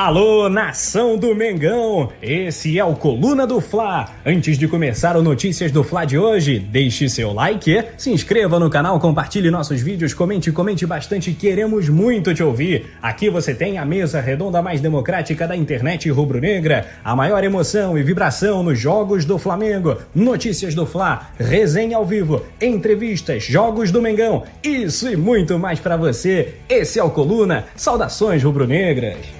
Alô, nação do Mengão! Esse é o Coluna do Fla. Antes de começar o Notícias do Fla de hoje, deixe seu like, se inscreva no canal, compartilhe nossos vídeos, comente, comente bastante, queremos muito te ouvir. Aqui você tem a mesa redonda mais democrática da internet rubro-negra, a maior emoção e vibração nos jogos do Flamengo, notícias do Fla, resenha ao vivo, entrevistas, jogos do Mengão, isso e muito mais para você. Esse é o Coluna. Saudações rubro-negras.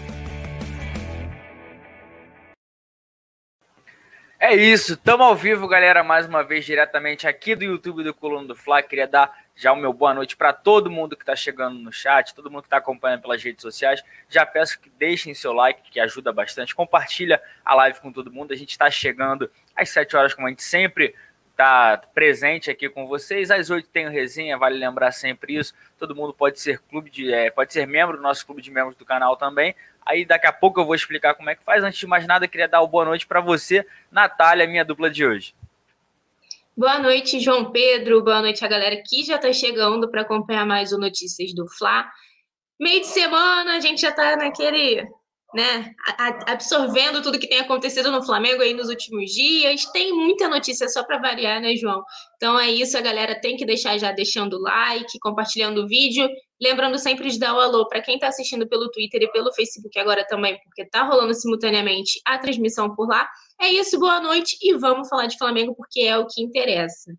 É isso, estamos ao vivo, galera, mais uma vez diretamente aqui do YouTube do Coluna do Fla. Queria dar já o meu boa noite para todo mundo que está chegando no chat, todo mundo que está acompanhando pelas redes sociais. Já peço que deixem seu like, que ajuda bastante. Compartilha a live com todo mundo. A gente está chegando às 7 horas, como a gente sempre está presente aqui com vocês. Às 8 tem resenha, vale lembrar sempre isso. Todo mundo pode ser clube de, é, pode ser membro do nosso clube de membros do canal também. Aí daqui a pouco eu vou explicar como é que faz. Antes de mais nada, queria dar uma boa noite para você, Natália, minha dupla de hoje. Boa noite, João Pedro. Boa noite a galera que já está chegando para acompanhar mais o Notícias do Fla. Meio de semana, a gente já está naquele né, absorvendo tudo que tem acontecido no Flamengo aí nos últimos dias. Tem muita notícia só para variar, né, João? Então é isso, a galera tem que deixar já deixando like, compartilhando o vídeo. Lembrando sempre de dar o alô para quem está assistindo pelo Twitter e pelo Facebook agora também, porque tá rolando simultaneamente a transmissão por lá. É isso, boa noite e vamos falar de Flamengo porque é o que interessa.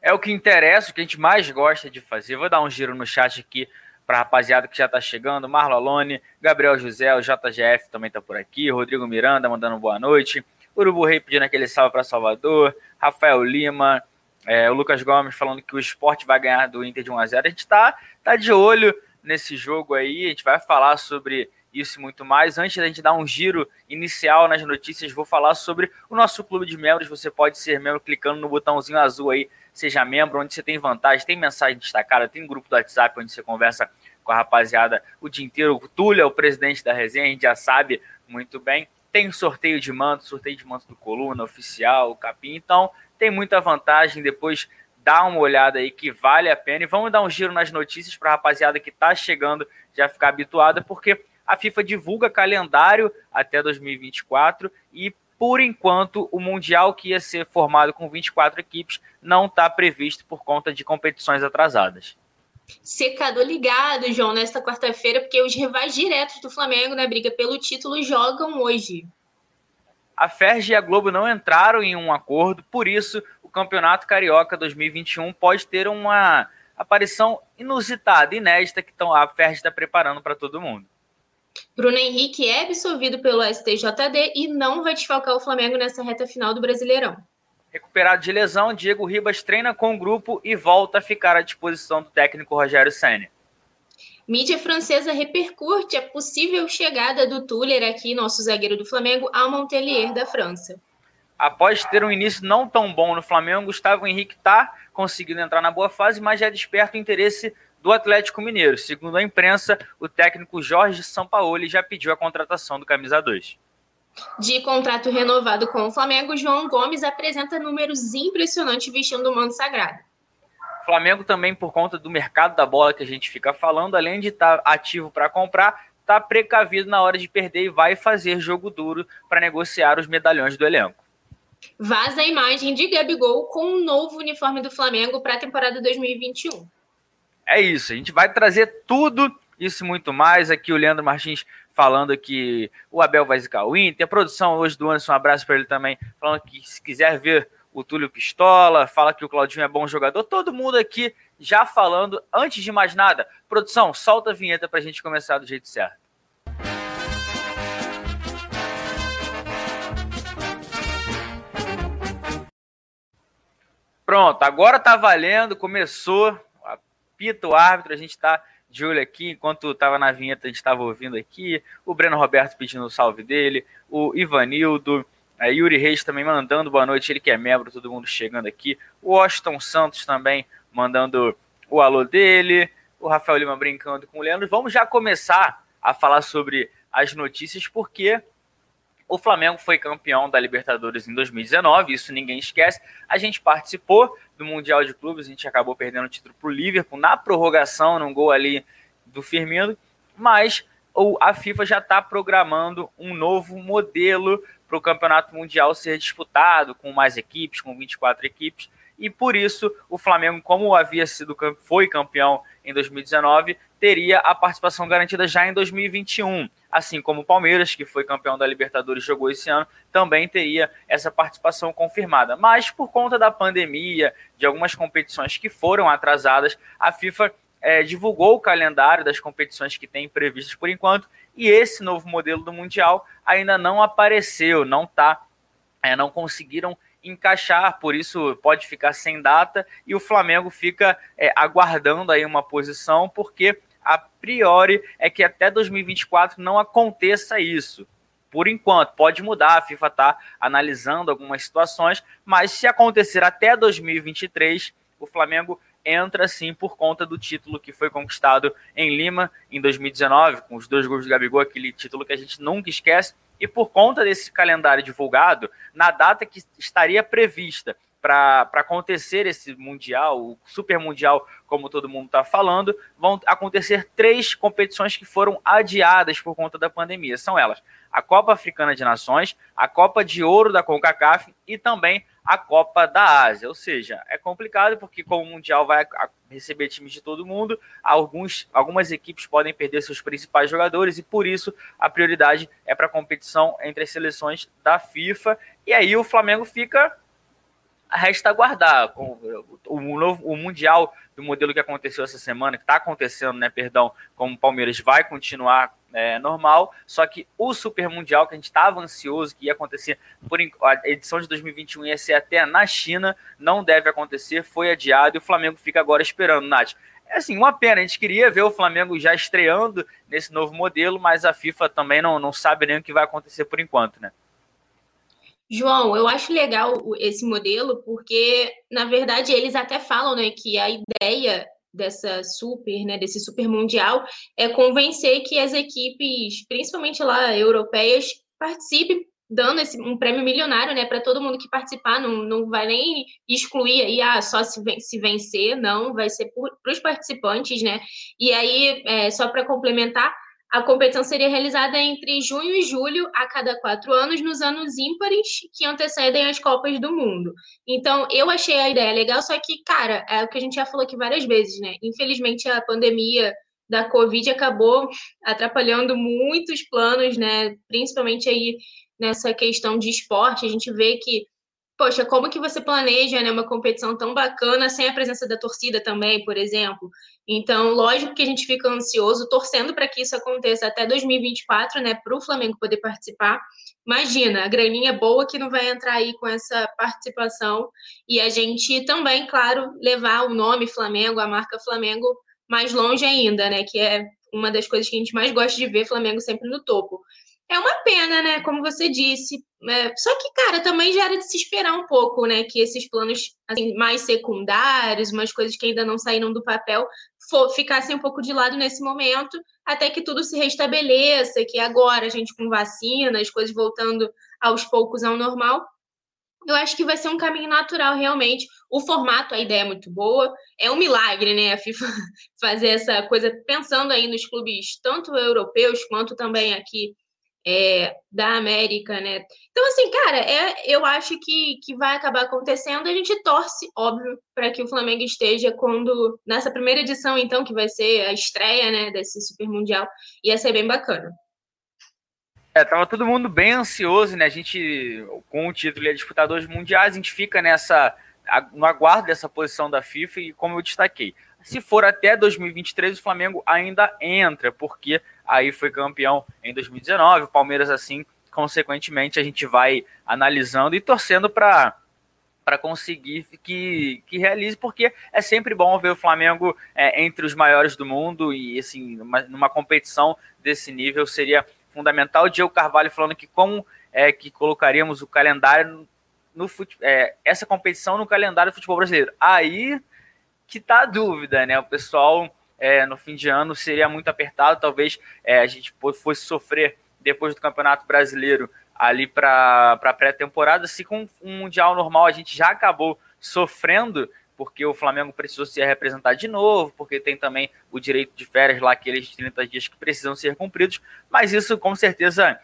É o que interessa, o que a gente mais gosta de fazer. Vou dar um giro no chat aqui para rapaziada que já está chegando, Marlon Alone, Gabriel José, o JGF também está por aqui, Rodrigo Miranda mandando boa noite, Urubu Rei pedindo aquele salve para Salvador, Rafael Lima, é, o Lucas Gomes falando que o esporte vai ganhar do Inter de 1 a 0 A gente está tá de olho nesse jogo aí, a gente vai falar sobre isso e muito mais. Antes da gente dar um giro inicial nas notícias, vou falar sobre o nosso clube de membros. Você pode ser membro clicando no botãozinho azul aí seja membro, onde você tem vantagem, tem mensagem destacada, tem grupo do WhatsApp onde você conversa com a rapaziada o dia inteiro. O Túlio é o presidente da resenha, a gente já sabe muito bem. Tem sorteio de manto, sorteio de manto do Coluna, oficial, capim. Então, tem muita vantagem. Depois dá uma olhada aí que vale a pena. E vamos dar um giro nas notícias para a rapaziada que está chegando já ficar habituada, porque a FIFA divulga calendário até 2024 e por enquanto, o Mundial que ia ser formado com 24 equipes não está previsto por conta de competições atrasadas. Secador ligado, João, nesta quarta-feira, porque os rivais diretos do Flamengo na briga pelo título jogam hoje. A Ferg e a Globo não entraram em um acordo, por isso o Campeonato Carioca 2021 pode ter uma aparição inusitada, inédita, que a Ferg está preparando para todo mundo. Bruno Henrique é absolvido pelo STJD e não vai desfalcar o Flamengo nessa reta final do Brasileirão. Recuperado de lesão, Diego Ribas treina com o grupo e volta a ficar à disposição do técnico Rogério Senna. Mídia francesa repercute a possível chegada do Tuller aqui, nosso zagueiro do Flamengo, ao Montpellier da França. Após ter um início não tão bom no Flamengo, Gustavo Henrique está conseguindo entrar na boa fase, mas já desperta o interesse do Atlético Mineiro. Segundo a imprensa, o técnico Jorge Sampaoli já pediu a contratação do camisa 2. De contrato renovado com o Flamengo, João Gomes apresenta números impressionantes vestindo o manto sagrado. Flamengo também, por conta do mercado da bola que a gente fica falando, além de estar tá ativo para comprar, está precavido na hora de perder e vai fazer jogo duro para negociar os medalhões do elenco. Vaza a imagem de Gabigol com o um novo uniforme do Flamengo para a temporada 2021 é isso. A gente vai trazer tudo isso e muito mais. Aqui o Leandro Martins falando que o Abel vai zicar o Inter. A produção hoje do Anderson, um abraço para ele também, falando que se quiser ver o Túlio Pistola, fala que o Claudinho é bom jogador. Todo mundo aqui já falando. Antes de mais nada, produção, solta a vinheta para a gente começar do jeito certo. Pronto, agora tá valendo, começou apita o árbitro, a gente está de olho aqui, enquanto estava na vinheta, a gente estava ouvindo aqui, o Breno Roberto pedindo o salve dele, o Ivanildo, a Yuri Reis também mandando boa noite, ele que é membro, todo mundo chegando aqui, o Washington Santos também mandando o alô dele, o Rafael Lima brincando com o Leandro. Vamos já começar a falar sobre as notícias, porque o Flamengo foi campeão da Libertadores em 2019, isso ninguém esquece. A gente participou do Mundial de Clubes, a gente acabou perdendo o título para o Liverpool na prorrogação, num gol ali do Firmino, mas a FIFA já está programando um novo modelo para o campeonato mundial ser disputado com mais equipes, com 24 equipes. E por isso o Flamengo, como havia sido foi campeão em 2019, teria a participação garantida já em 2021. Assim como o Palmeiras, que foi campeão da Libertadores jogou esse ano, também teria essa participação confirmada. Mas por conta da pandemia, de algumas competições que foram atrasadas, a FIFA é, divulgou o calendário das competições que tem previstas por enquanto, e esse novo modelo do Mundial ainda não apareceu, não tá, é, não conseguiram encaixar, por isso pode ficar sem data, e o Flamengo fica é, aguardando aí uma posição, porque a priori é que até 2024 não aconteça isso. Por enquanto, pode mudar, a FIFA está analisando algumas situações, mas se acontecer até 2023, o Flamengo entra sim por conta do título que foi conquistado em Lima em 2019, com os dois gols do Gabigol, aquele título que a gente nunca esquece, e por conta desse calendário divulgado, na data que estaria prevista para acontecer esse Mundial, o Super Mundial, como todo mundo está falando, vão acontecer três competições que foram adiadas por conta da pandemia. São elas a Copa Africana de Nações, a Copa de Ouro da CONCACAF e também a Copa da Ásia. Ou seja, é complicado porque como o Mundial vai receber times de todo mundo, alguns, algumas equipes podem perder seus principais jogadores e por isso a prioridade é para a competição entre as seleções da FIFA. E aí o Flamengo fica resta aguardar. O, novo, o Mundial do modelo que aconteceu essa semana, que está acontecendo, né, perdão, como o Palmeiras vai continuar é, normal, só que o Super Mundial, que a gente estava ansioso que ia acontecer, por a edição de 2021 ia ser até na China, não deve acontecer, foi adiado e o Flamengo fica agora esperando, Nath. É assim, uma pena, a gente queria ver o Flamengo já estreando nesse novo modelo, mas a FIFA também não, não sabe nem o que vai acontecer por enquanto, né? João, eu acho legal esse modelo porque, na verdade, eles até falam né, que a ideia dessa super, né, desse super mundial é convencer que as equipes, principalmente lá europeias, participem dando esse, um prêmio milionário, né, para todo mundo que participar, não, não vai nem excluir aí, ah, só se, se vencer, não, vai ser para os participantes, né, e aí, é, só para complementar, a competição seria realizada entre junho e julho a cada quatro anos, nos anos ímpares que antecedem as Copas do Mundo. Então, eu achei a ideia legal, só que, cara, é o que a gente já falou aqui várias vezes, né? Infelizmente, a pandemia da Covid acabou atrapalhando muitos planos, né? Principalmente aí nessa questão de esporte. A gente vê que poxa, como que você planeja né, uma competição tão bacana sem a presença da torcida também, por exemplo? Então, lógico que a gente fica ansioso, torcendo para que isso aconteça até 2024, né, para o Flamengo poder participar. Imagina, a graninha boa que não vai entrar aí com essa participação e a gente também, claro, levar o nome Flamengo, a marca Flamengo mais longe ainda, né, que é uma das coisas que a gente mais gosta de ver Flamengo sempre no topo. É uma pena, né? Como você disse. É, só que, cara, também já era de se esperar um pouco, né? Que esses planos assim, mais secundários, umas coisas que ainda não saíram do papel, for, ficassem um pouco de lado nesse momento, até que tudo se restabeleça, que agora a gente com vacina, as coisas voltando aos poucos ao normal. Eu acho que vai ser um caminho natural, realmente. O formato, a ideia é muito boa. É um milagre, né? A FIFA fazer essa coisa, pensando aí nos clubes, tanto europeus quanto também aqui é, da América, né? Então, assim, cara, é, eu acho que, que vai acabar acontecendo. A gente torce, óbvio, para que o Flamengo esteja quando nessa primeira edição, então, que vai ser a estreia, né, desse Super Mundial, ia ser bem bacana. É, tava todo mundo bem ansioso, né? A gente, com o título de disputadores mundiais, a gente fica nessa no aguardo dessa posição da FIFA e como eu destaquei, se for até 2023, o Flamengo ainda entra, porque aí foi campeão em 2019, o Palmeiras assim, consequentemente a gente vai analisando e torcendo para para conseguir que, que realize, porque é sempre bom ver o Flamengo é, entre os maiores do mundo e assim numa, numa competição desse nível seria fundamental. O Diego Carvalho falando que como é que colocaríamos o calendário no fute, é, essa competição no calendário do futebol brasileiro. Aí que tá a dúvida, né? O pessoal é, no fim de ano seria muito apertado, talvez é, a gente fosse sofrer depois do Campeonato Brasileiro ali para a pré-temporada. Se com um Mundial normal a gente já acabou sofrendo porque o Flamengo precisou se representar de novo, porque tem também o direito de férias lá, aqueles 30 dias que precisam ser cumpridos, mas isso com certeza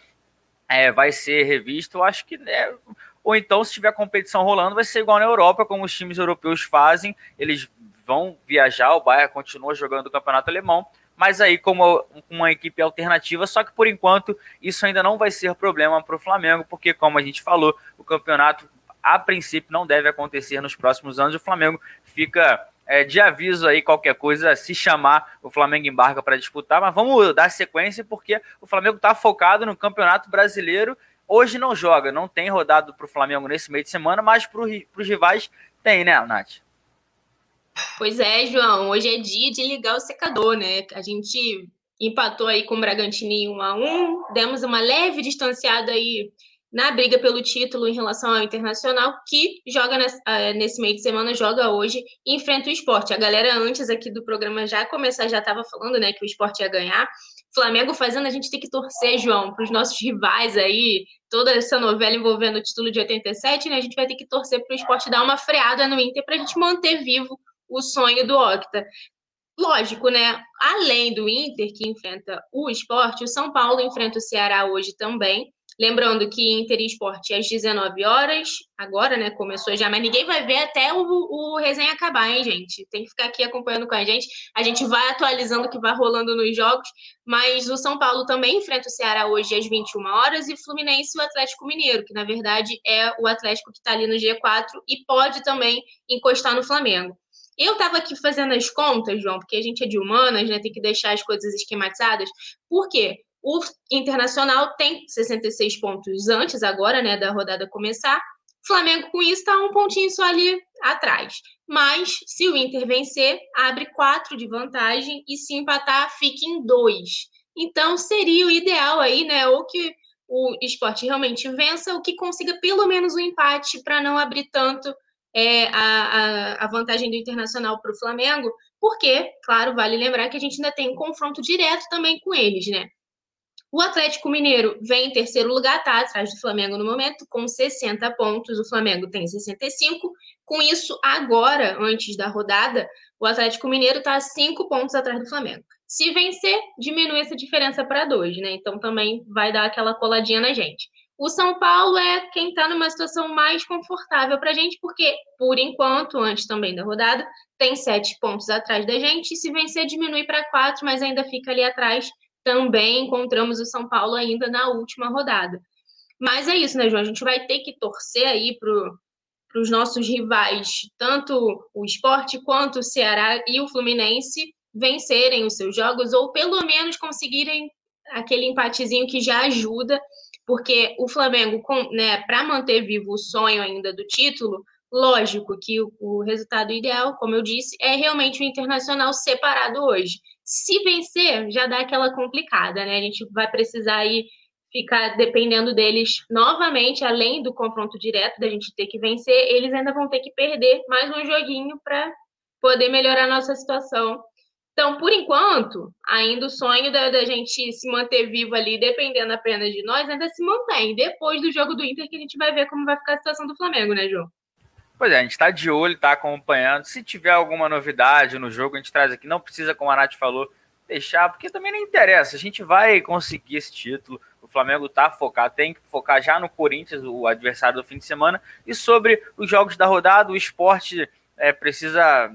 é, vai ser revisto. Eu acho que né, ou então, se tiver competição rolando, vai ser igual na Europa, como os times europeus fazem. Eles vão viajar, o Bayern continua jogando o campeonato alemão, mas aí como uma equipe alternativa, só que por enquanto isso ainda não vai ser problema para o Flamengo, porque como a gente falou, o campeonato a princípio não deve acontecer nos próximos anos. O Flamengo fica é, de aviso aí, qualquer coisa, se chamar, o Flamengo embarca para disputar. Mas vamos dar sequência, porque o Flamengo está focado no Campeonato Brasileiro. Hoje não joga, não tem rodado para o Flamengo nesse meio de semana, mas para os rivais tem, né, Nath? Pois é, João. Hoje é dia de ligar o secador, né? A gente empatou aí com o Bragantino em 1 a 1 demos uma leve distanciada aí na briga pelo título em relação ao Internacional, que joga ah, nesse meio de semana, joga hoje e enfrenta o esporte. A galera antes aqui do programa já começar, já estava falando né, que o esporte ia ganhar. Flamengo fazendo, a gente tem que torcer, João, para os nossos rivais aí, toda essa novela envolvendo o título de 87, né? A gente vai ter que torcer para o esporte dar uma freada no Inter para a gente manter vivo o sonho do Octa. Lógico, né? Além do Inter, que enfrenta o esporte, o São Paulo enfrenta o Ceará hoje também. Lembrando que Inter e Esporte às 19 horas, agora, né? Começou já, mas ninguém vai ver até o, o resenha acabar, hein, gente? Tem que ficar aqui acompanhando com a gente. A gente vai atualizando o que vai rolando nos jogos, mas o São Paulo também enfrenta o Ceará hoje às 21 horas e Fluminense e o Atlético Mineiro, que na verdade é o Atlético que está ali no G4 e pode também encostar no Flamengo. Eu estava aqui fazendo as contas, João, porque a gente é de humanas, né? Tem que deixar as coisas esquematizadas. Por quê? O Internacional tem 66 pontos antes, agora, né, da rodada começar. Flamengo, com isso, está um pontinho só ali atrás. Mas, se o Inter vencer, abre quatro de vantagem e se empatar, fica em dois. Então, seria o ideal aí, né? Ou que o esporte realmente vença, ou que consiga pelo menos um empate para não abrir tanto é, a, a, a vantagem do Internacional para o Flamengo, porque, claro, vale lembrar que a gente ainda tem um confronto direto também com eles, né? O Atlético Mineiro vem em terceiro lugar, tá atrás do Flamengo no momento, com 60 pontos. O Flamengo tem 65. Com isso, agora, antes da rodada, o Atlético Mineiro está a 5 pontos atrás do Flamengo. Se vencer, diminui essa diferença para dois, né? Então também vai dar aquela coladinha na gente. O São Paulo é quem está numa situação mais confortável para a gente, porque, por enquanto, antes também da rodada, tem sete pontos atrás da gente. Se vencer, diminui para quatro, mas ainda fica ali atrás também encontramos o São Paulo ainda na última rodada. Mas é isso, né, João? A gente vai ter que torcer aí para os nossos rivais, tanto o esporte quanto o Ceará e o Fluminense, vencerem os seus jogos, ou pelo menos conseguirem aquele empatezinho que já ajuda, porque o Flamengo, né, para manter vivo o sonho ainda do título, lógico que o, o resultado ideal, como eu disse, é realmente o Internacional separado hoje. Se vencer, já dá aquela complicada, né? A gente vai precisar aí ficar dependendo deles novamente, além do confronto direto da gente ter que vencer, eles ainda vão ter que perder mais um joguinho para poder melhorar a nossa situação. Então, por enquanto, ainda o sonho da, da, gente se manter vivo ali, dependendo apenas de nós, ainda se mantém. Depois do jogo do Inter, que a gente vai ver como vai ficar a situação do Flamengo, né, João? Pois é, a gente está de olho, está acompanhando. Se tiver alguma novidade no jogo, a gente traz aqui. Não precisa, como a Nath falou, deixar, porque também não interessa. A gente vai conseguir esse título. O Flamengo está focado, tem que focar já no Corinthians, o adversário do fim de semana. E sobre os jogos da rodada, o esporte é, precisa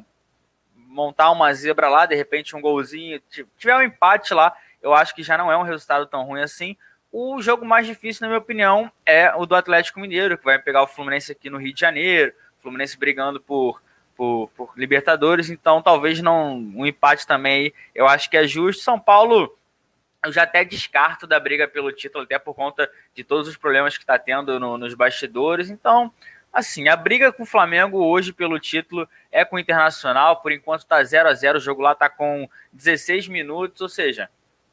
montar uma zebra lá, de repente um golzinho. Tiver um empate lá, eu acho que já não é um resultado tão ruim assim. O jogo mais difícil, na minha opinião, é o do Atlético Mineiro, que vai pegar o Fluminense aqui no Rio de Janeiro. Fluminense brigando por, por, por, Libertadores, então talvez não um empate também eu acho que é justo. São Paulo eu já até descarto da briga pelo título, até por conta de todos os problemas que está tendo no, nos bastidores. Então, assim, a briga com o Flamengo hoje pelo título é com o Internacional, por enquanto está 0 a 0 o jogo lá está com 16 minutos, ou seja,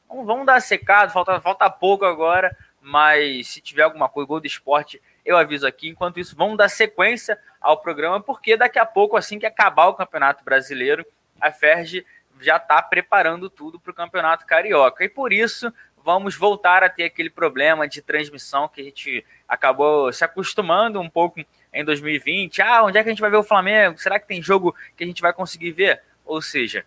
vamos dar secado, falta, falta pouco agora, mas se tiver alguma coisa, gol do esporte eu aviso aqui. Enquanto isso, vamos dar sequência ao programa, porque daqui a pouco, assim que acabar o Campeonato Brasileiro, a Ferg já está preparando tudo para o Campeonato Carioca. E por isso, vamos voltar a ter aquele problema de transmissão que a gente acabou se acostumando um pouco em 2020. Ah, onde é que a gente vai ver o Flamengo? Será que tem jogo que a gente vai conseguir ver? Ou seja,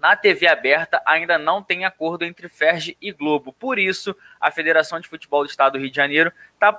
na TV aberta ainda não tem acordo entre Ferge e Globo. Por isso, a Federação de Futebol do Estado do Rio de Janeiro está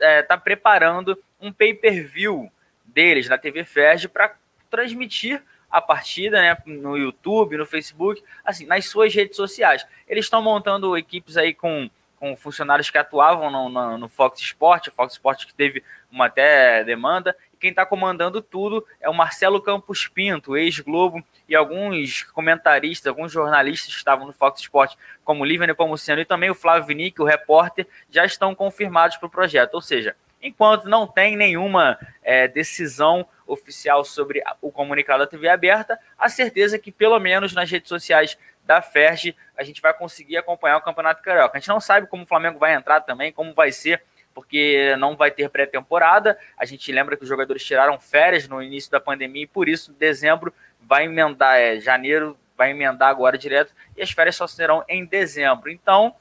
é, tá preparando um pay-per-view deles na TV Ferge para transmitir a partida né, no YouTube, no Facebook, assim, nas suas redes sociais. Eles estão montando equipes aí com, com funcionários que atuavam no, no, no Fox Sport, o Fox Sport que teve uma até demanda, quem está comandando tudo é o Marcelo Campos Pinto, ex-Globo, e alguns comentaristas, alguns jornalistas que estavam no Fox Sport, como Lívia Nepomuceno e também o Flávio Vinick, o repórter, já estão confirmados para o projeto. Ou seja, enquanto não tem nenhuma é, decisão oficial sobre o comunicado da TV aberta, a certeza que pelo menos nas redes sociais da FERJ a gente vai conseguir acompanhar o Campeonato Carioca. A gente não sabe como o Flamengo vai entrar também, como vai ser porque não vai ter pré-temporada. A gente lembra que os jogadores tiraram férias no início da pandemia e por isso dezembro vai emendar, é, janeiro vai emendar agora direto e as férias só serão em dezembro. Então,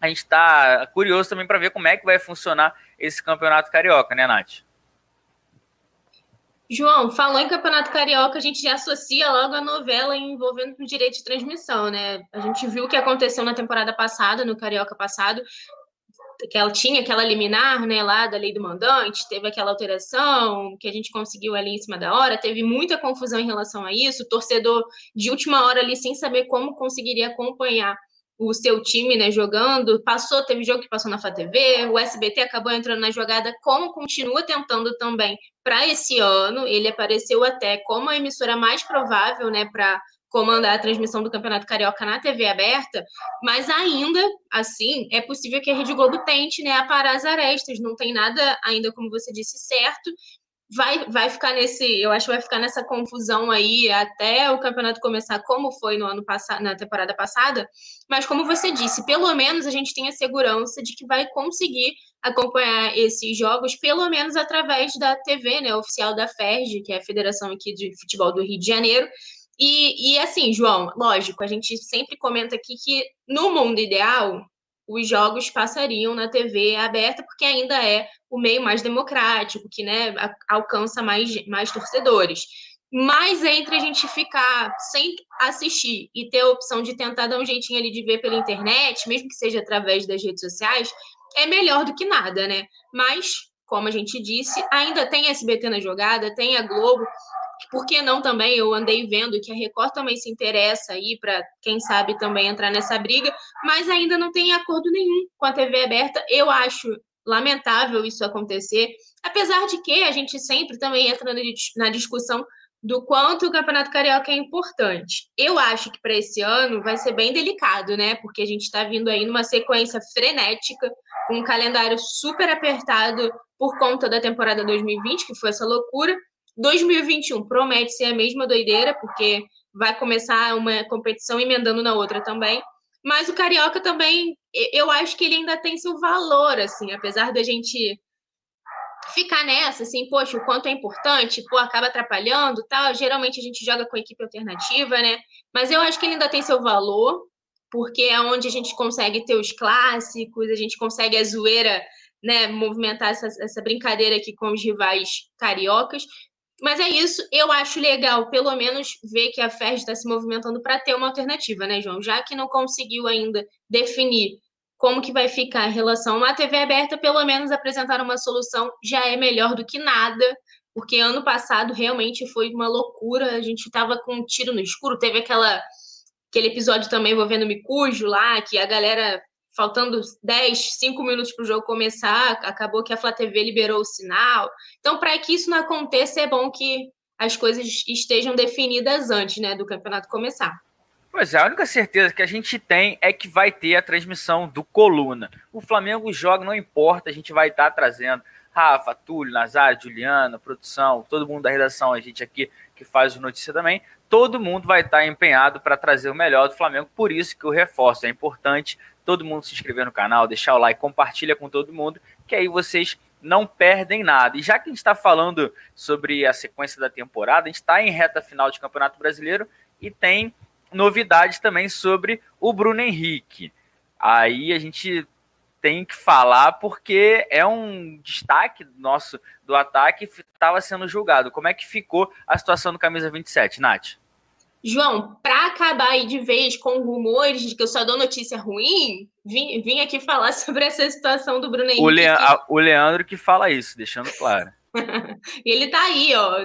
a gente está curioso também para ver como é que vai funcionar esse campeonato carioca, né, Nath? João, falou em Campeonato Carioca, a gente já associa logo a novela envolvendo o direito de transmissão, né? A gente viu o que aconteceu na temporada passada, no Carioca passado, que ela tinha aquela liminar, né, lá da lei do mandante, teve aquela alteração que a gente conseguiu ali em cima da hora, teve muita confusão em relação a isso, o torcedor de última hora ali sem saber como conseguiria acompanhar o seu time, né, jogando, passou, teve jogo que passou na FATV, o SBT acabou entrando na jogada, como continua tentando também para esse ano, ele apareceu até como a emissora mais provável, né, para comandar a transmissão do Campeonato Carioca na TV aberta, mas ainda assim é possível que a Rede Globo tente né, aparar as arestas, não tem nada ainda, como você disse, certo. Vai, vai ficar nesse, eu acho que vai ficar nessa confusão aí até o campeonato começar, como foi no ano passado, na temporada passada. Mas como você disse, pelo menos a gente tem a segurança de que vai conseguir acompanhar esses jogos, pelo menos através da TV, né, oficial da FERJ, que é a Federação aqui de Futebol do Rio de Janeiro, e, e assim, João, lógico, a gente sempre comenta aqui que no mundo ideal, os jogos passariam na TV aberta, porque ainda é o meio mais democrático, que né, alcança mais, mais torcedores. Mas entre a gente ficar sem assistir e ter a opção de tentar dar um jeitinho ali de ver pela internet, mesmo que seja através das redes sociais, é melhor do que nada, né? Mas, como a gente disse, ainda tem SBT na jogada, tem a Globo, por que não também? Eu andei vendo que a Record também se interessa aí para, quem sabe, também entrar nessa briga, mas ainda não tem acordo nenhum com a TV aberta. Eu acho lamentável isso acontecer, apesar de que a gente sempre também entra na discussão do quanto o Campeonato Carioca é importante. Eu acho que para esse ano vai ser bem delicado, né? Porque a gente está vindo aí numa sequência frenética, com um calendário super apertado por conta da temporada 2020, que foi essa loucura, 2021 promete ser a mesma doideira, porque vai começar uma competição emendando na outra também. Mas o Carioca também, eu acho que ele ainda tem seu valor, assim, apesar da gente ficar nessa, assim, poxa, o quanto é importante, pô, acaba atrapalhando tal. Geralmente a gente joga com equipe alternativa, né? Mas eu acho que ele ainda tem seu valor, porque é onde a gente consegue ter os clássicos, a gente consegue a zoeira, né, movimentar essa, essa brincadeira aqui com os rivais cariocas. Mas é isso, eu acho legal, pelo menos, ver que a FERJ está se movimentando para ter uma alternativa, né, João? Já que não conseguiu ainda definir como que vai ficar a relação à TV aberta, pelo menos apresentar uma solução já é melhor do que nada, porque ano passado realmente foi uma loucura, a gente estava com um tiro no escuro, teve aquela aquele episódio também envolvendo o Micujo lá, que a galera faltando 10, 5 minutos para o jogo começar, acabou que a Flá TV liberou o sinal. Então, para que isso não aconteça, é bom que as coisas estejam definidas antes né, do campeonato começar. Pois é, a única certeza que a gente tem é que vai ter a transmissão do Coluna. O Flamengo joga, não importa, a gente vai estar tá trazendo Rafa, Túlio, Nazário, Juliana, produção, todo mundo da redação, a gente aqui que faz o notícia também, todo mundo vai estar empenhado para trazer o melhor do Flamengo, por isso que o reforço é importante todo mundo se inscrever no canal, deixar o like, compartilha com todo mundo, que aí vocês não perdem nada. E já que a gente está falando sobre a sequência da temporada, a gente está em reta final de Campeonato Brasileiro e tem novidades também sobre o Bruno Henrique. Aí a gente tem que falar porque é um destaque nosso do ataque estava sendo julgado. Como é que ficou a situação do camisa 27, Nath? João, para acabar aí de vez com rumores de que eu só dou notícia ruim, vim, vim aqui falar sobre essa situação do Bruno Henrique. O, o Leandro que fala isso, deixando claro. e ele tá aí, ó,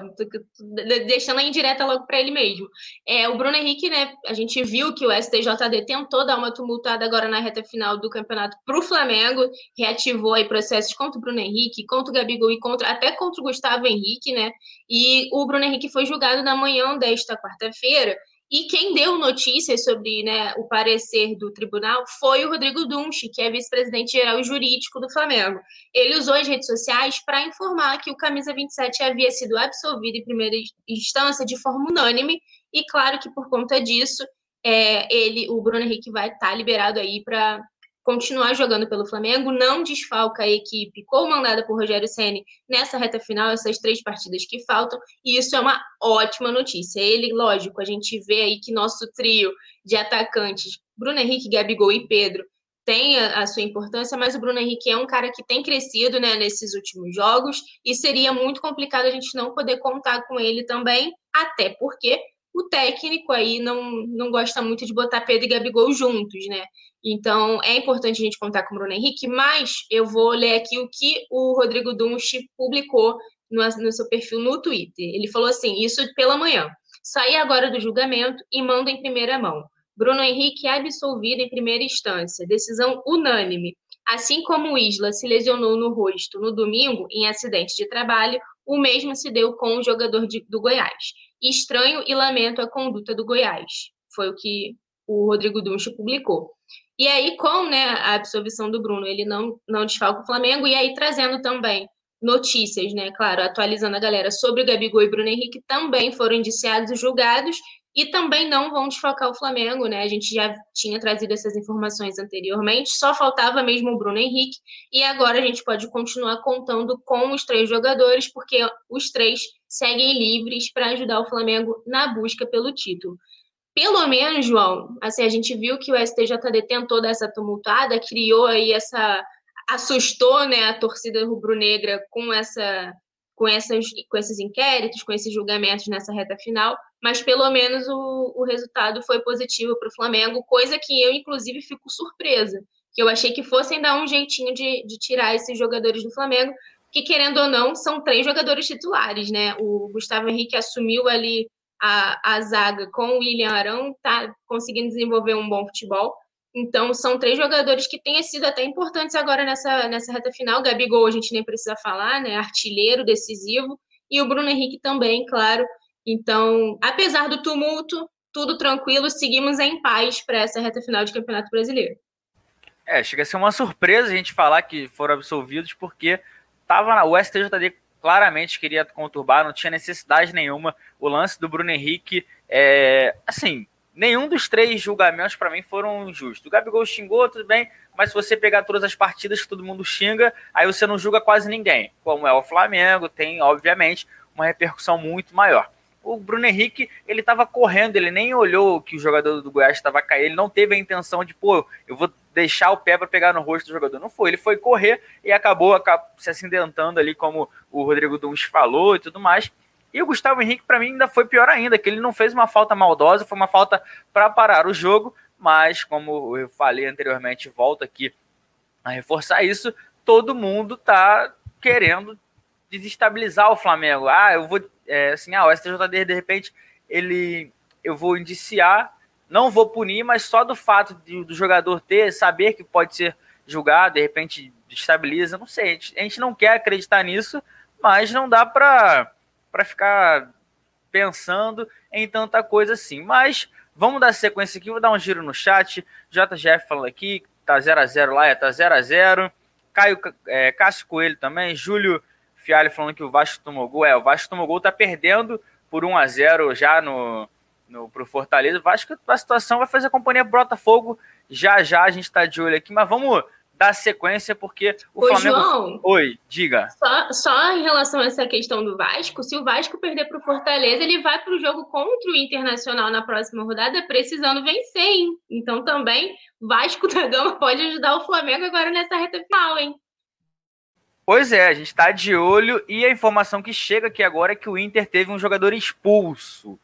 deixando a indireta logo para ele mesmo. É, o Bruno Henrique, né? A gente viu que o STJD tentou dar uma tumultada agora na reta final do campeonato para o Flamengo, reativou aí processos contra o Bruno Henrique, contra o Gabigol e contra, até contra o Gustavo Henrique, né? E o Bruno Henrique foi julgado na manhã desta quarta-feira e quem deu notícias sobre né, o parecer do tribunal foi o Rodrigo Dunche, que é vice-presidente geral jurídico do Flamengo. Ele usou as redes sociais para informar que o camisa 27 havia sido absolvido em primeira instância de forma unânime, e claro que por conta disso, é, ele, o Bruno Henrique vai estar tá liberado aí para continuar jogando pelo Flamengo, não desfalca a equipe comandada por Rogério Ceni nessa reta final, essas três partidas que faltam, e isso é uma ótima notícia. Ele, lógico, a gente vê aí que nosso trio de atacantes, Bruno Henrique, Gabigol e Pedro, tem a, a, sua importância, mas o Bruno Henrique é um cara que tem crescido né, nesses últimos jogos e seria muito complicado a gente não poder contar com ele também, até porque o técnico aí não, não gosta muito de botar Pedro e Gabigol juntos, né? Então, é importante a gente contar com o Bruno Henrique, mas eu vou ler aqui o que o Rodrigo Dunche publicou no, no seu perfil no Twitter. Ele falou assim: isso pela manhã. Saí agora do julgamento e mando em primeira mão. Bruno Henrique é absolvido em primeira instância, decisão unânime. Assim como o Isla se lesionou no rosto no domingo em acidente de trabalho, o mesmo se deu com o jogador de, do Goiás. Estranho e lamento a conduta do Goiás. Foi o que o Rodrigo Dunche publicou. E aí, com né, a absolvição do Bruno, ele não, não desfalca o Flamengo, e aí trazendo também notícias, né? Claro, atualizando a galera sobre o Gabigol e Bruno Henrique também foram indiciados e julgados e também não vão desfocar o Flamengo, né? A gente já tinha trazido essas informações anteriormente, só faltava mesmo o Bruno Henrique e agora a gente pode continuar contando com os três jogadores, porque os três seguem livres para ajudar o Flamengo na busca pelo título pelo menos, João, assim, a gente viu que o STJD tentou dar essa tumultuada, criou aí essa. assustou né, a torcida rubro-negra com essa. Com, essas, com esses inquéritos, com esses julgamentos nessa reta final, mas pelo menos o, o resultado foi positivo para o Flamengo, coisa que eu, inclusive, fico surpresa, que eu achei que fossem dar um jeitinho de, de tirar esses jogadores do Flamengo, que querendo ou não, são três jogadores titulares, né? O Gustavo Henrique assumiu ali a, a zaga com o William Arão está conseguindo desenvolver um bom futebol. Então, são três jogadores que têm sido até importantes agora nessa, nessa reta final. Gabigol, a gente nem precisa falar, né? Artilheiro, decisivo. E o Bruno Henrique também, claro. Então, apesar do tumulto, tudo tranquilo, seguimos em paz para essa reta final de Campeonato Brasileiro. É, chega a ser uma surpresa a gente falar que foram absolvidos, porque tava na, o STJD claramente queria conturbar, não tinha necessidade nenhuma. O lance do Bruno Henrique, é, assim, nenhum dos três julgamentos para mim foram justos. O Gabigol xingou, tudo bem, mas se você pegar todas as partidas que todo mundo xinga, aí você não julga quase ninguém. Como é o Flamengo, tem, obviamente, uma repercussão muito maior o Bruno Henrique, ele estava correndo, ele nem olhou que o jogador do Goiás estava caindo, ele não teve a intenção de, pô, eu vou deixar o pé para pegar no rosto do jogador. Não foi, ele foi correr e acabou, se acidentando ali, como o Rodrigo Duns falou e tudo mais. E o Gustavo Henrique, para mim, ainda foi pior ainda, que ele não fez uma falta maldosa, foi uma falta para parar o jogo, mas, como eu falei anteriormente, volto aqui a reforçar isso, todo mundo tá querendo desestabilizar o Flamengo. Ah, eu vou é, assim, ah, o STJD de repente ele eu vou indiciar, não vou punir, mas só do fato de, do jogador ter, saber que pode ser julgado, de repente destabiliza, não sei, a gente, a gente não quer acreditar nisso, mas não dá para ficar pensando em tanta coisa assim. Mas vamos dar sequência aqui, vou dar um giro no chat. JGF falando aqui, tá 0 a 0 lá, é, tá 0 a 0 Caio, é, Cássio Coelho também, Júlio Fialho falando que o Vasco tomou gol. É, o Vasco tomou gol, tá perdendo por 1 a 0 já no, no pro Fortaleza. O Vasco, a situação vai fazer a companhia Botafogo já já. A gente tá de olho aqui, mas vamos dar sequência, porque o Ô, Flamengo. João, Oi, diga. só, só em relação a essa questão do Vasco, se o Vasco perder para o Fortaleza, ele vai para o jogo contra o Internacional na próxima rodada, precisando vencer, hein? Então também Vasco da Gama pode ajudar o Flamengo agora nessa reta final, hein? Pois é, a gente está de olho e a informação que chega aqui agora é que o Inter teve um jogador expulso.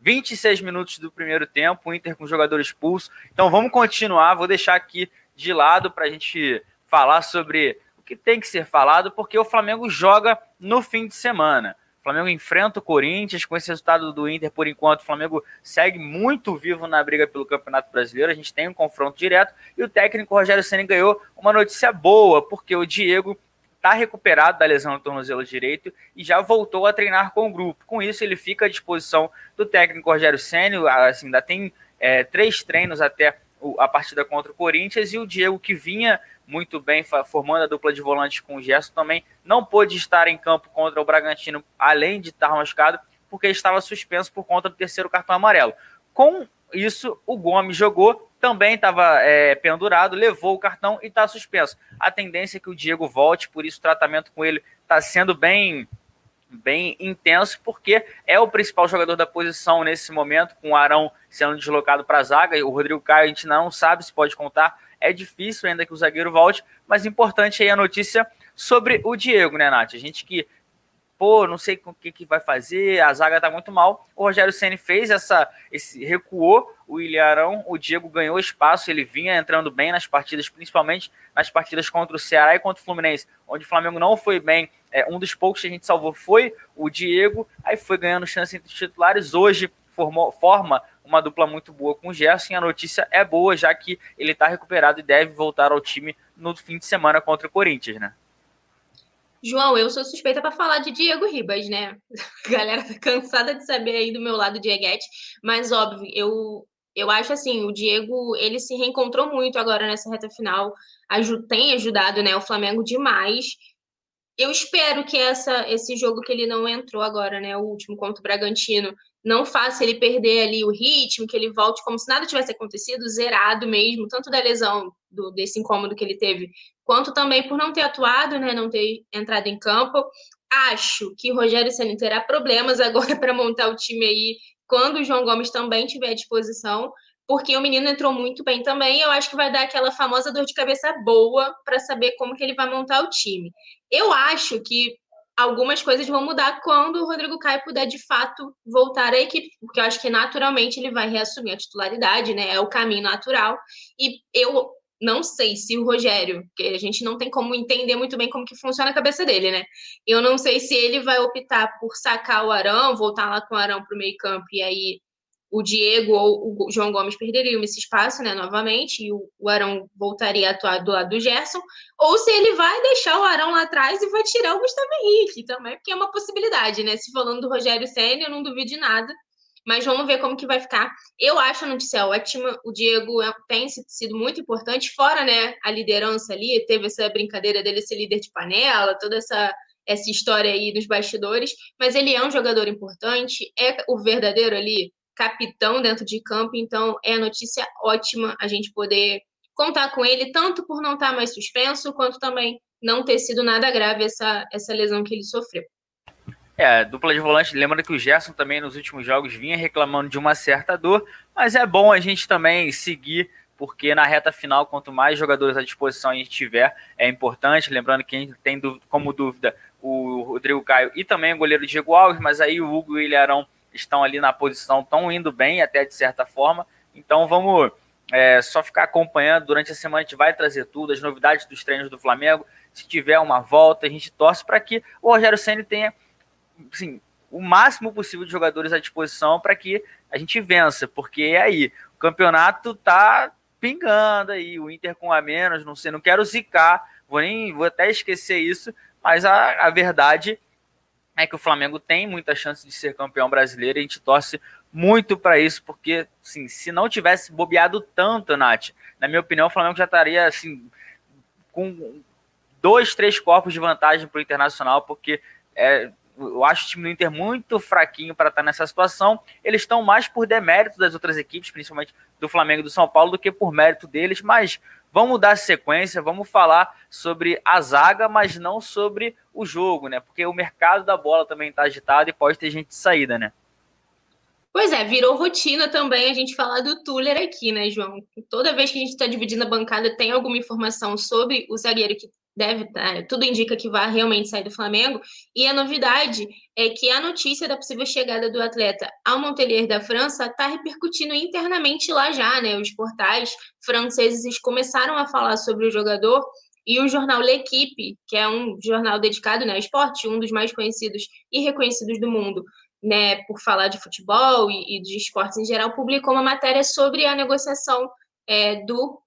26 minutos do primeiro tempo, o Inter com jogador expulso. Então vamos continuar, vou deixar aqui de lado para a gente falar sobre o que tem que ser falado, porque o Flamengo joga no fim de semana. O Flamengo enfrenta o Corinthians, com esse resultado do Inter, por enquanto, o Flamengo segue muito vivo na briga pelo Campeonato Brasileiro. A gente tem um confronto direto e o técnico Rogério Senna ganhou uma notícia boa, porque o Diego está recuperado da lesão no tornozelo direito e já voltou a treinar com o grupo. Com isso, ele fica à disposição do técnico Rogério Senna. Assim, ainda tem é, três treinos até a partida contra o Corinthians e o Diego, que vinha muito bem formando a dupla de volantes com o Gerson, também não pôde estar em campo contra o Bragantino, além de estar machucado, porque estava suspenso por conta do terceiro cartão amarelo. Com isso, o Gomes jogou, também estava é, pendurado, levou o cartão e está suspenso. A tendência é que o Diego volte, por isso o tratamento com ele está sendo bem bem intenso, porque é o principal jogador da posição nesse momento, com o Arão sendo deslocado para a zaga, e o Rodrigo Caio a gente não sabe se pode contar, é difícil ainda que o zagueiro volte, mas importante aí a notícia sobre o Diego, né, Nath? A gente que pô, não sei o que, que vai fazer, a zaga tá muito mal. O Rogério Ceni fez essa, esse recuou o Ilharão, o Diego ganhou espaço, ele vinha entrando bem nas partidas, principalmente nas partidas contra o Ceará e contra o Fluminense, onde o Flamengo não foi bem. É, um dos poucos que a gente salvou foi o Diego, aí foi ganhando chance entre os titulares. Hoje formou, forma uma dupla muito boa com o Gerson. E a notícia é boa, já que ele está recuperado e deve voltar ao time no fim de semana contra o Corinthians, né? João, eu sou suspeita para falar de Diego Ribas, né? A galera tá cansada de saber aí do meu lado Dieguete, mas óbvio, eu eu acho assim, o Diego, ele se reencontrou muito agora nessa reta final, tem ajudado, né, o Flamengo demais. Eu espero que essa esse jogo que ele não entrou agora, né, o último contra o Bragantino, não faça ele perder ali o ritmo, que ele volte como se nada tivesse acontecido, zerado mesmo, tanto da lesão, do, desse incômodo que ele teve, quanto também por não ter atuado, né, não ter entrado em campo. Acho que Rogério Senna terá problemas agora para montar o time aí, quando o João Gomes também tiver à disposição, porque o menino entrou muito bem também. Eu acho que vai dar aquela famosa dor de cabeça boa para saber como que ele vai montar o time. Eu acho que algumas coisas vão mudar quando o Rodrigo Caio puder de fato voltar à equipe, porque eu acho que naturalmente ele vai reassumir a titularidade, né? É o caminho natural. E eu não sei se o Rogério, que a gente não tem como entender muito bem como que funciona a cabeça dele, né? Eu não sei se ele vai optar por sacar o Arão, voltar lá com o Arão para o meio campo e aí o Diego ou o João Gomes perderiam esse espaço, né, novamente, e o Arão voltaria a atuar do lado do Gerson, ou se ele vai deixar o Arão lá atrás e vai tirar o Gustavo Henrique também, porque é uma possibilidade, né? Se falando do Rogério Senna, eu não duvido de nada, mas vamos ver como que vai ficar. Eu acho a notícia ótima, o Diego é, tem sido muito importante, fora, né, a liderança ali, teve essa brincadeira dele ser líder de panela, toda essa essa história aí dos bastidores, mas ele é um jogador importante, é o verdadeiro ali capitão dentro de campo, então é notícia ótima a gente poder contar com ele, tanto por não estar mais suspenso, quanto também não ter sido nada grave essa, essa lesão que ele sofreu. É, dupla de volante, lembra que o Gerson também nos últimos jogos vinha reclamando de uma certa dor, mas é bom a gente também seguir, porque na reta final, quanto mais jogadores à disposição a gente tiver, é importante. Lembrando que quem tem como dúvida o Rodrigo Caio e também o goleiro Diego Alves, mas aí o Hugo e o Ilharão estão ali na posição, estão indo bem até de certa forma. Então vamos é, só ficar acompanhando. Durante a semana a gente vai trazer tudo, as novidades dos treinos do Flamengo. Se tiver uma volta, a gente torce para que o Rogério Senna tenha assim, o máximo possível de jogadores à disposição para que a gente vença, porque é aí, o campeonato tá pingando aí, o Inter com a menos, não sei, não quero zicar, vou nem vou até esquecer isso, mas a, a verdade é que o Flamengo tem muita chance de ser campeão brasileiro e a gente torce muito para isso, porque assim, se não tivesse bobeado tanto, Nath, na minha opinião, o Flamengo já estaria assim, com dois, três corpos de vantagem para o Internacional, porque é, eu acho o time do Inter muito fraquinho para estar tá nessa situação. Eles estão mais por demérito das outras equipes, principalmente do Flamengo e do São Paulo, do que por mérito deles. Mas vamos dar sequência, vamos falar sobre a zaga, mas não sobre o jogo, né? Porque o mercado da bola também está agitado e pode ter gente de saída, né? Pois é, virou rotina também a gente falar do Tuller aqui, né, João? Toda vez que a gente está dividindo a bancada, tem alguma informação sobre o zagueiro que deve, né, tudo indica que vai realmente sair do Flamengo. E a novidade é que a notícia da possível chegada do atleta ao Montpellier da França está repercutindo internamente lá já, né? Os portais franceses começaram a falar sobre o jogador e o jornal L'Equipe, que é um jornal dedicado né, ao esporte, um dos mais conhecidos e reconhecidos do mundo, né, por falar de futebol e, e de esportes em geral, publicou uma matéria sobre a negociação é, do,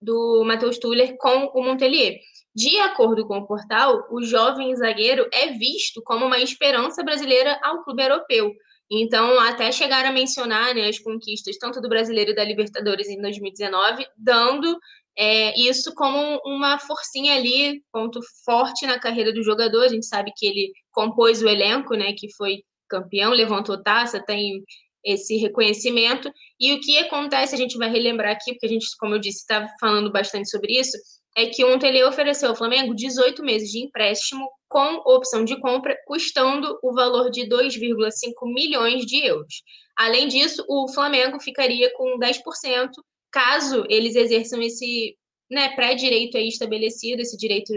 do Matheus Tuller com o Montpellier. De acordo com o portal, o jovem zagueiro é visto como uma esperança brasileira ao clube europeu. Então, até chegar a mencionar né, as conquistas tanto do brasileiro e da Libertadores em 2019, dando é, isso como uma forcinha ali, ponto forte na carreira do jogador. A gente sabe que ele compôs o elenco, né, que foi campeão, levantou taça, tem esse reconhecimento. E o que acontece, a gente vai relembrar aqui, porque a gente, como eu disse, está falando bastante sobre isso, é que ontem ele ofereceu ao Flamengo 18 meses de empréstimo com opção de compra, custando o valor de 2,5 milhões de euros. Além disso, o Flamengo ficaria com 10% caso eles exerçam esse né, pré-direito aí estabelecido, esse direito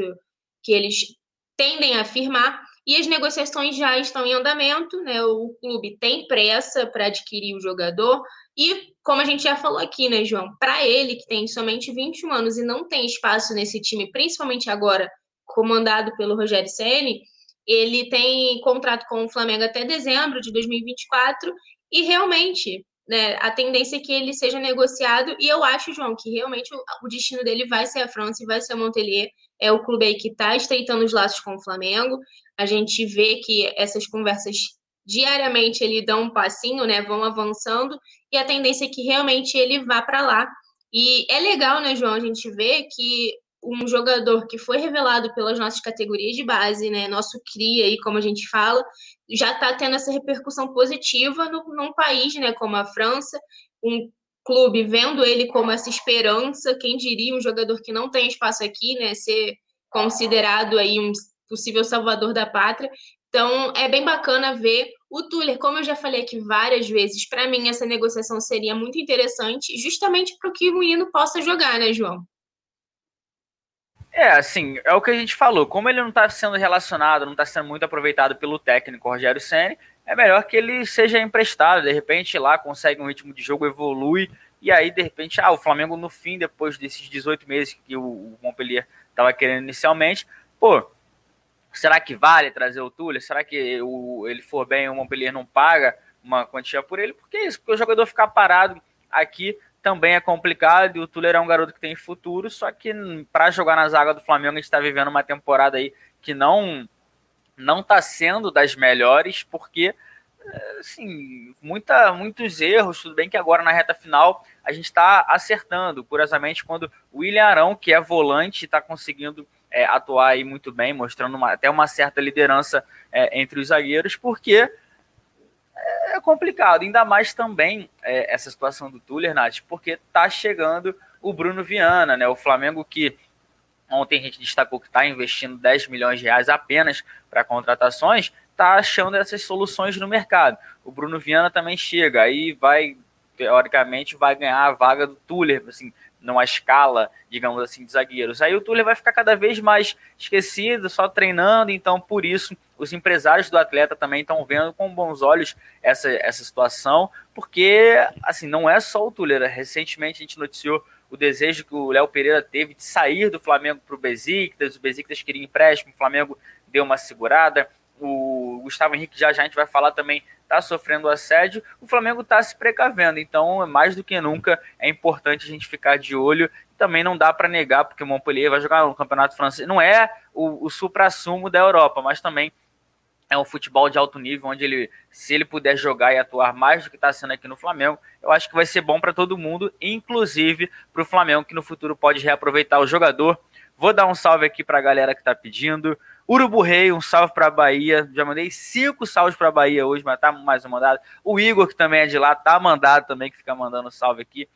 que eles tendem a afirmar, e as negociações já estão em andamento, né? O clube tem pressa para adquirir o jogador. E, como a gente já falou aqui, né, João? Para ele, que tem somente 21 anos e não tem espaço nesse time, principalmente agora comandado pelo Rogério Ceni, ele tem contrato com o Flamengo até dezembro de 2024 e realmente né, a tendência é que ele seja negociado. E eu acho, João, que realmente o, destino dele vai ser a França e vai ser o Montpellier. É o clube aí que está estreitando os laços com o Flamengo. A gente vê que essas conversas diariamente ele dão um passinho, né, vão avançando, e a tendência é que realmente ele vá para lá. E é legal, né, João, a gente vê que um jogador que foi revelado pelas nossas categorias de base, né, nosso CRIA aí, como a gente fala, já está tendo essa repercussão positiva no, num país, né, como a França, um clube vendo ele como essa esperança, quem diria um jogador que não tem espaço aqui, né, ser considerado aí um possível salvador da pátria. Então, é bem bacana ver o Tuller, como eu já falei aqui várias vezes, para mim essa negociação seria muito interessante, justamente para que o menino possa jogar, né, João? É, assim, é o que a gente falou. Como ele não está sendo relacionado, não está sendo muito aproveitado pelo técnico Rogério Senni, é melhor que ele seja emprestado. De repente, lá consegue um ritmo de jogo, evolui, e aí, de repente, ah, o Flamengo, no fim, depois desses 18 meses que o Montpellier estava querendo inicialmente, pô, será que vale trazer o Túlio? Será que o, ele for bem, o Montpellier não paga uma quantia por ele? Por que isso? Porque o jogador ficar parado aqui também é complicado e o Tuller é um garoto que tem futuro, só que para jogar na zaga do Flamengo a gente está vivendo uma temporada aí que não não está sendo das melhores, porque assim, muita, muitos erros, tudo bem que agora na reta final a gente está acertando, curiosamente quando o William Arão, que é volante, está conseguindo é, atuar aí muito bem, mostrando uma, até uma certa liderança é, entre os zagueiros, porque é complicado, ainda mais também é, essa situação do Tuller, Nath, porque tá chegando o Bruno Viana, né? O Flamengo que ontem a gente destacou que está investindo 10 milhões de reais apenas para contratações, está achando essas soluções no mercado. O Bruno Viana também chega, aí vai, teoricamente, vai ganhar a vaga do Tuller, assim, numa escala, digamos assim, de zagueiros. Aí o Tuller vai ficar cada vez mais esquecido, só treinando, então por isso os empresários do atleta também estão vendo com bons olhos essa, essa situação, porque assim, não é só o Tuller. Recentemente a gente noticiou o desejo que o Léo Pereira teve de sair do Flamengo para o Besiktas, o Besiktas queria empréstimo, o Flamengo deu uma segurada, o Gustavo Henrique já já a gente vai falar também está sofrendo assédio, o Flamengo está se precavendo. Então, mais do que nunca, é importante a gente ficar de olho. Também não dá para negar, porque o Montpellier vai jogar no Campeonato Francês. Não é o, o supra-sumo da Europa, mas também é um futebol de alto nível, onde ele, se ele puder jogar e atuar mais do que está sendo aqui no Flamengo, eu acho que vai ser bom para todo mundo, inclusive para o Flamengo, que no futuro pode reaproveitar o jogador. Vou dar um salve aqui para a galera que está pedindo. Urubu Rei, um salve para Bahia. Já mandei cinco salves para Bahia hoje, mas tá mais um mandado. O Igor, que também é de lá, tá mandado também, que fica mandando salve aqui.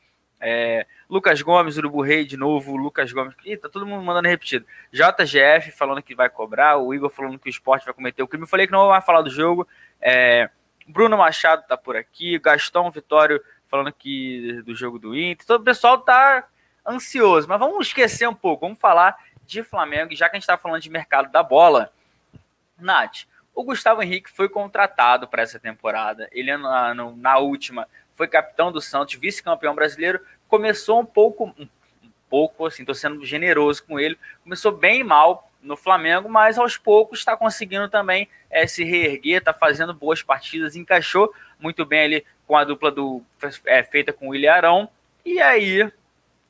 É, Lucas Gomes, Urubu Rei de novo, Lucas Gomes. Ih, tá todo mundo mandando repetido. JGF falando que vai cobrar, o Igor falando que o esporte vai cometer o crime. Eu falei que não vai falar do jogo. É, Bruno Machado tá por aqui, Gastão Vitório falando que do jogo do Inter. Todo o pessoal tá ansioso, mas vamos esquecer um pouco, vamos falar de Flamengo, já que a gente está falando de mercado da bola. Nath, o Gustavo Henrique foi contratado para essa temporada. Ele, na, na última, foi capitão do Santos, vice-campeão brasileiro. Começou um pouco, um, pouco assim, estou sendo generoso com ele. Começou bem mal no Flamengo, mas aos poucos está conseguindo também é, se reerguer, está fazendo boas partidas, encaixou muito bem ali com a dupla do é, feita com o William Arão. E aí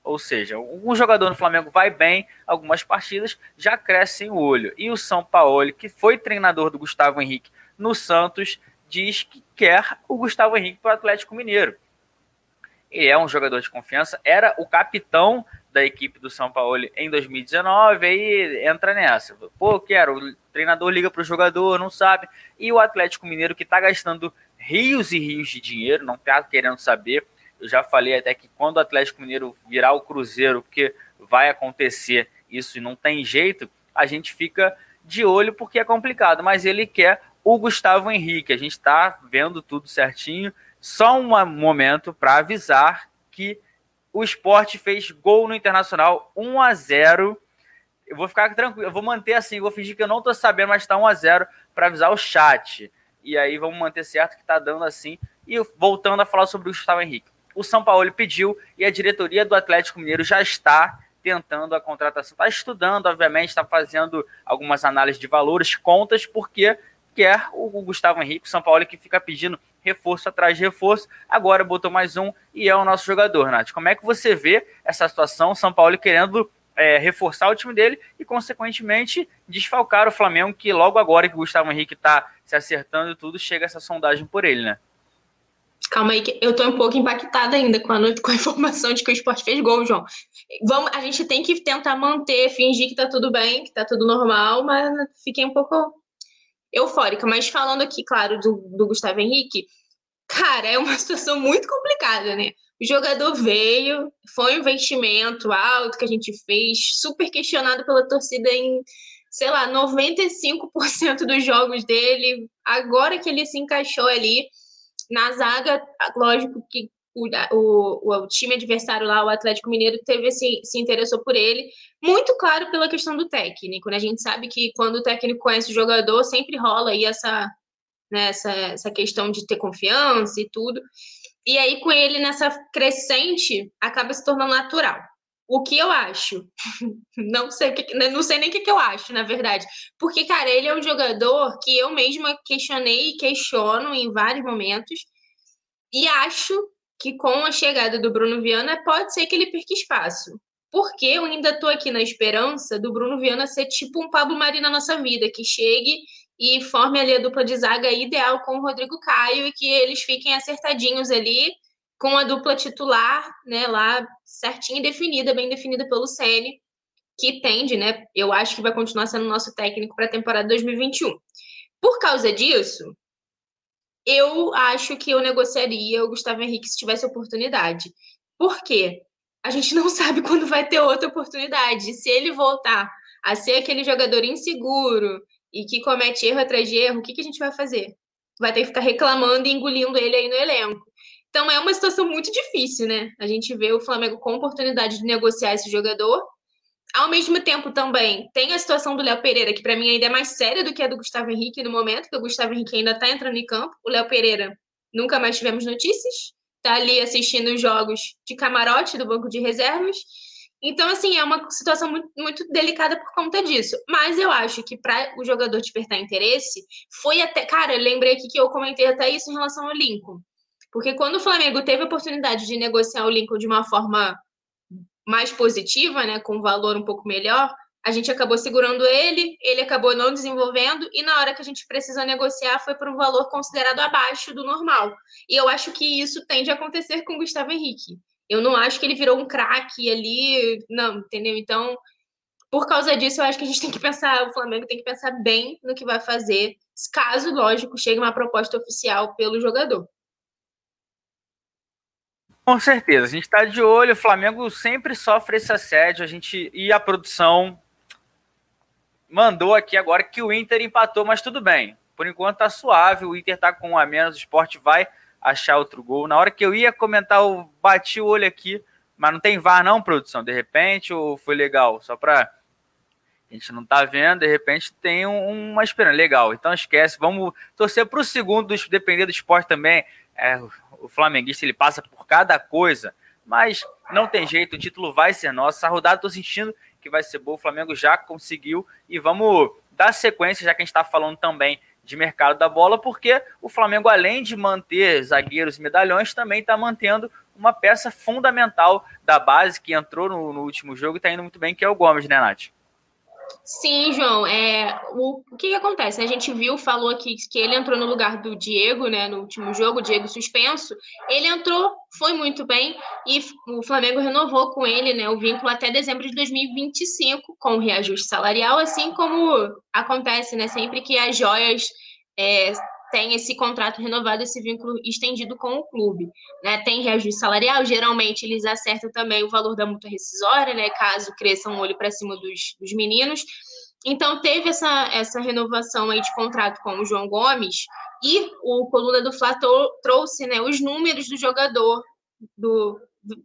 ou seja, um jogador no Flamengo vai bem, algumas partidas já crescem o olho. E o São Paulo, que foi treinador do Gustavo Henrique no Santos, diz que quer o Gustavo Henrique para o Atlético Mineiro. Ele é um jogador de confiança, era o capitão da equipe do São Paulo em 2019, aí entra nessa. Pô, quero, o treinador liga para o jogador, não sabe. E o Atlético Mineiro, que está gastando rios e rios de dinheiro, não está querendo saber eu já falei até que quando o Atlético Mineiro virar o Cruzeiro, porque vai acontecer isso e não tem jeito, a gente fica de olho porque é complicado. Mas ele quer o Gustavo Henrique. A gente está vendo tudo certinho. Só um momento para avisar que o esporte fez gol no Internacional 1 a 0 Eu vou ficar tranquilo, eu vou manter assim, vou fingir que eu não estou sabendo, mas está 1 a 0 para avisar o chat. E aí vamos manter certo que está dando assim. E voltando a falar sobre o Gustavo Henrique o São Paulo pediu e a diretoria do Atlético Mineiro já está tentando a contratação, está estudando, obviamente, está fazendo algumas análises de valores, contas, porque quer o Gustavo Henrique, o São Paulo que fica pedindo reforço atrás de reforço, agora botou mais um e é o nosso jogador, Nath. Como é que você vê essa situação, o São Paulo querendo é, reforçar o time dele e, consequentemente, desfalcar o Flamengo, que logo agora que o Gustavo Henrique está se acertando e tudo, chega essa sondagem por ele, né? Calma aí, que eu tô um pouco impactada ainda com a, com a informação de que o esporte fez gol, João. Vamos, a gente tem que tentar manter, fingir que tá tudo bem, que tá tudo normal, mas fiquei um pouco eufórica. Mas falando aqui, claro, do, do Gustavo Henrique, cara, é uma situação muito complicada, né? O jogador veio, foi um investimento alto que a gente fez, super questionado pela torcida em, sei lá, 95% dos jogos dele. Agora que ele se encaixou ali, na zaga, lógico que o, o, o, time adversário lá, o Atlético Mineiro, teve se, se interessou por ele, muito claro pela questão do técnico, né? A gente sabe que quando o técnico conhece o jogador, sempre rola aí essa, né, essa, essa questão de ter confiança e tudo. E aí, com ele nessa crescente, acaba se tornando natural. O que eu acho? Não sei, né, não sei nem o que, eu acho, na verdade. Porque, cara, ele é um jogador que eu mesma questionei e questiono em vários momentos. E acho que com a chegada do Bruno Viana, pode ser que ele perca espaço. Porque eu ainda tô aqui na esperança do Bruno Viana ser tipo um Pablo Mari na nossa vida, que chegue e forme ali a dupla de zaga ideal com o Rodrigo Caio e que eles fiquem acertadinhos ali com a dupla titular, né, lá certinha definida, bem definida pelo Ceni, que tende, né, eu acho que vai continuar sendo nosso técnico para a temporada 2021. Por causa disso, eu acho que eu negociaria o Gustavo Henrique se tivesse oportunidade. Por quê? A gente não sabe quando vai ter outra oportunidade. Se ele voltar a ser aquele jogador inseguro e que comete erro atrás de erro, o que, que a gente vai fazer? Vai ter que ficar reclamando e engolindo ele aí no elenco. Então é uma situação muito difícil, né? A gente vê o Flamengo com oportunidade de negociar esse jogador. Ao mesmo tempo, também tem a situação do Léo Pereira, que para mim ainda é mais séria do que a do Gustavo Henrique no momento, que o Gustavo Henrique ainda está entrando em campo. O Léo Pereira nunca mais tivemos notícias. Está ali assistindo os jogos de camarote do banco de reservas. Então, assim, é uma situação muito, muito delicada por conta disso. Mas eu acho que para o jogador despertar interesse, foi até. Cara, lembrei aqui que eu comentei até isso em relação ao Lincoln. Porque quando o Flamengo teve a oportunidade de negociar o Lincoln de uma forma mais positiva, né, com um valor um pouco melhor, a gente acabou segurando ele, ele acabou não desenvolvendo, e na hora que a gente precisa negociar foi por um valor considerado abaixo do normal. E eu acho que isso tende a acontecer com o Gustavo Henrique. Eu não acho que ele virou um craque ali, não, entendeu? Então, por causa disso, eu acho que a gente tem que pensar, o Flamengo tem que pensar bem no que vai fazer, caso, lógico, chegue uma proposta oficial pelo jogador. Com certeza, a gente está de olho. O Flamengo sempre sofre esse assédio. A gente e a produção mandou aqui agora que o Inter empatou, mas tudo bem. Por enquanto tá suave. O Inter tá com um a menos. O esporte vai achar outro gol. Na hora que eu ia comentar, eu bati o olho aqui, mas não tem VAR, não, produção. De repente, ou foi legal? Só para a gente não tá vendo, de repente tem um, uma esperança. Legal, então esquece. Vamos torcer para o segundo, depender do esporte também. É, o flamenguista ele passa por cada coisa, mas não tem jeito, o título vai ser nosso. Essa rodada estou sentindo que vai ser boa, o Flamengo já conseguiu e vamos dar sequência, já que a gente está falando também de mercado da bola, porque o Flamengo, além de manter zagueiros e medalhões, também está mantendo uma peça fundamental da base que entrou no, no último jogo e está indo muito bem, que é o Gomes, né, Nath? Sim, João. É, o, o que, que, acontece? A gente viu, falou aqui que ele entrou no lugar do Diego, né, no último jogo, Diego suspenso. Ele entrou, foi muito bem e o Flamengo renovou com ele, né, o vínculo até dezembro de 2025 com o reajuste salarial, assim como acontece, né, sempre que as joias é, tem esse contrato renovado, esse vínculo estendido com o clube. Né? Tem reajuste salarial, geralmente eles acertam também o valor da multa rescisória, né? caso cresça um olho para cima dos, dos meninos. Então, teve essa, essa renovação aí de contrato com o João Gomes e o Coluna do Fla trouxe né, os números do jogador do,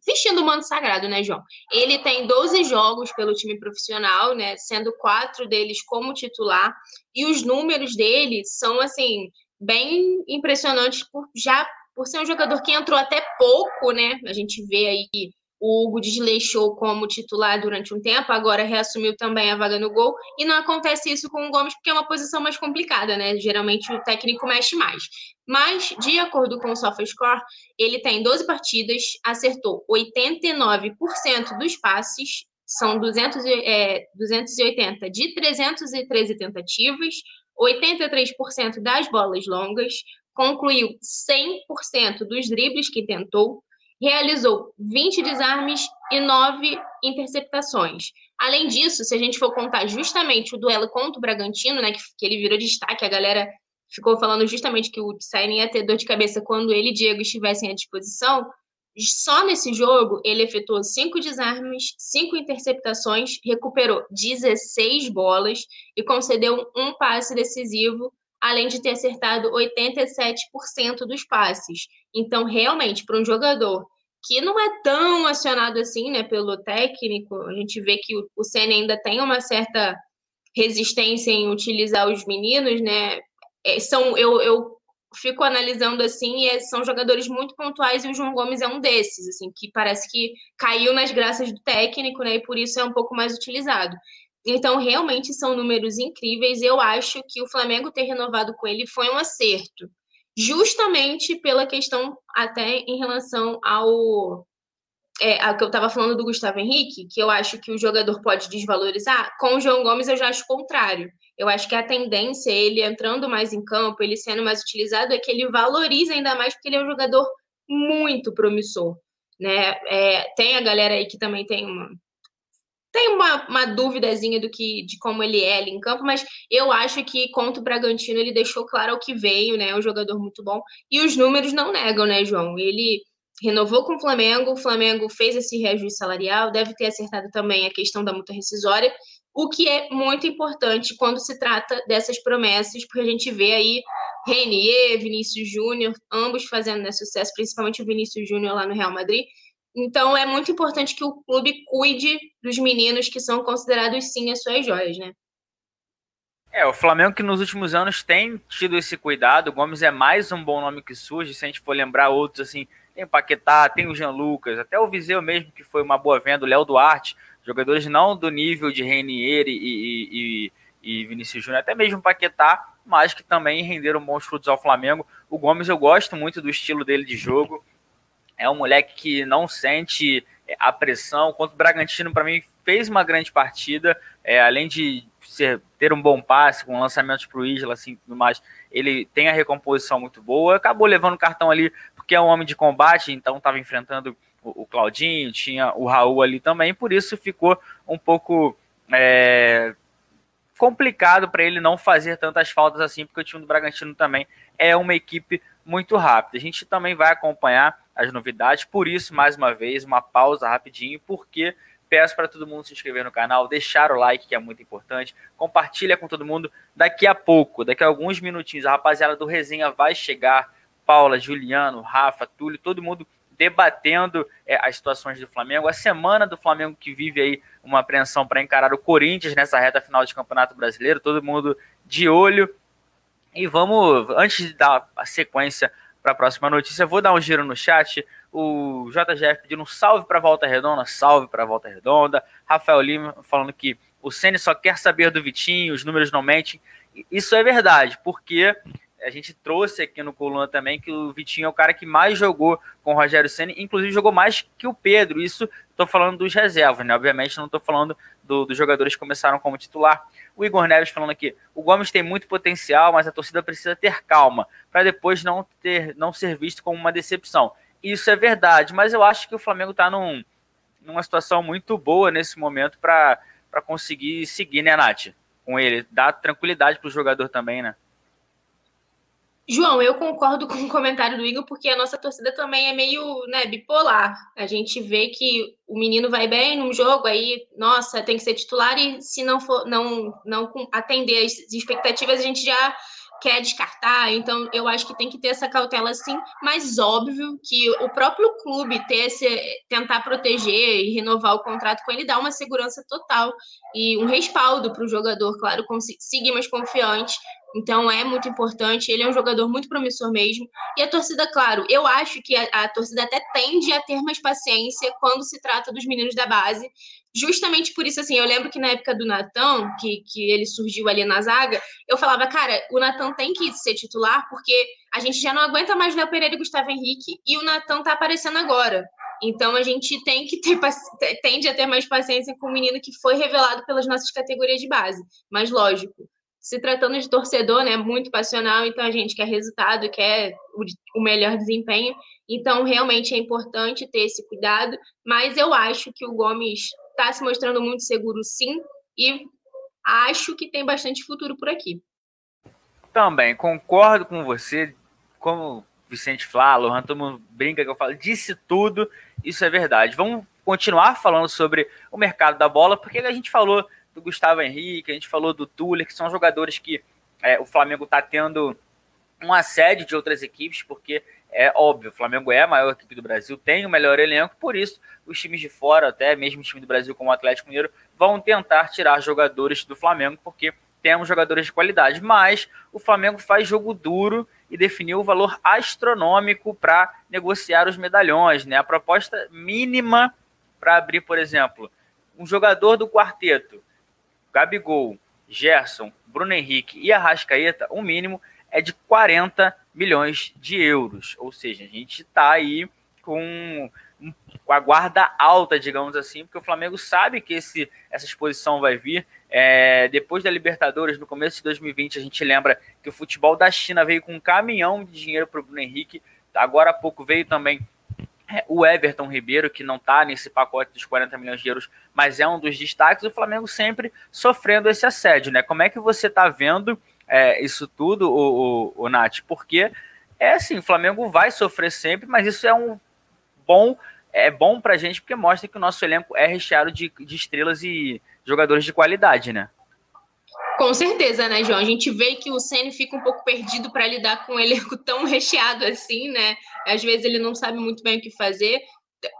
vestindo o manto sagrado, né, João? Ele tem 12 jogos pelo time profissional, né, sendo quatro deles como titular, e os números dele são assim bem impressionante por já por ser um jogador que entrou até pouco, né? A gente vê aí que o Hugo desleixou como titular durante um tempo, agora reassumiu também a vaga no gol, e não acontece isso com o Gomes porque é uma posição mais complicada, né? Geralmente o técnico mexe mais. Mas, de acordo com o SofaScore, ele tem 12 partidas, acertou 89% dos passes, são 200, é, 280 de 313 tentativas, 83% das bolas longas, concluiu 100% dos dribles que tentou, realizou 20 desarmes e 9 interceptações. Além disso, se a gente for contar justamente o duelo contra o Bragantino, né, que, que ele virou destaque, a galera ficou falando justamente que o Sain ia ter dor de cabeça quando ele e Diego estivessem à disposição, só nesse jogo, ele efetuou cinco desarmes, cinco interceptações, recuperou 16 bolas e concedeu um passe decisivo, além de ter acertado 87% dos passes. Então, realmente, para um jogador que não é tão acionado assim, né, pelo técnico, a gente vê que o, Senna ainda tem uma certa resistência em utilizar os meninos, né? É, são, eu, eu fico analisando assim, e é, são jogadores muito pontuais, e o João Gomes é um desses, assim, que parece que caiu nas graças do técnico, né? E por isso é um pouco mais utilizado. Então, realmente são números incríveis. Eu acho que o Flamengo ter renovado com ele foi um acerto. Justamente pela questão até em relação ao é, que eu estava falando do Gustavo Henrique, que eu acho que o jogador pode desvalorizar, com o João Gomes eu já acho o contrário. Eu acho que a tendência, ele entrando mais em campo, ele sendo mais utilizado, é que ele valoriza ainda mais, porque ele é um jogador muito promissor. Né? É, tem a galera aí que também tem uma, tem uma, uma duvidazinha do que de como ele é ali em campo, mas eu acho que contra o Bragantino ele deixou claro o que veio, né? É um jogador muito bom. E os números não negam, né, João? Ele renovou com o Flamengo, o Flamengo fez esse reajuste salarial, deve ter acertado também a questão da multa rescisória, o que é muito importante quando se trata dessas promessas, porque a gente vê aí Renier, Vinícius Júnior, ambos fazendo né, sucesso, principalmente o Vinícius Júnior lá no Real Madrid. Então é muito importante que o clube cuide dos meninos que são considerados sim as suas joias, né? É, o Flamengo que nos últimos anos tem tido esse cuidado, o Gomes é mais um bom nome que surge, se a gente for lembrar outros assim, tem o Paquetá, tem o Jean Lucas, até o Viseu mesmo, que foi uma boa venda, o Léo Duarte, jogadores não do nível de Renier e, e, e, e Vinícius Júnior, até mesmo Paquetá, mas que também renderam bons frutos ao Flamengo. O Gomes eu gosto muito do estilo dele de jogo, é um moleque que não sente a pressão, quanto o Bragantino, para mim, fez uma grande partida, é, além de ser, ter um bom passe, com lançamentos para o Isla, assim, tudo mais, ele tem a recomposição muito boa, acabou levando o cartão ali porque é um homem de combate, então estava enfrentando o, Claudinho, tinha o Raul ali também, por isso ficou um pouco é, complicado para ele não fazer tantas faltas assim, porque o time do Bragantino também é uma equipe muito rápida. A gente também vai acompanhar as novidades, por isso, mais uma vez, uma pausa rapidinho, porque peço para todo mundo se inscrever no canal, deixar o like, que é muito importante, compartilha com todo mundo. Daqui a pouco, daqui a alguns minutinhos, a rapaziada do Resenha vai chegar, Paula, Juliano, Rafa, Túlio, todo mundo debatendo é, as situações do Flamengo, a semana do Flamengo que vive aí uma apreensão para encarar o Corinthians nessa reta final de Campeonato Brasileiro, todo mundo de olho. E vamos, antes de dar a sequência para a próxima notícia, vou dar um giro no chat. O JGF pedindo um salve para Volta Redonda, salve para Volta Redonda. Rafael Lima falando que o Ceni só quer saber do Vitinho, os números não mentem. Isso é verdade, porque a gente trouxe aqui no Coluna também que o Vitinho é o cara que mais jogou com o Rogério Senna, inclusive jogou mais que o Pedro. Isso estou falando dos reservas, né? Obviamente não estou falando do, dos jogadores que começaram como titular. O Igor Neves falando aqui: o Gomes tem muito potencial, mas a torcida precisa ter calma para depois não ter, não ser visto como uma decepção. Isso é verdade, mas eu acho que o Flamengo está num, numa situação muito boa nesse momento para conseguir seguir, né, Nath? Com ele, dar tranquilidade para o jogador também, né? João, eu concordo com o comentário do Igor, porque a nossa torcida também é meio né, bipolar. A gente vê que o menino vai bem num jogo, aí, nossa, tem que ser titular, e se não for não, não atender as expectativas, a gente já quer descartar. Então, eu acho que tem que ter essa cautela sim, mas óbvio que o próprio clube ter esse, tentar proteger e renovar o contrato com ele dá uma segurança total e um respaldo para o jogador, claro, seguir mais confiante então é muito importante. Ele é um jogador muito promissor mesmo. E a torcida, claro, eu acho que a, a, torcida até tende a ter mais paciência quando se trata dos meninos da base. Justamente por isso, assim, eu lembro que na época do Natan, que, que ele surgiu ali na zaga, eu falava, cara, o Natan tem que ser titular, porque a gente já não aguenta mais Léo Pereira e Gustavo Henrique, e o Natan tá aparecendo agora. Então a gente tem que ter tende a ter mais paciência com o menino que foi revelado pelas nossas categorias de base. Mas lógico, se tratando de torcedor, né, muito passional, então a gente quer resultado, quer o, melhor desempenho. Então, realmente é importante ter esse cuidado, mas eu acho que o Gomes está se mostrando muito seguro, sim, e acho que tem bastante futuro por aqui. Também, concordo com você, como Vicente Flá, Lohan, todo mundo brinca que eu falo, disse tudo, isso é verdade. Vamos continuar falando sobre o mercado da bola, porque a gente falou do Gustavo Henrique, a gente falou do Tuller, que são jogadores que é, o Flamengo está tendo um assédio de outras equipes, porque é óbvio, o Flamengo é a maior equipe do Brasil, tem o melhor elenco, por isso os times de fora, até mesmo o time do Brasil como o Atlético Mineiro, vão tentar tirar jogadores do Flamengo, porque temos jogadores de qualidade, mas o Flamengo faz jogo duro e definiu o valor astronômico para negociar os medalhões, né? A proposta mínima para abrir, por exemplo, um jogador do quarteto Gabigol, Gerson, Bruno Henrique e Arrascaeta, o mínimo é de 40 milhões de euros. Ou seja, a gente está aí com, com, a guarda alta, digamos assim, porque o Flamengo sabe que esse, essa exposição vai vir. É, depois da Libertadores, no começo de 2020, a gente lembra que o futebol da China veio com um caminhão de dinheiro para o Bruno Henrique. Agora há pouco veio também o Everton Ribeiro, que não está nesse pacote dos 40 milhões de euros, mas é um dos destaques, o Flamengo sempre sofrendo esse assédio, né? Como é que você está vendo é, isso tudo, o, o, o Nath? Porque é assim, o Flamengo vai sofrer sempre, mas isso é um bom, é bom pra gente, porque mostra que o nosso elenco é recheado de, de estrelas e jogadores de qualidade, né? Com certeza, né, João? A gente vê que o Ceni fica um pouco perdido para lidar com um elenco tão recheado assim, né? Às vezes ele não sabe muito bem o que fazer.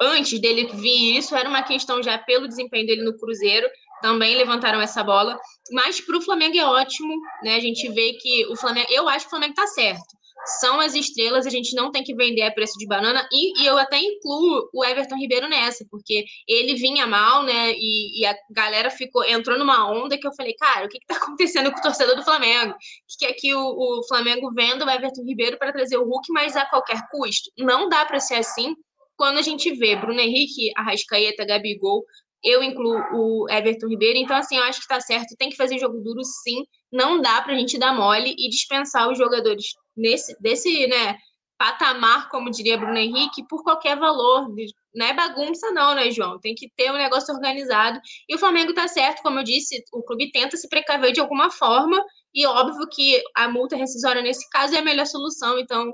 Antes dele vir isso, era uma questão já pelo desempenho dele no Cruzeiro, também levantaram essa bola. Mas para o Flamengo é ótimo, né? A gente vê que o Flamengo. Eu acho que o Flamengo está certo são as estrelas, a gente não tem que vender a preço de banana, e, e, eu até incluo o Everton Ribeiro nessa, porque ele vinha mal, né, e, e, a galera ficou, entrou numa onda que eu falei, cara, o que que tá acontecendo com o torcedor do Flamengo? Que quer que o, o Flamengo venda o Everton Ribeiro para trazer o Hulk, mas a qualquer custo? Não dá para ser assim, quando a gente vê Bruno Henrique, Arrascaeta, Gabigol, eu incluo o Everton Ribeiro, então assim, eu acho que tá certo, tem que fazer jogo duro sim, não dá pra gente dar mole e dispensar os jogadores nesse, desse, né, patamar, como diria Bruno Henrique, por qualquer valor. Não é bagunça, não, né, João? Tem que ter um negócio organizado. E o Flamengo tá certo, como eu disse, o clube tenta se precaver de alguma forma, e óbvio que a multa rescisória nesse caso é a melhor solução. Então,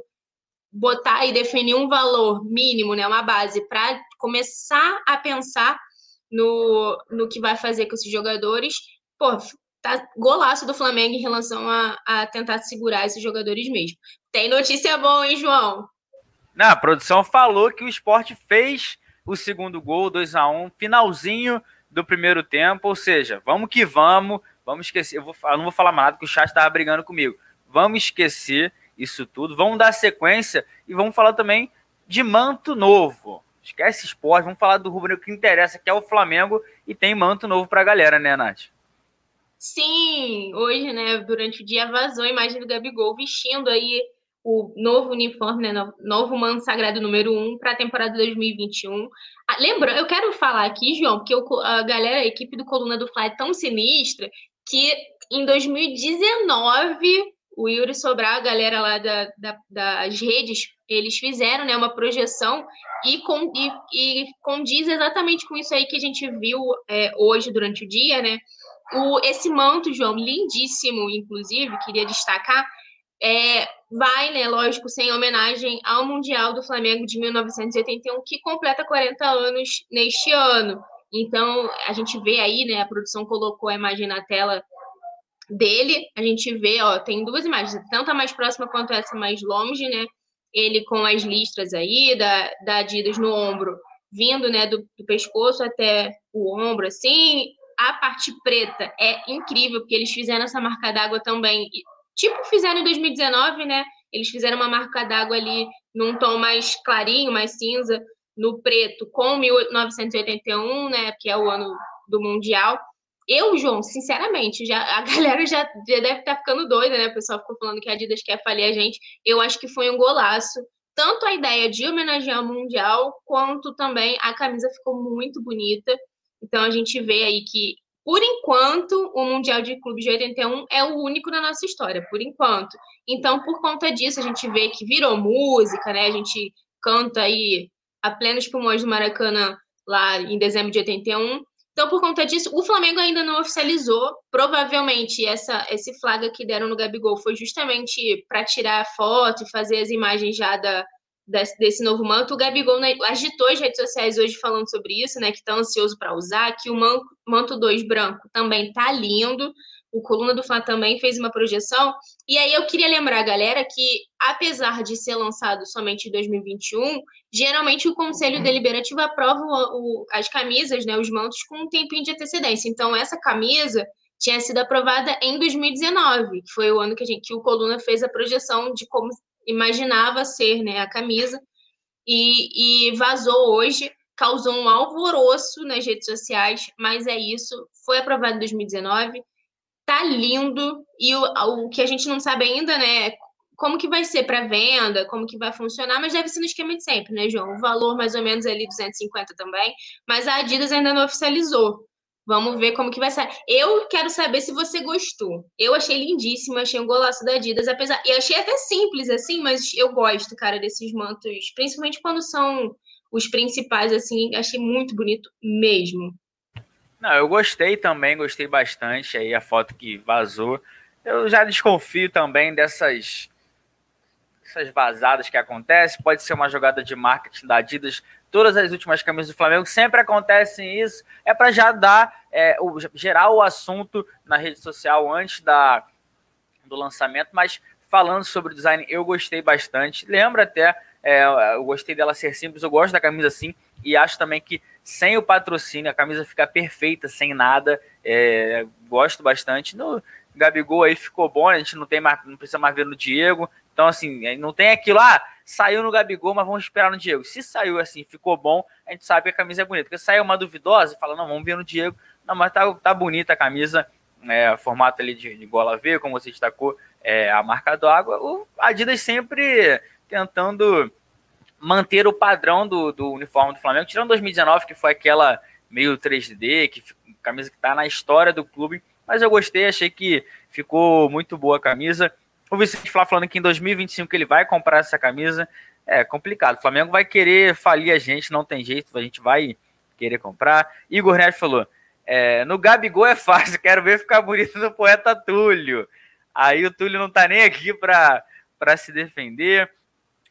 botar e definir um valor mínimo, né, uma base, para começar a pensar no, no que vai fazer com esses jogadores. Pô, tá golaço do Flamengo em relação a, a tentar segurar esses jogadores mesmo. Tem notícia boa, hein, João? Não, a produção falou que o esporte fez o segundo gol, 2 a 1 finalzinho do primeiro tempo, ou seja, vamos que vamos, vamos esquecer, eu, vou, eu não vou falar nada, porque o chat estava brigando comigo, vamos esquecer isso tudo, vamos dar sequência e vamos falar também de manto novo, esquece esporte, vamos falar do rubro que interessa, que é o Flamengo, e tem manto novo para a galera, né, Nath? Sim, hoje, né, durante o dia vazou a imagem do Gabigol vestindo aí o novo uniforme, né, novo manto sagrado número 1 para a temporada 2021. Ah, lembrando, eu quero falar aqui, João, porque a galera, a equipe do Coluna do Fly é tão sinistra que em 2019 o Yuri Sobral, a galera lá da, da, das redes, eles fizeram né, uma projeção e, com, e, e condiz exatamente com isso aí que a gente viu é, hoje durante o dia, né? O, esse manto, João, lindíssimo, inclusive, queria destacar, é, vai, né, lógico, sem homenagem ao Mundial do Flamengo de 1981, que completa 40 anos neste ano. Então, a gente vê aí, né, a produção colocou a imagem na tela dele, a gente vê, ó, tem duas imagens, tanto a mais próxima quanto essa mais longe, né, ele com as listras aí, da, da Adidas no ombro, vindo, né, do, do pescoço até o ombro, assim, a parte preta é incrível, porque eles fizeram essa marca d'água também tipo fizeram em 2019, né? Eles fizeram uma marca d'água ali num tom mais clarinho, mais cinza, no preto, com 1981, né? Que é o ano do Mundial. Eu, João, sinceramente, já, a galera já, já deve estar tá ficando doida, né? O pessoal ficou falando que a Adidas quer falir a gente. Eu acho que foi um golaço. Tanto a ideia de homenagear o Mundial, quanto também a camisa ficou muito bonita. Então a gente vê aí que por enquanto, o Mundial de Clubes de 81 é o único na nossa história, por enquanto. Então, por conta disso, a gente vê que virou música, né? A gente canta aí a plenos pulmões do Maracanã lá em dezembro de 81. Então, por conta disso, o Flamengo ainda não oficializou. Provavelmente, essa, esse flaga que deram no Gabigol foi justamente para tirar foto e fazer as imagens já da, desse, desse novo manto. O Gabigol né, agitou as redes sociais hoje falando sobre isso, né? Que está ansioso para usar, que o manto, manto 2 branco também tá lindo. O Coluna do Fla também fez uma projeção. E aí eu queria lembrar a galera que, apesar de ser lançado somente em 2021, geralmente o Conselho Deliberativo aprova o, o, as camisas, né, os mantos, com um tempinho de antecedência. Então, essa camisa tinha sido aprovada em 2019, que foi o ano que, gente, que o Coluna fez a projeção de como imaginava ser né, a camisa, e, e vazou hoje, causou um alvoroço nas redes sociais, mas é isso, foi aprovado em 2019, tá lindo, e o, o que a gente não sabe ainda, né, como que vai ser para venda, como que vai funcionar, mas deve ser no esquema de sempre, né, João? O valor mais ou menos ali 250 também, mas a Adidas ainda não oficializou. Vamos ver como que vai sair. Eu quero saber se você gostou. Eu achei lindíssimo, achei um golaço da Adidas, apesar. E achei até simples, assim, mas eu gosto, cara, desses mantos, principalmente quando são os principais, assim, achei muito bonito mesmo. Não, eu gostei também, gostei bastante aí a foto que vazou. Eu já desconfio também dessas essas vazadas que acontecem. Pode ser uma jogada de marketing da Adidas todas as últimas camisas do Flamengo sempre acontecem isso. É para já dar, é, o, gerar o assunto na rede social antes da, do lançamento, mas falando sobre o design, eu gostei bastante. Lembra até, é, eu gostei dela ser simples, eu gosto da camisa assim, e acho também que sem o patrocínio a camisa fica perfeita, sem nada. É, gosto bastante. No Gabigol aí ficou bom, a gente não tem mais, não precisa mais ver no Diego. Então, assim, não tem aquilo, ah, saiu no Gabigol, mas vamos esperar no Diego. Se saiu assim, ficou bom, a gente sabe que a camisa é bonita. Porque saiu uma duvidosa, fala, não, vamos ver no Diego. Não, mas tá, tá bonita a camisa, é, formato ali de, de gola V, como você destacou, é, a marca d'água. O Adidas sempre tentando manter o padrão do, do uniforme do Flamengo, tirando 2019, que foi aquela meio 3D, que camisa que tá na história do clube. Mas eu gostei, achei que ficou muito boa a camisa O Vicente Flá falando que em 2025 ele vai comprar essa camisa. É complicado. O Flamengo vai querer falir a gente, não tem jeito, a gente vai querer comprar. Igor Neto falou: é, no Gabigol é fácil, quero ver ficar bonito no poeta Túlio. Aí o Túlio não tá nem aqui para se defender,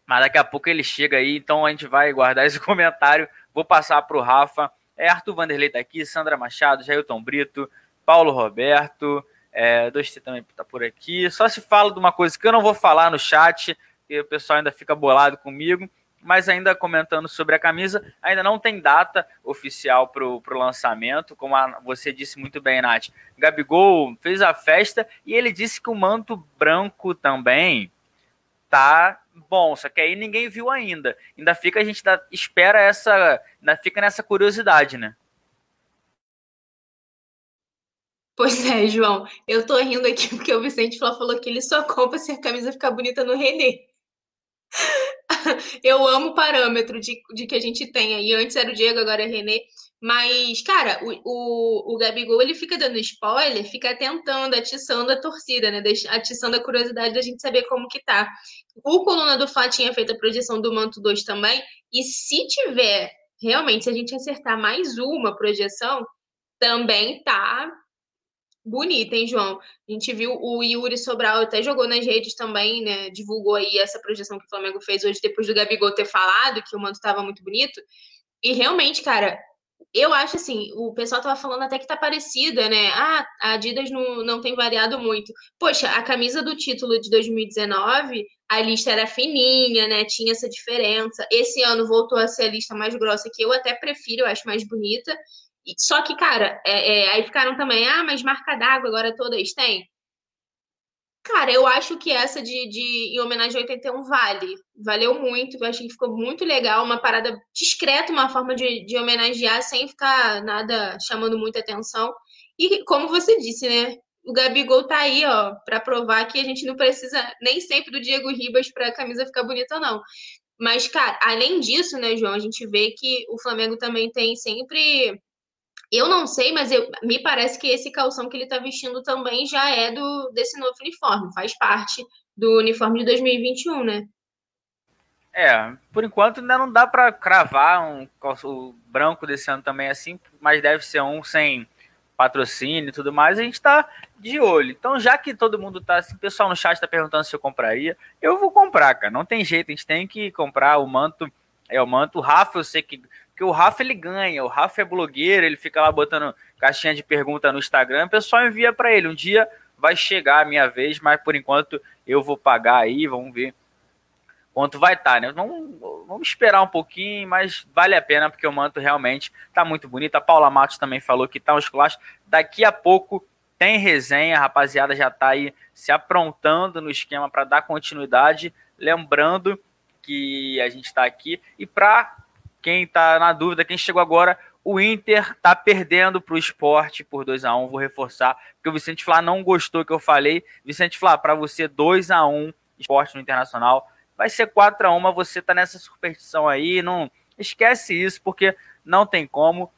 mas daqui a pouco ele chega aí, então a gente vai guardar esse comentário. Vou passar para o Rafa. É Arthur Vanderlei tá aqui, Sandra Machado, Jailton Brito, Paulo Roberto, é, 2T também tá por aqui. Só se fala de uma coisa que eu não vou falar no chat, que o pessoal ainda fica bolado comigo mas ainda comentando sobre a camisa, ainda não tem data oficial para o lançamento, como a, você disse muito bem, Nath. Gabigol fez a festa e ele disse que o manto branco também tá bom, só que aí ninguém viu ainda. Ainda fica, a gente dá, espera essa, ainda fica nessa curiosidade, né? Pois é, João. Eu tô rindo aqui porque o Vicente falou que ele só compra se a camisa ficar bonita no Renê. eu amo o parâmetro de, de que a gente tem aí. Antes era o Diego, agora é o René. Mas, cara, o, o, o Gabigol, ele fica dando spoiler, fica tentando, atiçando a torcida, né? Atiçando a curiosidade da gente saber como que tá. O Coluna do Fá tinha feito a projeção do Manto 2 também. E se tiver, realmente, se a gente acertar mais uma projeção, também tá bonita, hein, João? A gente viu o Yuri Sobral até jogou nas redes também, né? Divulgou aí essa projeção que o Flamengo fez hoje depois do Gabigol ter falado que o manto estava muito bonito. E realmente, cara, eu acho assim, o pessoal tava falando até que tá parecida, né? Ah, a Adidas não, não tem variado muito. Poxa, a camisa do título de 2019, a lista era fininha, né? Tinha essa diferença. Esse ano voltou a ser a lista mais grossa, que eu até prefiro, eu acho mais bonita. Só que, cara, é, é, aí ficaram também, ah, mas marca d'água agora todas têm. Cara, eu acho que essa de, de em homenagem ao 81 vale. Valeu muito, eu achei que ficou muito legal, uma parada discreta, uma forma de, de homenagear sem ficar nada chamando muita atenção. E como você disse, né? O Gabigol tá aí, ó, para provar que a gente não precisa nem sempre do Diego Ribas para a camisa ficar bonita, não. Mas, cara, além disso, né, João, a gente vê que o Flamengo também tem sempre eu não sei, mas eu, me parece que esse calção que ele está vestindo também já é do desse novo uniforme, faz parte do uniforme de 2021, né? É, por enquanto ainda não dá para cravar um calço branco desse ano também assim, mas deve ser um sem patrocínio e tudo mais, a gente está de olho. Então, já que todo mundo tá assim, o pessoal no chat está perguntando se eu compraria, eu vou comprar, cara. Não tem jeito, a gente tem que comprar o manto. É o manto. O Rafa, eu sei que porque o Rafa ele ganha, o Rafa é blogueiro, ele fica lá botando caixinha de pergunta no Instagram, o pessoal envia para ele. Um dia vai chegar a minha vez, mas por enquanto eu vou pagar aí, vamos ver quanto vai estar, tá, né? Vamos, vamos esperar um pouquinho, mas vale a pena porque o manto realmente tá muito bonito. A Paula Matos também falou que tá um esculacho. Daqui a pouco tem resenha, a rapaziada já tá aí se aprontando no esquema para dar continuidade. Lembrando que a gente está aqui e para quem está na dúvida, quem chegou agora, o Inter está perdendo para o esporte por 2 a 1 Vou reforçar, porque o Vicente Flá não gostou que eu falei. Vicente Flá, para você, 2 a 1 esporte no Internacional. Vai ser 4 a 1 mas você está nessa superstição aí. Não esquece isso, porque não tem como.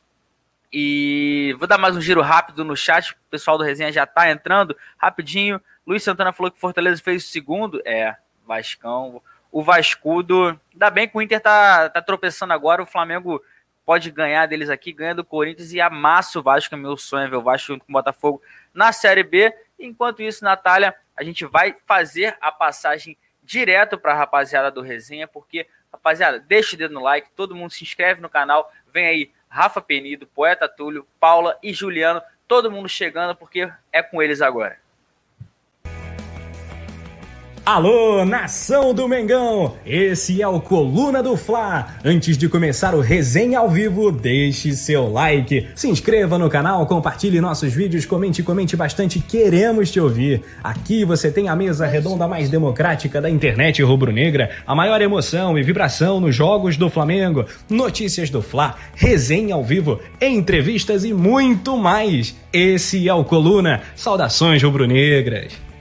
E vou dar mais um giro rápido no chat. O pessoal do resenha já está entrando. Rapidinho. Luiz Santana falou que Fortaleza fez o segundo. É, Vascão o Vascudo. Ainda bem que o Inter tá, tá tropeçando agora, o Flamengo pode ganhar deles aqui, ganha do Corinthians e amassa o Vasco, é meu sonho ver o Vasco junto com o Botafogo na Série B. Enquanto isso, Natália, a gente vai fazer a passagem direto para a rapaziada do Resenha, porque, rapaziada, deixa o dedo no like, todo mundo se inscreve no canal, vem aí Rafa Penido, Poeta Túlio, Paula e Juliano, todo mundo chegando, porque é com eles agora. Alô, nação do Mengão! Esse é o Coluna do Fla. Antes de começar o resenha ao vivo, deixe seu like, se inscreva no canal, compartilhe nossos vídeos, comente, comente bastante, queremos te ouvir. Aqui você tem a mesa redonda mais democrática da internet rubro-negra, a maior emoção e vibração nos jogos do Flamengo, notícias do Fla, resenha ao vivo, entrevistas e muito mais. Esse é o Coluna. Saudações rubro-negras.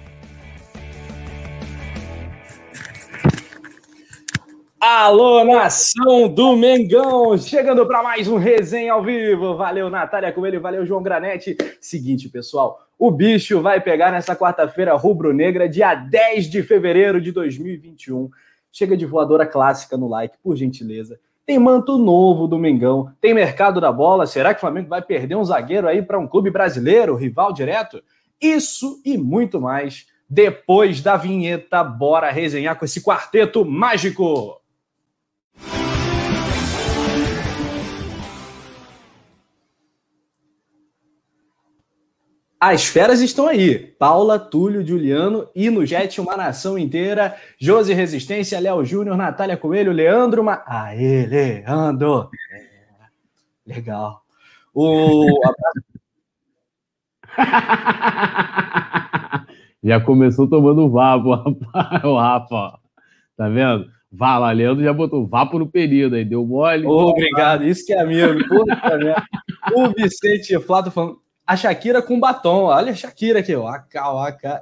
Alô, nação do Mengão! Chegando para mais um resenha ao vivo. Valeu, Natália Coelho, valeu, João Granete. Seguinte, pessoal, o bicho vai pegar nessa quarta-feira rubro-negra, dia 10 de fevereiro de 2021. Chega de voadora clássica no like, por gentileza. Tem manto novo do Mengão, tem mercado da bola. Será que o Flamengo vai perder um zagueiro aí para um clube brasileiro, rival direto? Isso e muito mais depois da vinheta. Bora resenhar com esse quarteto mágico. As feras estão aí. Paula, Túlio, Juliano e no Jet uma nação inteira. Josi Resistência, Léo Júnior, Natália Coelho, Leandro. Ma... Aê, Leandro! É, legal. O. já começou tomando vapo, rapaz. O Rafa, tá vendo? Vá lá, Leandro já botou vapo no período aí, deu mole. Obrigado, isso que é amigo. Puta, o Vicente Flato falando a Shakira com batom. Olha a Shakira aqui, ó.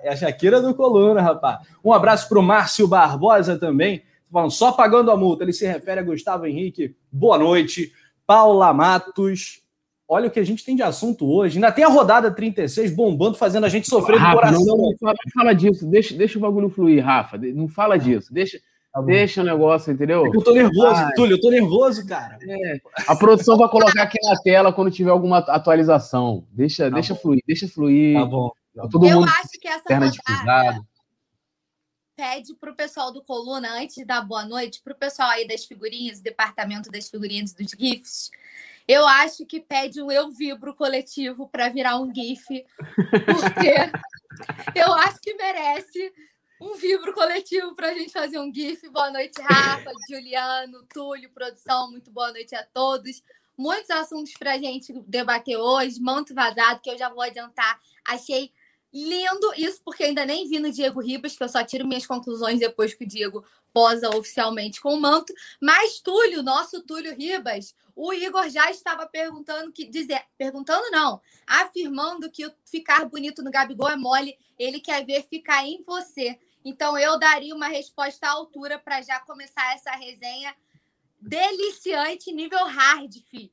É a Shakira do Coluna, rapaz. Um abraço para o Márcio Barbosa também. Falando, só pagando a multa. Ele se refere a Gustavo Henrique. Boa noite. Paula Matos. Olha o que a gente tem de assunto hoje. Ainda tem a rodada 36 bombando, fazendo a gente sofrer Rafa, do coração. Não, não, não, fala disso. Deixa, deixa o bagulho fluir, Rafa. Não fala disso. Deixa. Tá Deixa o negócio, entendeu? É eu tô nervoso, Ai. Túlio, eu tô nervoso, cara. É. A produção vai colocar aqui na tela quando tiver alguma atualização. Deixa, tá deixa fluir, deixa fluir. Tá bom. Tá Todo eu mundo acho que essa rodada pede pro pessoal do Coluna, antes de dar boa noite, pro pessoal aí das figurinhas, do departamento das figurinhas dos GIFs, eu acho que pede o Eu Vibro coletivo para virar um GIF, porque eu acho que merece um vibro coletivo para a gente fazer um GIF. Boa noite, Rafa, Juliano, Túlio, produção. Muito boa noite a todos. Muitos assuntos para a gente debater hoje. Manto vazado, que eu já vou adiantar. Achei lindo isso, porque ainda nem vi no Diego Ribas, que eu só tiro minhas conclusões depois que o Diego posa oficialmente com o manto. Mas Túlio, nosso Túlio Ribas, o Igor já estava perguntando que dizer, perguntando não, afirmando que ficar bonito no Gabigol é mole, ele quer ver ficar em você. Então eu daria uma resposta à altura para já começar essa resenha deliciante, nível hard, filho.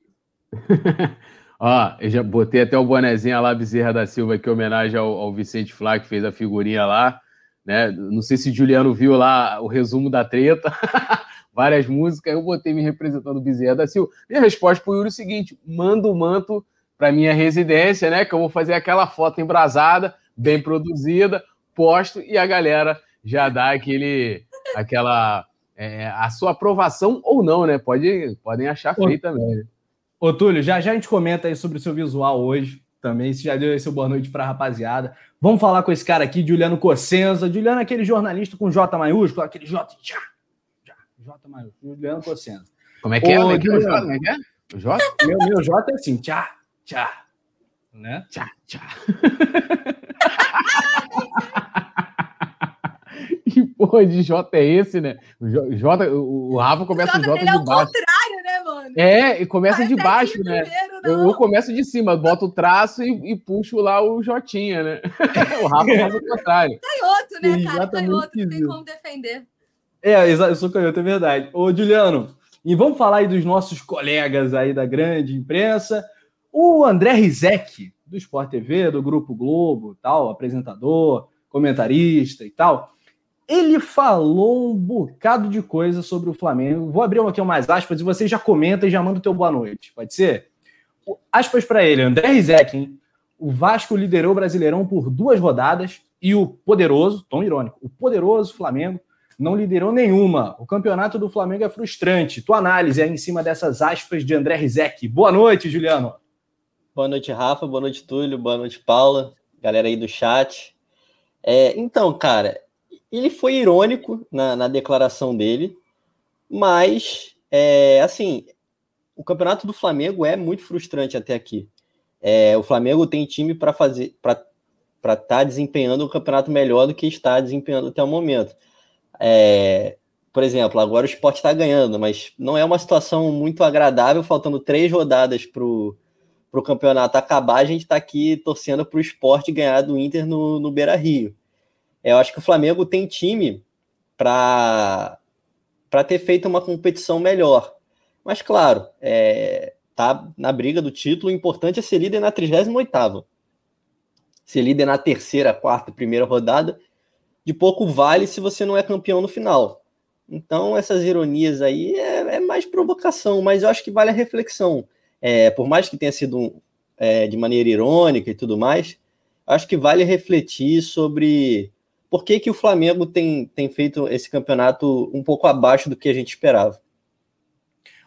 Ó, eu já botei até o bonezinho lá, Bezerra da Silva, aqui, em homenagem ao, ao Vicente Flá, que fez a figurinha lá. Né? Não sei se Juliano viu lá o resumo da treta, várias músicas, eu botei me representando Bezerra da Silva. Minha resposta para o Yuri é o seguinte: manda o manto para minha residência, né? Que eu vou fazer aquela foto embrasada, bem produzida, posto e a galera já dá aquele, aquela, é, a sua aprovação ou não, né? Pode, podem achar feio também. Né? Ô, Túlio, já, já a gente comenta aí sobre o seu visual hoje também. Você já deu esse boa noite para a rapaziada. Vamos falar com esse cara aqui, Juliano Cossenza. Juliano é aquele jornalista com J maiúsculo, aquele J. Já, já, J maiúsculo. Juliano Cossenza. Como é que é? Ô, é? É que é? O J? Meu, meu J é assim, tchá, tchá. Né? Tchá, tchá. porra de J é esse, né? O, J, o Rafa começa o J, o J de é baixo. contrário, né, mano? É, e começa Parece de baixo, né? Primeiro, eu, eu, começo de cima, boto o traço e, e puxo lá o Jotinha, né? o Rafa faz o contrário. Canhoto, né, cara? Canhoto, não tem como defender. É, eu sou canhoto, é verdade. Ô, Juliano, e vamos falar aí dos nossos colegas aí da grande imprensa. O André Rizek, do Sport TV, do Grupo Globo, tal, apresentador, comentarista e tal ele falou um bocado de coisa sobre o Flamengo. Vou abrir aqui umas aspas e você já comenta e já manda o teu boa noite. Pode ser? Aspas para ele, André Rizek, hein? O Vasco liderou o Brasileirão por duas rodadas e o poderoso, tom irônico, o poderoso Flamengo não liderou nenhuma. O campeonato do Flamengo é frustrante. Tua análise é em cima dessas aspas de André Rizek. Boa noite, Juliano. Boa noite, Rafa. Boa noite, Túlio. Boa noite, Paula. Galera aí do chat. É, então, cara, ele foi irônico na, na declaração dele, mas, é, assim, o campeonato do Flamengo é muito frustrante até aqui. É, o Flamengo tem time para fazer, para estar tá desempenhando o campeonato melhor do que está desempenhando até o momento. É, por exemplo, agora o esporte está ganhando, mas não é uma situação muito agradável, faltando três rodadas para o campeonato acabar, a gente está aqui torcendo para o esporte ganhar do Inter no, no Beira Rio. Eu acho que o Flamengo tem time para ter feito uma competição melhor. Mas, claro, é, tá na briga do título, o importante é ser líder na 38 Ser líder na terceira, quarta, primeira rodada, de pouco vale se você não é campeão no final. Então, essas ironias aí é, é mais provocação, mas eu acho que vale a reflexão. É, por mais que tenha sido é, de maneira irônica e tudo mais, acho que vale refletir sobre por que, que o Flamengo tem, tem feito esse campeonato um pouco abaixo do que a gente esperava.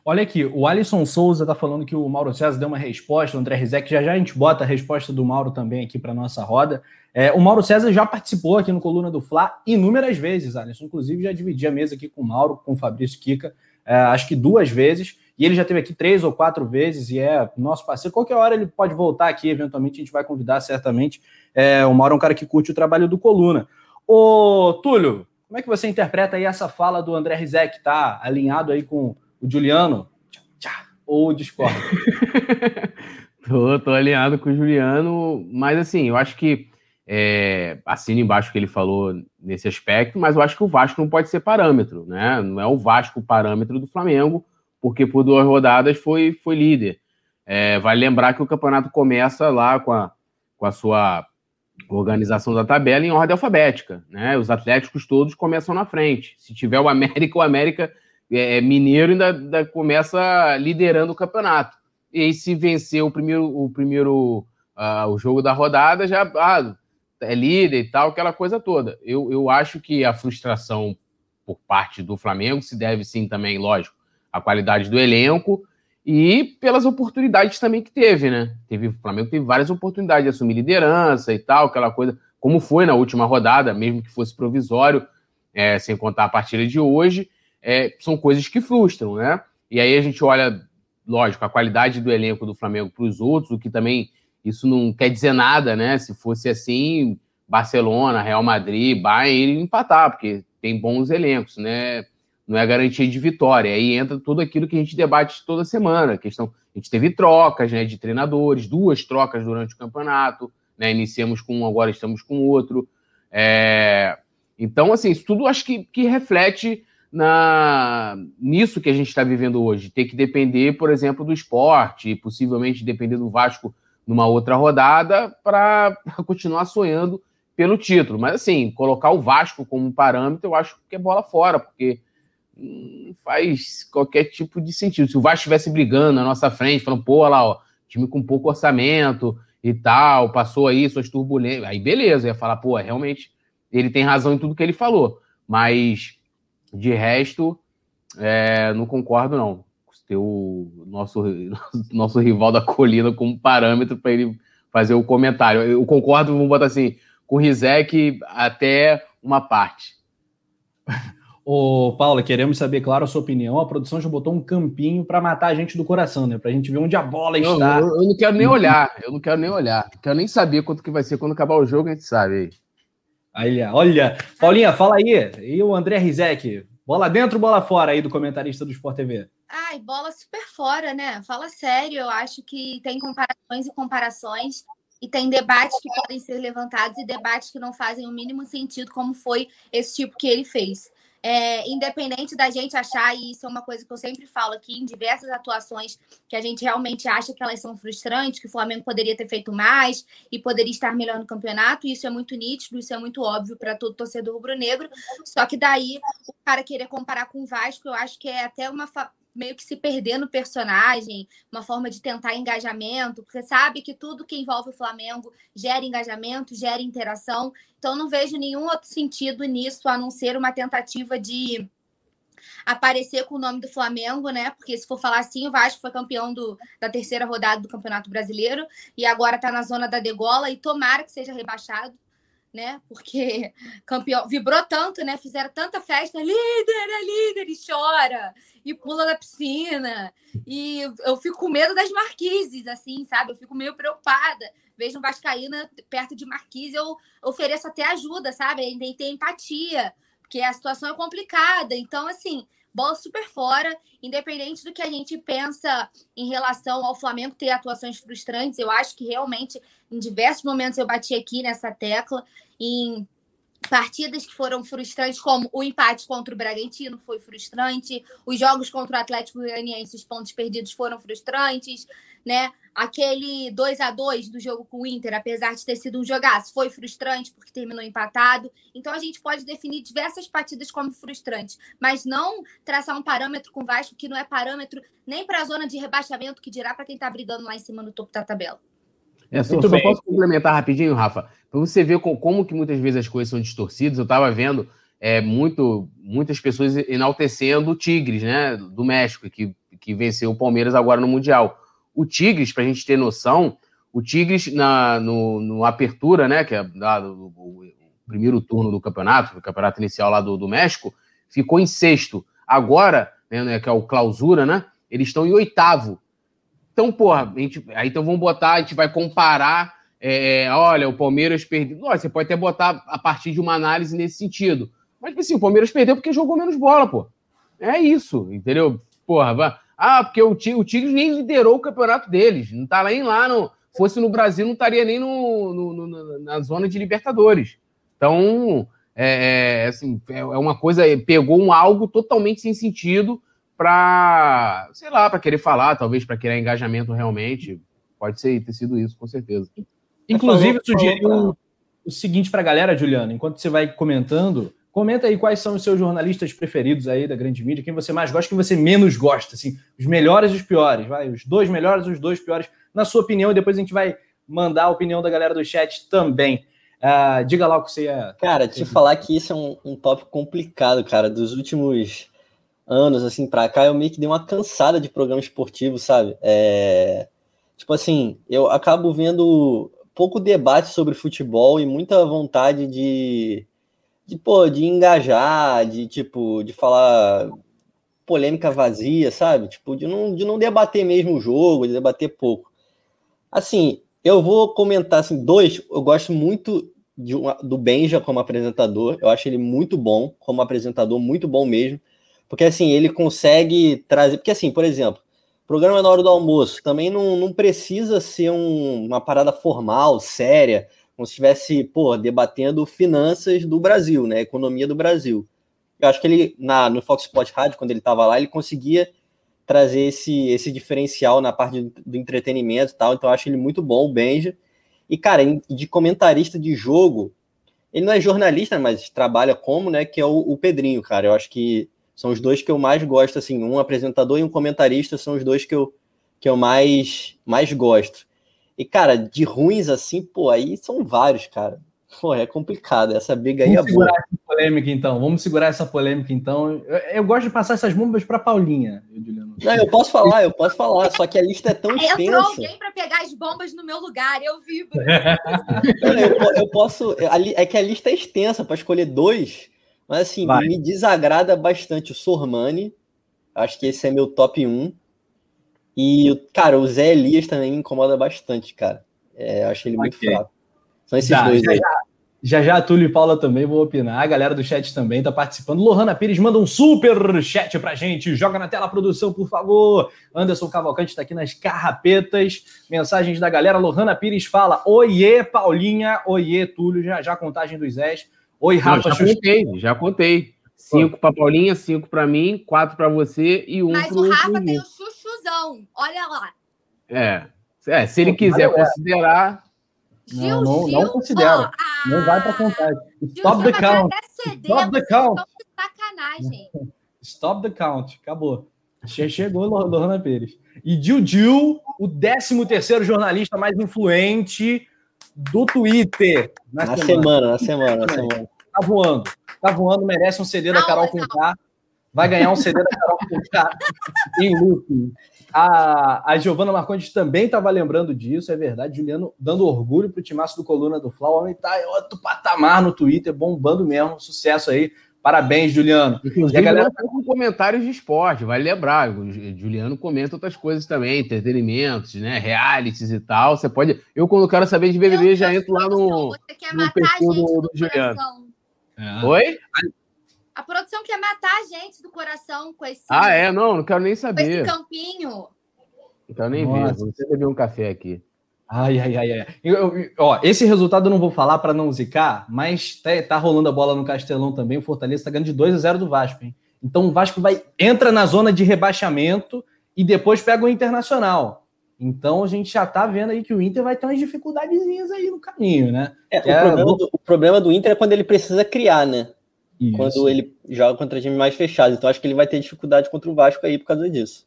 Olha aqui, o Alisson Souza está falando que o Mauro César deu uma resposta, o André Rizek, já já a gente bota a resposta do Mauro também aqui para nossa roda. É, o Mauro César já participou aqui no Coluna do Fla inúmeras vezes, Alisson. Inclusive, já dividi a mesa aqui com o Mauro, com o Fabrício Kika, é, acho que duas vezes. E ele já teve aqui três ou quatro vezes e é nosso parceiro. Qualquer hora ele pode voltar aqui, eventualmente a gente vai convidar certamente. É, o Mauro é um cara que curte o trabalho do Coluna. Ô, Túlio, como é que você interpreta aí essa fala do André Rizek? Tá alinhado aí com o Juliano, ou discorda? tô, tô alinhado com o Juliano, mas assim, eu acho que é, assina embaixo o que ele falou nesse aspecto, mas eu acho que o Vasco não pode ser parâmetro, né? Não é o Vasco parâmetro do Flamengo, porque por duas rodadas foi, foi líder. É, vale lembrar que o campeonato começa lá com a, com a sua organização da tabela em ordem alfabética, né? Os atléticos todos começam na frente. Se tiver o América, o América é, é, Mineiro ainda, ainda, começa liderando o campeonato. E aí, se vencer o primeiro, o primeiro uh, o jogo da rodada, já ah, é líder e tal, aquela coisa toda. Eu, eu acho que a frustração por parte do Flamengo se deve sim também, lógico, à qualidade do elenco e pelas oportunidades também que teve, né? Teve, o Flamengo teve várias oportunidades de assumir liderança e tal, aquela coisa, como foi na última rodada, mesmo que fosse provisório, é, sem contar a partida de hoje é, são coisas que frustram, né? E aí a gente olha, lógico, a qualidade do elenco do Flamengo para os outros, o que também isso não quer dizer nada, né? Se fosse assim, Barcelona, Real Madrid, Bayern, empatar, porque tem bons elencos, né? Não é garantia de vitória. Aí entra tudo aquilo que a gente debate toda semana. A questão, a gente teve trocas, né, de treinadores, duas trocas durante o campeonato, né? Iniciamos com um, agora estamos com outro. É... Então, assim, isso tudo acho que, que reflete na nisso que a gente está vivendo hoje. Ter que depender, por exemplo, do esporte, possivelmente depender do Vasco numa outra rodada para continuar sonhando pelo título. Mas assim, colocar o Vasco como parâmetro, eu acho que é bola fora, porque faz qualquer tipo de sentido. Se o Vasco estivesse brigando na nossa frente, falando, pô, lá, ó, time com pouco orçamento e tal, passou aí suas turbulências, aí beleza, ia falar, pô, realmente ele tem razão em tudo que ele falou. Mas de resto, é, não concordo, não. Ter o nosso, nosso rival da colina como parâmetro para ele fazer o comentário. Eu concordo, vamos botar assim, com o Rizek até uma parte. Ô, Paula, queremos saber, claro, a sua opinião. A produção já botou um campinho para matar a gente do coração, né? Para a gente ver onde a bola está. Eu, eu, não quero nem olhar, eu não quero nem olhar. Não quero nem saber quanto que vai ser quando acabar o jogo, a gente sabe aí. Olha, olha. Paulinha, fala aí. E o André Rizek? Bola dentro, bola fora aí do comentarista do Sport TV. Ai, bola super fora, né? Fala sério. Eu acho que tem comparações e comparações. E tem debates que podem ser levantados e debates que não fazem o mínimo sentido, como foi esse tipo que ele fez é, independente da gente achar, e isso é uma coisa que eu sempre falo aqui, em diversas atuações que a gente realmente acha que elas são frustrantes, que o Flamengo poderia ter feito mais e poderia estar melhor no campeonato, isso é muito nítido, isso é muito óbvio para todo torcedor rubro-negro. Só que daí o cara querer comparar com o Vasco, eu acho que é até uma meio que se perder no personagem, uma forma de tentar engajamento, porque sabe que tudo que envolve o Flamengo gera engajamento, gera interação. Então não vejo nenhum outro sentido nisso a não ser uma tentativa de aparecer com o nome do Flamengo, né? Porque se for falar assim, o Vasco foi campeão do, da terceira rodada do Campeonato Brasileiro e agora está na zona da degola e tomara que seja rebaixado né? Porque campeão vibrou tanto, né? Fizeram tanta festa, líder, é líder, e chora, e pula da piscina. E eu fico com medo das marquises, assim, sabe? Eu fico meio preocupada. Vejo um Vascaína perto de marquise, eu ofereço até ajuda, sabe? Ainda tem empatia, porque a situação é complicada. Então, assim, bola super fora, independente do que a gente pensa em relação ao Flamengo ter atuações frustrantes. Eu acho que realmente, em diversos momentos, eu bati aqui nessa tecla, em partidas que foram frustrantes, como o empate contra o Bragantino foi frustrante, os jogos contra o Atlético Goianiense, os pontos perdidos foram frustrantes, né? Aquele 2 a 2 do jogo com o Inter, apesar de ter sido um jogaço, foi frustrante porque terminou empatado. Então a gente pode definir diversas partidas como frustrantes, mas não traçar um parâmetro com o Vasco que não é parâmetro nem para a zona de rebaixamento, que dirá para quem está brigando lá em cima no topo da tabela. É, só, posso complementar rapidinho, Rafa, para você ver como, que muitas vezes as coisas são distorcidas. Eu estava vendo é, muito, muitas pessoas enaltecendo o Tigres, né, do México, que, que venceu o Palmeiras agora no Mundial. O Tigres, para a gente ter noção, o Tigres na no, no apertura, né, que é o, o, primeiro turno do campeonato, o campeonato inicial lá do, do México, ficou em sexto. Agora, né, né que é o clausura, né, eles estão em oitavo. Então, porra, a gente, aí então vamos botar, a gente vai comparar. É, olha, o Palmeiras perdeu. Você pode até botar a partir de uma análise nesse sentido. Mas, assim, o Palmeiras perdeu porque jogou menos bola, pô. É isso, entendeu? Porra, vai. Ah, porque o, o Tigres nem liderou o campeonato deles. Não tá nem lá no. Fosse no Brasil, não estaria nem no, no, no na zona de Libertadores. Então, é, é, assim, é uma coisa. Pegou um algo totalmente sem sentido para, sei lá, para querer falar, talvez para querer engajamento realmente. Pode ser ter sido isso, com certeza. Inclusive, eu o, o seguinte para a galera, Juliano, enquanto você vai comentando, comenta aí quais são os seus jornalistas preferidos aí da grande mídia, quem você mais gosta, quem você menos gosta, assim, os melhores e os piores, vai, os dois melhores e os dois piores, na sua opinião, e depois a gente vai mandar a opinião da galera do chat também. Uh, diga lá o que você ia. Cara, te falar que isso é um, um tópico complicado, cara. Dos últimos anos, assim, pra cá, eu meio que dei uma cansada de programa esportivo, sabe? É... Tipo assim, eu acabo vendo pouco debate sobre futebol e muita vontade de, de, pô, de engajar, de, tipo, de falar polêmica vazia, sabe? Tipo, de não, de não debater mesmo o jogo, de debater pouco. Assim, eu vou comentar, assim, dois, eu gosto muito uma, do Benja como apresentador, eu acho ele muito bom como apresentador, muito bom mesmo. Porque assim, ele consegue trazer. Porque, assim, por exemplo, programa na hora do almoço também não, não precisa ser um, uma parada formal, séria, como se estivesse, pô, debatendo finanças do Brasil, né? Economia do Brasil. Eu acho que ele, na, no Fox Sport Rádio, quando ele estava lá, ele conseguia trazer esse, esse diferencial na parte do, entretenimento e tal. Então, acho ele muito bom, o Benja. E, cara, de comentarista de jogo, ele não é jornalista, mas trabalha como, né? Que é o, o Pedrinho, cara. Eu acho que são os dois que eu mais gosto, assim, um apresentador e um comentarista são os dois que eu, que eu mais, mais gosto. E, cara, de ruins assim, pô, aí são vários, cara. Pô, é complicado. Essa briga aí Vamos é boa. Vamos segurar essa polêmica, então. Vamos segurar essa polêmica, então. Eu, eu gosto de passar essas bombas para Paulinha, Juliano. Não, eu posso falar, eu posso falar. Só que a lista é tão extensa. Entrou alguém para pegar as bombas no meu lugar, eu vivo. eu, eu posso. É que a lista é extensa para escolher dois. Mas assim, Vai. me desagrada bastante o Sormani. Acho que esse é meu top 1. E, cara, o Zé Elias também me incomoda bastante, cara. É, acho ele muito okay. fraco. São esses já, dois já, aí. Já, já, já, Túlio e Paula também vão opinar. A galera do chat também tá participando. Lohana Pires manda um super chat pra gente. Joga na tela a produção, por favor. Anderson Cavalcante está aqui nas carrapetas. Mensagens da galera. Lohana Pires fala: Oiê, Paulinha. Oiê, Túlio. Já já contagem dos Zés. Oi, Rafa. Não, já contei, já contei. Cinco para Paulinha, cinco para mim, quatro para você e um Mas pro, o Rafa tem o chuchuzão. Olha lá. É. é se ele quiser considerar. Gil, não, não, Gil, não considera. Ah, não vai para contagem. Stop the count. Stop the count. Sacanagem. Stop the count. Acabou. Chegou Lohana Pires. E Gil Gil, o 13 terceiro jornalista mais influente do Twitter. Na, na semana. semana, na semana, na semana. Tá voando. Tá voando, merece um CD da Carol Conká. Vai ganhar um CD da Carol Conká em looping. A, a Giovana Marcondes também estava lembrando disso, é verdade. Juliano dando orgulho pro timaço do Coluna do Fla. O homem tá em outro patamar no Twitter, bombando mesmo. Sucesso aí Parabéns, Juliano. Inclusive, e a galera tá com comentários de esporte, vale lembrar. O Juliano comenta outras coisas também, entretenimentos, né? Realities e tal. Você pode. Eu, quando quero saber de BBB, já entro lá no, no perfil do, do Juliano. É. Oi? A produção quer matar a gente do coração com esse. Ah, é? Não, não quero nem saber. Com esse campinho. Não quero nem Nossa. ver. Vou beber um café aqui. Ai, ai, ai, ai. Eu, eu, ó, esse resultado eu não vou falar para não zicar, mas tá, tá, rolando a bola no Castelão também. O Fortaleza tá ganhando de 2 a 0 do Vasco, hein? Então o Vasco vai entra na zona de rebaixamento e depois pega o Internacional. Então a gente já tá vendo aí que o Inter vai ter umas dificuldadezinhas aí no caminho, né? É, o, é... Problema do, o, problema do, Inter é quando ele precisa criar, né? Isso. Quando ele joga contra time mais fechado. Então acho que ele vai ter dificuldade contra o Vasco aí por causa disso.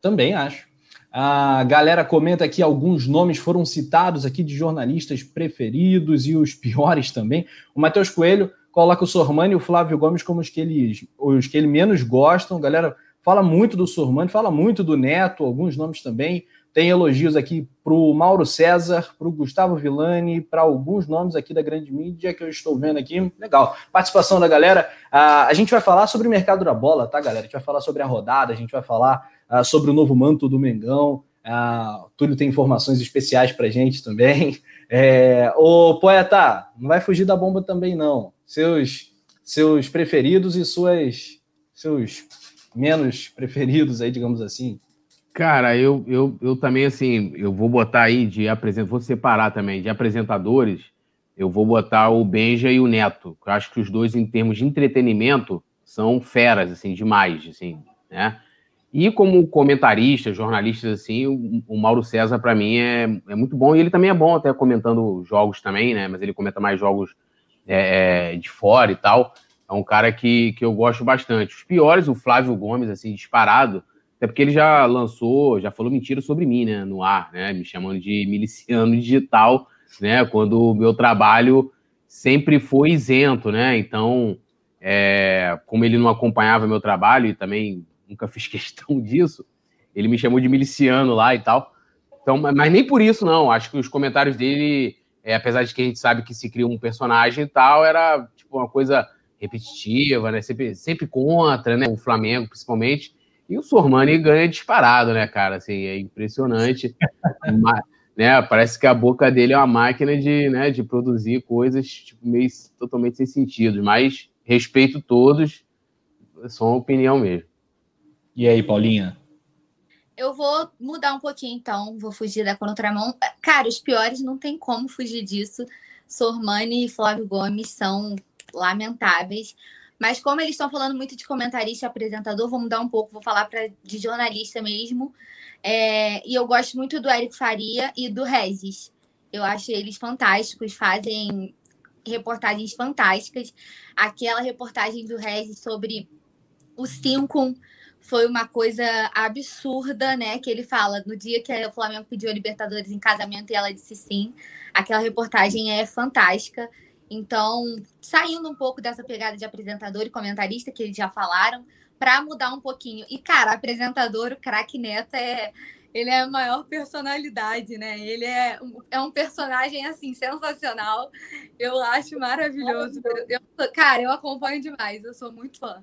Também acho. A galera comenta aqui alguns nomes foram citados aqui de jornalistas preferidos e os piores também. O Matheus Coelho coloca o Sormani e o Flávio Gomes como os que, eles, os que ele menos gostam. A galera fala muito do Sormani, fala muito do Neto, alguns nomes também. Tem elogios aqui para o Mauro César, para o Gustavo Villani, para alguns nomes aqui da grande mídia que eu estou vendo aqui. Legal. Participação da galera. Uh, a gente vai falar sobre o mercado da bola, tá, galera? A gente vai falar sobre a rodada, a gente vai falar uh, sobre o novo manto do Mengão. Uh, Túlio tem informações especiais para gente também. É, ô, poeta, não vai fugir da bomba também, não. Seus, seus preferidos e suas, seus menos preferidos aí, digamos assim. Cara, eu, eu, eu também, assim, eu vou botar aí de apresentador, vou separar também, de apresentadores, eu vou botar o Benja e o Neto. Eu acho que os dois, em termos de entretenimento, são feras, assim, demais, assim, né? E como comentarista, jornalistas, assim, o, o Mauro César, para mim, é, é muito bom. E ele também é bom, até comentando jogos também, né? Mas ele comenta mais jogos é, é, de fora e tal. É um cara que, que eu gosto bastante. Os piores, o Flávio Gomes, assim, disparado. Até porque ele já lançou, já falou mentira sobre mim, né? No ar, né? Me chamando de miliciano digital, né? Quando o meu trabalho sempre foi isento, né? Então, é, como ele não acompanhava meu trabalho e também nunca fiz questão disso. Ele me chamou de miliciano lá e tal. Então, mas nem por isso, não. Acho que os comentários dele, é, apesar de que a gente sabe que se cria um personagem e tal, era tipo uma coisa repetitiva, né? Sempre, sempre contra, né? O Flamengo, principalmente. E o Sormani ganha disparado, né, cara? Assim, é impressionante. né? Parece que a boca dele é uma máquina de, né, de produzir coisas tipo, meio totalmente sem sentido. Mas respeito todos, é só uma opinião mesmo. E aí, Paulinha? Eu vou mudar um pouquinho, então. Vou fugir da contramão. Cara, os piores não tem como fugir disso. Sormani e Flávio Gomes são lamentáveis. Mas como eles estão falando muito de comentarista e apresentador, vou mudar um pouco. Vou falar pra, de jornalista mesmo. É, e eu gosto muito do Érico Faria e do Regis. Eu acho eles fantásticos, fazem reportagens fantásticas. Aquela reportagem do Regis sobre o 5 foi uma coisa absurda, né? Que ele fala no dia que o Flamengo pediu a Libertadores em casamento e ela disse sim. Aquela reportagem é fantástica. Então, saindo um pouco dessa pegada de apresentador e comentarista que eles já falaram, para mudar um pouquinho. E, cara, apresentador, o craque Neto é. Ele é a maior personalidade, né? Ele é, é um personagem, assim, sensacional. Eu acho maravilhoso. Eu, cara, eu acompanho demais, eu sou muito fã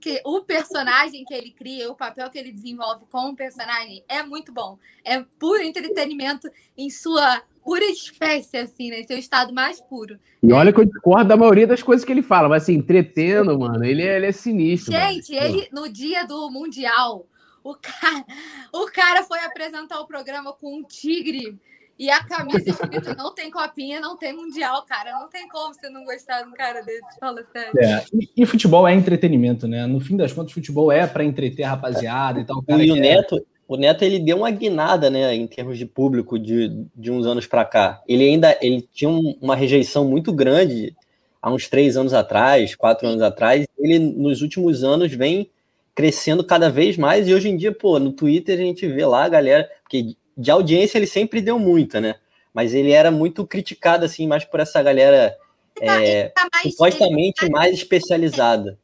que, o personagem que ele cria, o papel que ele desenvolve com o personagem é muito bom. É puro entretenimento em sua pura espécie, assim, né? Seu estado mais puro. E olha que eu discordo da maioria das coisas que ele fala, mas assim, entretendo, mano, ele é, ele é sinistro. Gente, mano. ele, no dia do Mundial, o cara, o cara foi apresentar o programa com um tigre e a camisa escrita não tem copinha, não tem mundial, cara. Não tem como você não gostar de um cara desse, fala sério. É, e, e, futebol é entretenimento, né? No fim das contas, futebol é para entreter a rapaziada e tal. e o Neto, o Neto, ele deu uma guinada, né, em termos de público de, de uns anos para cá. Ele ainda ele tinha um, uma rejeição muito grande há uns três anos atrás, quatro anos atrás. Ele, nos últimos anos, vem crescendo cada vez mais e hoje em dia, pô, no Twitter a gente vê lá a galera, porque de audiência ele sempre deu muita, né? Mas ele era muito criticado, assim, mais por essa galera tá, é, tá mais, supostamente tá... mais especializada.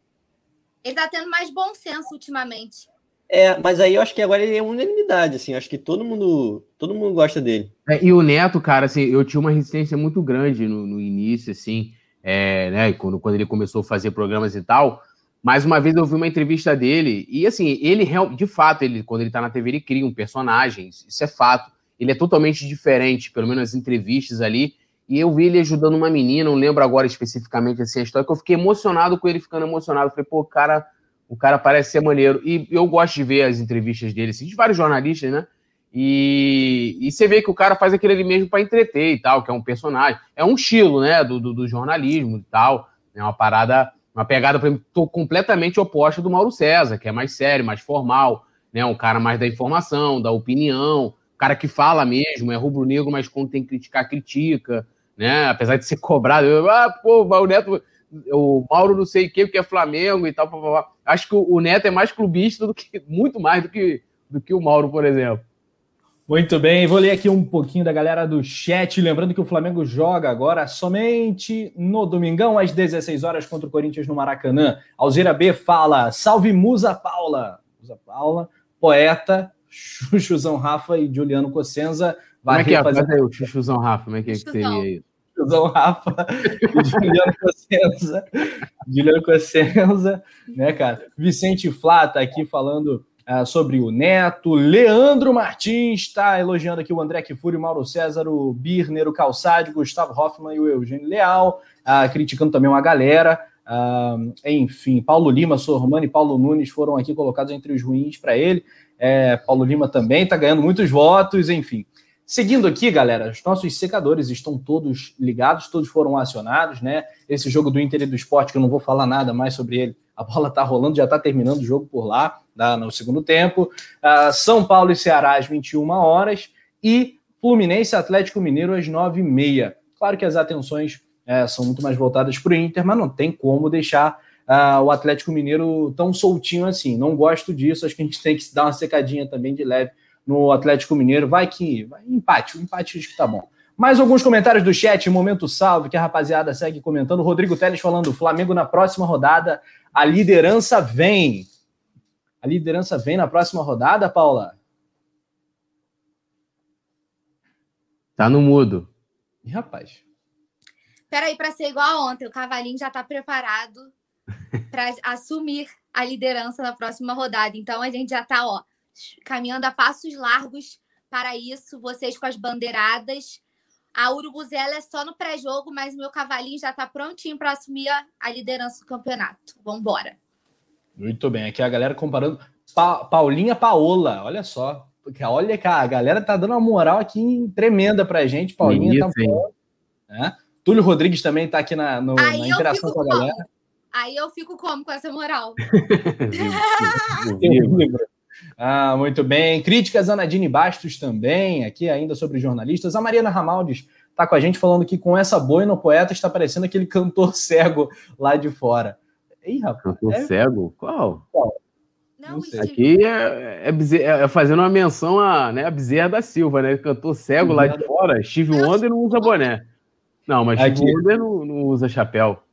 Ele tá tendo mais bom senso ultimamente. É, mas aí eu acho que agora ele é unanimidade, assim, acho que todo mundo, todo mundo gosta dele. É, e o Neto, cara, assim, eu tinha uma resistência muito grande no, no início, assim, é, né, quando, quando ele começou a fazer programas e tal, mais uma vez eu vi uma entrevista dele, e assim, ele de fato, ele, quando ele tá na TV, ele cria um personagem, isso é fato. Ele é totalmente diferente, pelo menos nas entrevistas ali. E eu vi ele ajudando uma menina, não lembro agora especificamente assim, a história, que eu fiquei emocionado com ele ficando emocionado. falei, pô, cara, o cara parece ser maneiro. E eu gosto de ver as entrevistas dele, assim, de vários jornalistas, né? E, e você vê que o cara faz aquele ali mesmo para entreter e tal, que é um personagem. É um estilo, né, do, do, do jornalismo e tal. É uma parada, uma pegada, por exemplo, completamente oposta do Mauro César, que é mais sério, mais formal, né? Um cara mais da informação, da opinião, cara que fala mesmo, é rubro-negro, mas quando tem que criticar, critica, né? Apesar de ser cobrado, eu, ah, pô, o Neto, o Mauro não sei o que, porque é Flamengo e tal, blá, blá, blá. acho que o Neto é mais clubista do que, muito mais do que, do que o Mauro, por exemplo. Muito bem, vou ler aqui um pouquinho da galera do chat, lembrando que o Flamengo joga agora somente no domingão às 16 horas contra o Corinthians no Maracanã. Alzira B fala: "Salve Musa Paula". Musa Paula, poeta, Chuchuzão Rafa e Juliano Cossenza. Como é que é? Fazer... Aí, o Chuchuzão Rafa, como é que, é que seria isso? Chuchuzão Rafa e Juliano Cossenza. Juliano Cossenza, né, cara? Vicente Flá tá aqui falando uh, sobre o Neto. Leandro Martins está elogiando aqui o André Kifuri, o Mauro César, o Birner, o Calçade, Gustavo Hoffman e o Eugênio Leal, uh, criticando também uma galera. Uh, enfim, Paulo Lima, Sormani e Paulo Nunes foram aqui colocados entre os ruins para ele. É, Paulo Lima também está ganhando muitos votos, enfim. Seguindo aqui, galera, os nossos secadores estão todos ligados, todos foram acionados, né? Esse jogo do Inter e do Esporte, que eu não vou falar nada mais sobre ele, a bola está rolando, já está terminando o jogo por lá, tá? no segundo tempo. Uh, São Paulo e Ceará às 21 horas e Fluminense Atlético Mineiro às 9h30. Claro que as atenções é, são muito mais voltadas para o Inter, mas não tem como deixar uh, o Atlético Mineiro tão soltinho assim. Não gosto disso, acho que a gente tem que dar uma secadinha também de leve no Atlético Mineiro. Vai que vai, empate, o empate acho que tá bom. Mais alguns comentários do chat, momento salve, que a rapaziada segue comentando. Rodrigo Teles falando: Flamengo na próxima rodada, a liderança vem. A liderança vem na próxima rodada, Paula? Tá no mudo. Ih, rapaz. Peraí, para ser igual a ontem, o Cavalinho já tá preparado para assumir a liderança na próxima rodada. Então a gente já está ó, caminhando a passos largos para isso. Vocês com as bandeiradas. A Urubuzela é só no pré-jogo, mas o meu cavalinho já está prontinho para assumir a, a, liderança do campeonato. Vamos embora. Muito bem. Aqui a galera comparando. Pa Paulinha Paola, olha só. Olha, cara, a galera tá dando uma moral aqui tremenda pra gente. Paulinha tá Isso, tá né? Túlio Rodrigues também tá aqui na, no, na interação com a galera. Aí eu fico como com essa moral? ah, muito bem. Críticas a Nadine Bastos também, aqui ainda sobre jornalistas. A Mariana Ramaldes está com a gente falando que com essa boina o poeta está parecendo aquele cantor cego lá de fora. Ih, rapaz. Cantor é... cego? Qual? Qual? Não, não Aqui é, é, é, fazendo uma menção a, né, a Bezerra da Silva, né? Cantor cego lá de fora. Steve Wonder não usa boné. Não, mas Steve Wonder não, não usa chapéu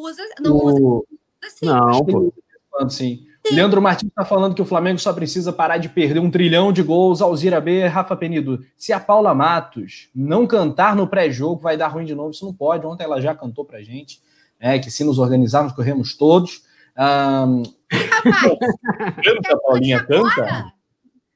usa, não o... usa assim. Não, pô. Sim. Leandro Martins está falando que o Flamengo só precisa parar de perder um trilhão de gols. Alzira B, Rafa Penido. Se a Paula Matos não cantar no pré-jogo, vai dar ruim de novo. Isso não pode. Ontem ela já cantou pra gente. É, que se nos organizarmos, corremos todos. Um... Rapaz, canta, Paulinha, canta.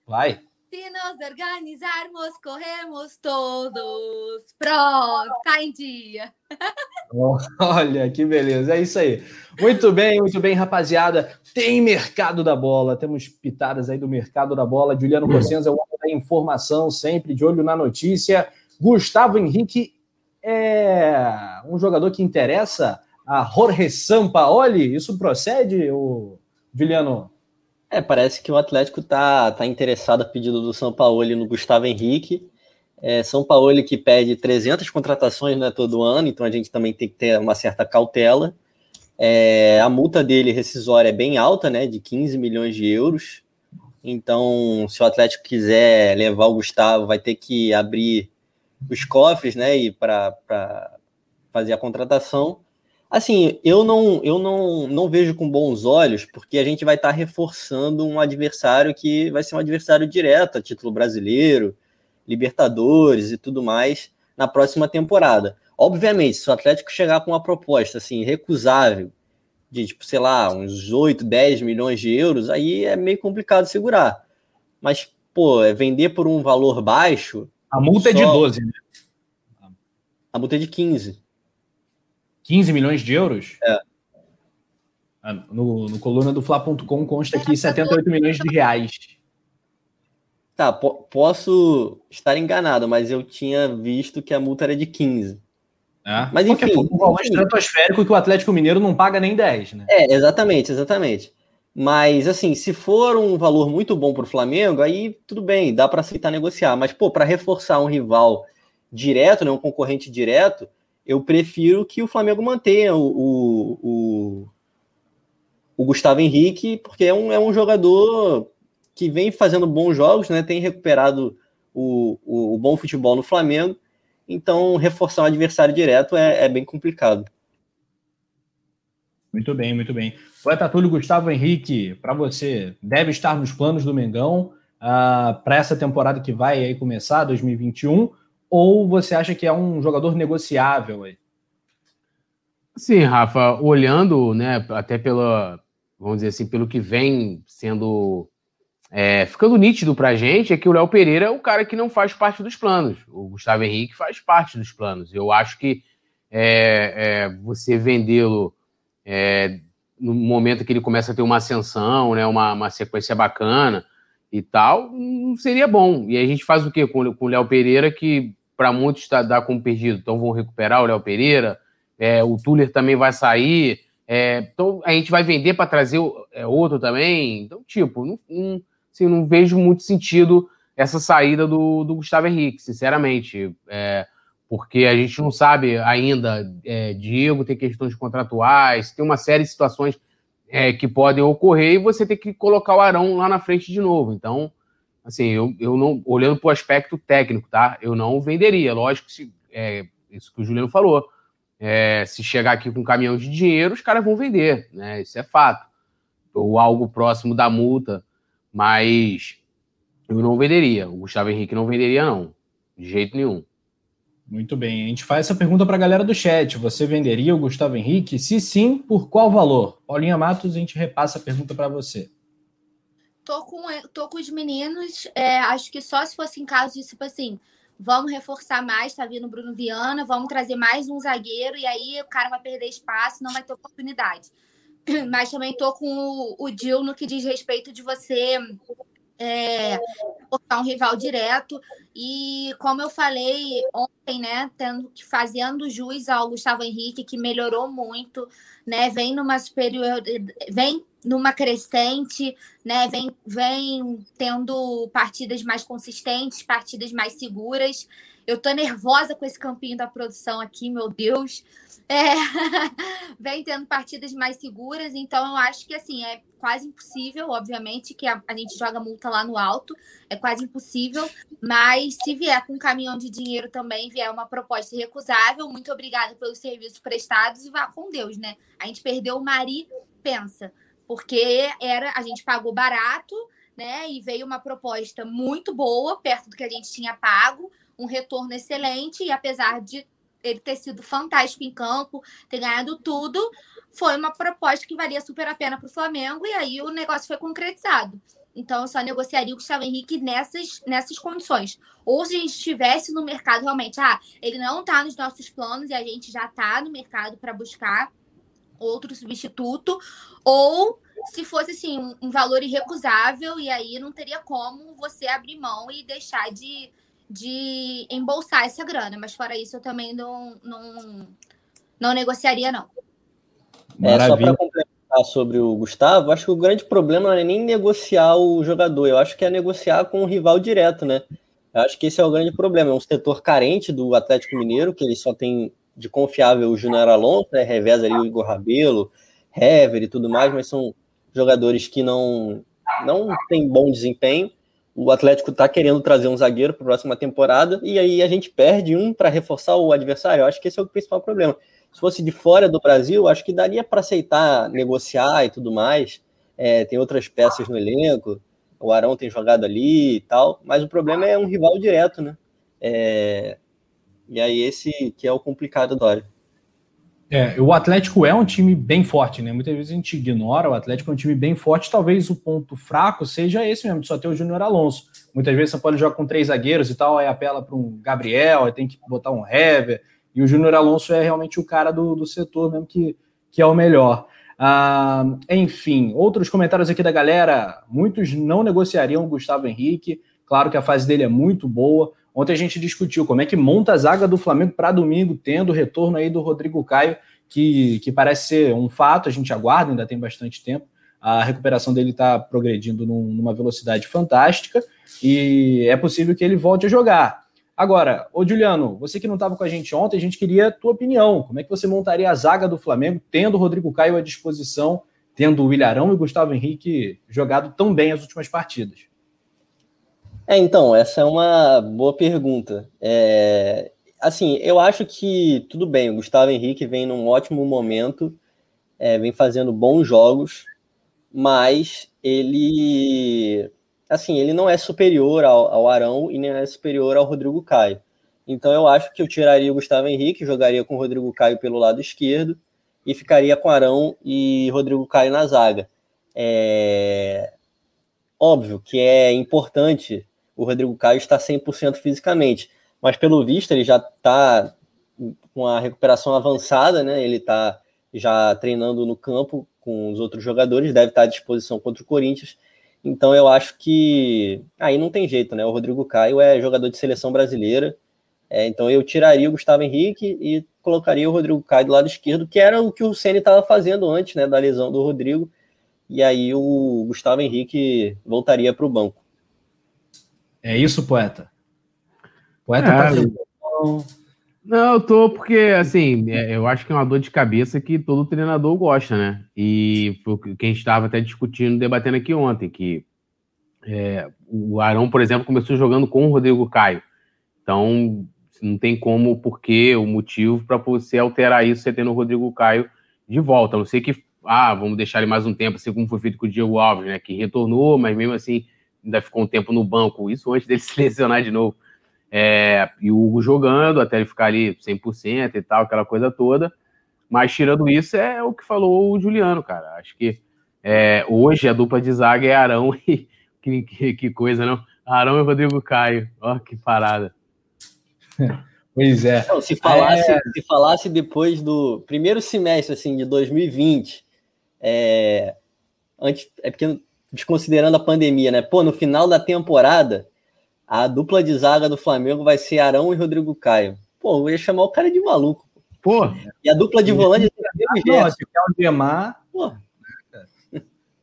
Vai. Se nos organizarmos, corremos todos. Pronto, tá em dia. Olha, que beleza. É isso aí. Muito bem, muito bem, rapaziada. Tem mercado da bola. Temos pitadas aí do mercado da bola. Juliano Cossenza é o homem da informação, sempre de olho na notícia. Gustavo Henrique é um jogador que interessa a Jorge Sampaoli. Isso procede, o Juliano? É, parece que o Atlético tá, tá interessado a pedido do São Paulo no Gustavo Henrique. É, São Paulo que pede 300 contratações né, todo ano, então a gente também tem que ter uma certa cautela. É, a multa dele rescisória é bem alta, né, de 15 milhões de euros. Então, se o Atlético quiser levar o Gustavo, vai ter que abrir os cofres, né, para fazer a contratação. Assim, eu não, eu não, não vejo com bons olhos, porque a gente vai estar tá reforçando um adversário que vai ser um adversário direto a título brasileiro, Libertadores e tudo mais na próxima temporada. Obviamente, se o Atlético chegar com uma proposta assim, recusável, de tipo, sei lá, uns 8, 10 milhões de euros, aí é meio complicado segurar. Mas, pô, é vender por um valor baixo. A multa só... é de 12, né? A multa é de 15. 15 milhões de euros? É. Ah, no, no coluna do Fla.com consta aqui 78 milhões de reais. Tá, po posso estar enganado, mas eu tinha visto que a multa era de 15. É. Mas enfim. Porque, um valor estratosférico que o Atlético Mineiro não paga nem 10, né? É, exatamente, exatamente. Mas, assim, se for um valor muito bom para o Flamengo, aí tudo bem, dá para aceitar negociar. Mas, pô, para reforçar um rival direto, né, um concorrente direto, eu prefiro que o Flamengo mantenha o, o, o, o Gustavo Henrique, porque é um, é um jogador que vem fazendo bons jogos, né, tem recuperado o, o, o bom futebol no Flamengo. Então, reforçar um adversário direto é, é bem complicado. Muito bem, muito bem. Poeta Túlio Gustavo Henrique, para você, deve estar nos planos do Mengão uh, ah, para essa temporada que vai aí começar, 2021, ou você acha que é um jogador negociável aí? Sim, Rafa, olhando, né, até pela, vamos dizer assim, pelo que vem sendo é, ficando nítido para a gente é que o Léo Pereira é o cara que não faz parte dos planos. O Gustavo Henrique faz parte dos planos. Eu acho que é, é, você vendê-lo é, no momento que ele começa a ter uma ascensão, né, uma, uma sequência bacana e tal, não seria bom. E a gente faz o quê com, com o Léo Pereira, que para muitos dá, dá como perdido. Então vão recuperar o Léo Pereira, é, o Tuller também vai sair. É, então a gente vai vender para trazer é, outro também. Então, tipo, não, não, assim, não vejo muito sentido essa saída do, do Gustavo Henrique, sinceramente. É, porque a gente não sabe ainda, é, Diego tem questões contratuais, tem uma série de situações é, que podem ocorrer e você tem que colocar o Arão lá na frente de novo. Então, assim, eu, eu não, olhando para o aspecto técnico, tá? Eu não venderia. Lógico se, é, isso que o Juliano falou. É, se chegar aqui com um caminhão de dinheiro, os caras vão vender, né? Isso é fato. Ou algo próximo da multa, mas eu não venderia. O Gustavo Henrique não venderia, não. De jeito nenhum. Muito bem. A gente faz essa pergunta para a galera do chat. Você venderia o Gustavo Henrique? Se sim, por qual valor? Paulinha Matos, a gente repassa a pergunta para você. Tô com, tô com os meninos. É, acho que só se fosse em caso de, tipo assim, vamos reforçar mais, tá vindo o Bruno Viana, vamos trazer mais um zagueiro, e aí o cara vai perder espaço, não vai ter oportunidade. Mas também tô com o, Dil no que diz respeito de você é, um rival direto. E como eu falei ontem, né, tendo fazendo jus ao Gustavo Henrique, que melhorou muito, né, vem numa superior, vem numa crescente, né, vem, vem tendo partidas mais consistentes, partidas mais seguras. Eu tô nervosa com esse campinho da produção aqui, meu Deus. É, vem tendo partidas mais seguras, então eu acho que assim é quase impossível, obviamente, que a, a, gente joga multa lá no alto, é quase impossível, mas se vier com um caminhão de dinheiro também, vier uma proposta irrecusável, muito obrigada pelos serviços prestados e vá com Deus, né? A gente perdeu o Mari, pensa, porque era a gente pagou barato, né? E veio uma proposta muito boa, perto do que a gente tinha pago, um retorno excelente, e apesar de ele ter sido fantástico em campo, ter ganhado tudo, foi uma proposta que valia super a pena para o Flamengo e aí o negócio foi concretizado. Então, eu só negociaria o Gustavo Henrique nessas, nessas condições. Ou se a gente estivesse no mercado realmente, ah, ele não está nos nossos planos e a gente já está no mercado para buscar outro substituto, ou se fosse assim um, valor irrecusável e aí não teria como você abrir mão e deixar de, de embolsar essa grana. Mas fora isso, eu também não, não, não negociaria, não. É, só para complementar sobre o Gustavo, acho que o grande problema não é nem negociar o jogador, eu acho que é negociar com o rival direto, né? Eu acho que esse é o grande problema. É um setor carente do Atlético Mineiro, que ele só tem de confiável o Júnior Alonso, né? Reveza ali o Igor Rabelo, Hever e tudo mais, mas são jogadores que não, não têm bom desempenho o Atlético está querendo trazer um zagueiro para a próxima temporada e aí a gente perde um para reforçar o adversário. Eu acho que esse é o principal problema. Se fosse de fora do Brasil, acho que daria para aceitar negociar e tudo mais. É, tem outras peças no elenco, o Arão tem jogado ali e tal, mas o problema é um rival direto, né? É, e aí esse que é o complicado da hora. É, o Atlético é um time bem forte, né? Muitas vezes a gente ignora, o Atlético é um time bem forte, talvez o ponto fraco seja esse mesmo, de só ter o Júnior Alonso. Muitas vezes São Paulo joga com três zagueiros e tal, aí apela para um Gabriel, aí tem que botar um Hever, e o Júnior Alonso é realmente o cara do, do setor mesmo que, que é o melhor. Ah, enfim, outros comentários aqui da galera, muitos não negociariam o Gustavo Henrique, Claro que a fase dele é muito boa. Ontem a gente discutiu como é que monta a zaga do Flamengo para domingo, tendo o retorno aí do Rodrigo Caio, que, que parece ser um fato, a gente aguarda, ainda tem bastante tempo. A recuperação dele está progredindo num, numa velocidade fantástica e é possível que ele volte a jogar. Agora, ô Juliano, você que não estava com a gente ontem, a gente queria a tua opinião. Como é que você montaria a zaga do Flamengo, tendo o Rodrigo Caio à disposição, tendo o Ilharão e o Gustavo Henrique jogado tão bem as últimas partidas? É, então, essa é uma boa pergunta. É, assim, eu acho que tudo bem, o Gustavo Henrique vem num ótimo momento, é, vem fazendo bons jogos, mas ele assim, ele não é superior ao, ao Arão e nem é superior ao Rodrigo Caio. Então eu acho que eu tiraria o Gustavo Henrique, jogaria com o Rodrigo Caio pelo lado esquerdo e ficaria com Arão e Rodrigo Caio na zaga. É óbvio que é importante o Rodrigo Caio estar 100% fisicamente, mas pelo visto ele já está com a recuperação avançada, né? Ele está já treinando no campo com os outros jogadores, deve estar à disposição contra o Corinthians então eu acho que aí não tem jeito, né? O Rodrigo Caio é jogador de seleção brasileira. É, então eu tiraria o Gustavo Henrique e colocaria o Rodrigo Caio do lado esquerdo, que era o que o Ceni estava fazendo antes, né, da lesão do Rodrigo. E aí o Gustavo Henrique voltaria para o banco. É isso, poeta. Poeta é, tá não, eu tô porque, assim, é, eu acho que é uma dor de cabeça que todo treinador gosta, né? E foi o que a gente estava até discutindo, debatendo aqui ontem, que é, o Arão, por exemplo, começou jogando com o Rodrigo Caio. Então, não tem como, o porquê, o motivo para você alterar isso, você tendo o Rodrigo Caio de volta. A não sei que, ah, vamos deixar ele mais um tempo, assim como foi feito com o Diego Alves, né? Que retornou, mas mesmo assim ainda ficou um tempo no banco. Isso antes dele se lesionar de novo. É, e o Hugo jogando até ele ficar ali 100% e tal, aquela coisa toda. Mas tirando isso, é o que falou o Juliano, cara. Acho que é, hoje a dupla de zaga é Arão e. Que, que, que, coisa, não? Arão e Rodrigo Caio. Ó, que parada. Pois é. Não, se, falasse, é... se falasse depois do primeiro semestre assim, de 2020, é, antes, é porque desconsiderando a pandemia, né? Pô, no final da temporada, a dupla de zaga do Flamengo vai ser Arão e Rodrigo Caio. Pô, eu ia chamar o cara de maluco. Pô. E a dupla de volante é o Se quer o Gemar. Pô.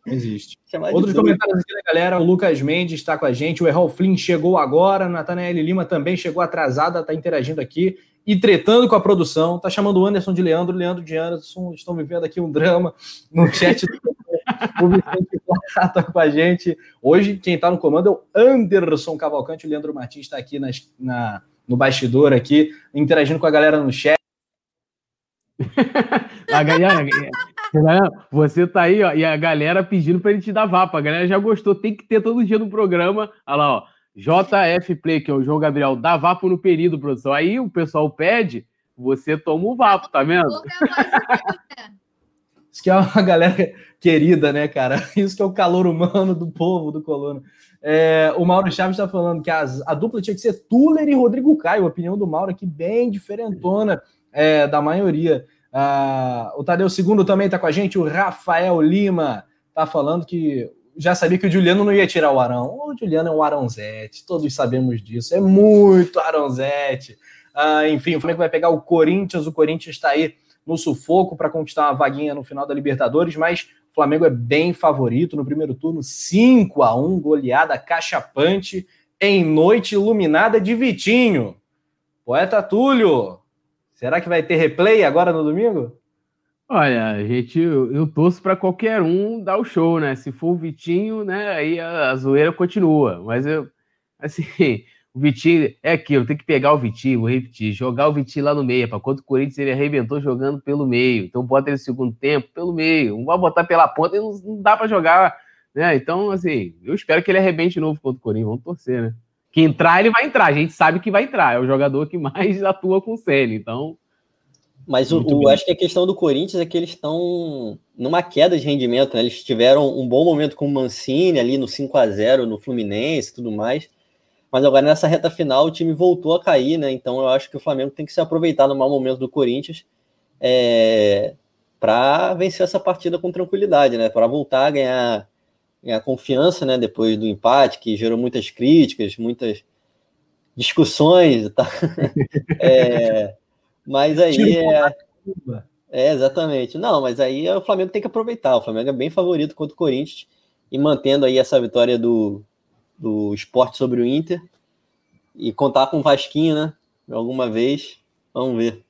Não existe. Outros comentários aqui da galera. O Lucas Mendes está com a gente. O Errol Flynn chegou agora. Nathanael Lima também chegou atrasada, está interagindo aqui e tretando com a produção. Tá chamando o Anderson de Leandro, Leandro de Anderson. Estão vivendo aqui um drama no chat do o Vicente Flá tá com a gente. Hoje, quem está no comando é o Anderson Cavalcante. O Leandro Martins está aqui nas, na, no bastidor, aqui, interagindo com a galera no chat. a galera, você tá aí, ó, e a galera pedindo para ele te dar vapo. A galera já gostou, tem que ter todo dia no programa. Olha lá, ó. JF Play, que é o João Gabriel, dá vapo no período, produção. Aí o pessoal pede, você toma o vapo, tá vendo? Isso que é uma galera querida, né, cara? Isso que é o calor humano do povo do Coluna. É, o Mauro Chaves está falando que as, a dupla tinha que ser Tuller e Rodrigo Caio. A opinião do Mauro aqui bem diferentona é, da maioria. Ah, o Tadeu Segundo também está com a gente. O Rafael Lima está falando que já sabia que o Juliano não ia tirar o Arão. O Juliano é um Arãozete, todos sabemos disso. É muito Arãozete. Ah, enfim, o Flamengo vai pegar o Corinthians. O Corinthians está aí no sufoco para conquistar uma vaguinha no final da Libertadores, mas o Flamengo é bem favorito no primeiro turno, 5 a 1 goleada cachapante em noite iluminada de Vitinho. Poeta Túlio, será que vai ter replay agora no domingo? Olha, gente, eu, eu torço para qualquer um dar o show, né? Se for o Vitinho, né, aí a, a zoeira continua. Mas eu, assim, o Vitinho é aquilo, tem que pegar o Vitinho, vou repetir, jogar o Vitinho lá no meio, para quanto o Corinthians ele arrebentou jogando pelo meio. Então bota ele no segundo tempo pelo meio, não vai botar pela ponta e não, não dá para jogar, né? Então, assim, eu espero que ele arrebente de novo contra o Corinthians, vamos torcer, né? Que entrar, ele vai entrar, a gente sabe que vai entrar, é o jogador que mais atua com o Ceni, então. Mas o, o acho que a questão do Corinthians é que eles estão numa queda de rendimento, né? Eles tiveram um bom momento com o Mancini ali no 5 a 0 no Fluminense e tudo mais mas agora nessa reta final o time voltou a cair, né? Então eu acho que o Flamengo tem que se aproveitar no mau momento do Corinthians é, para vencer essa partida com tranquilidade, né? Para voltar a ganhar ganhar confiança, né? Depois do empate, que gerou muitas críticas, muitas discussões, tá? é, mas aí é, é, exatamente. Não, mas aí o Flamengo tem que aproveitar. O Flamengo é bem favorito contra o Corinthians e mantendo aí essa vitória do, do esporte sobre o Inter e contar com o Vasquinho, né? Alguma vez. Vamos ver.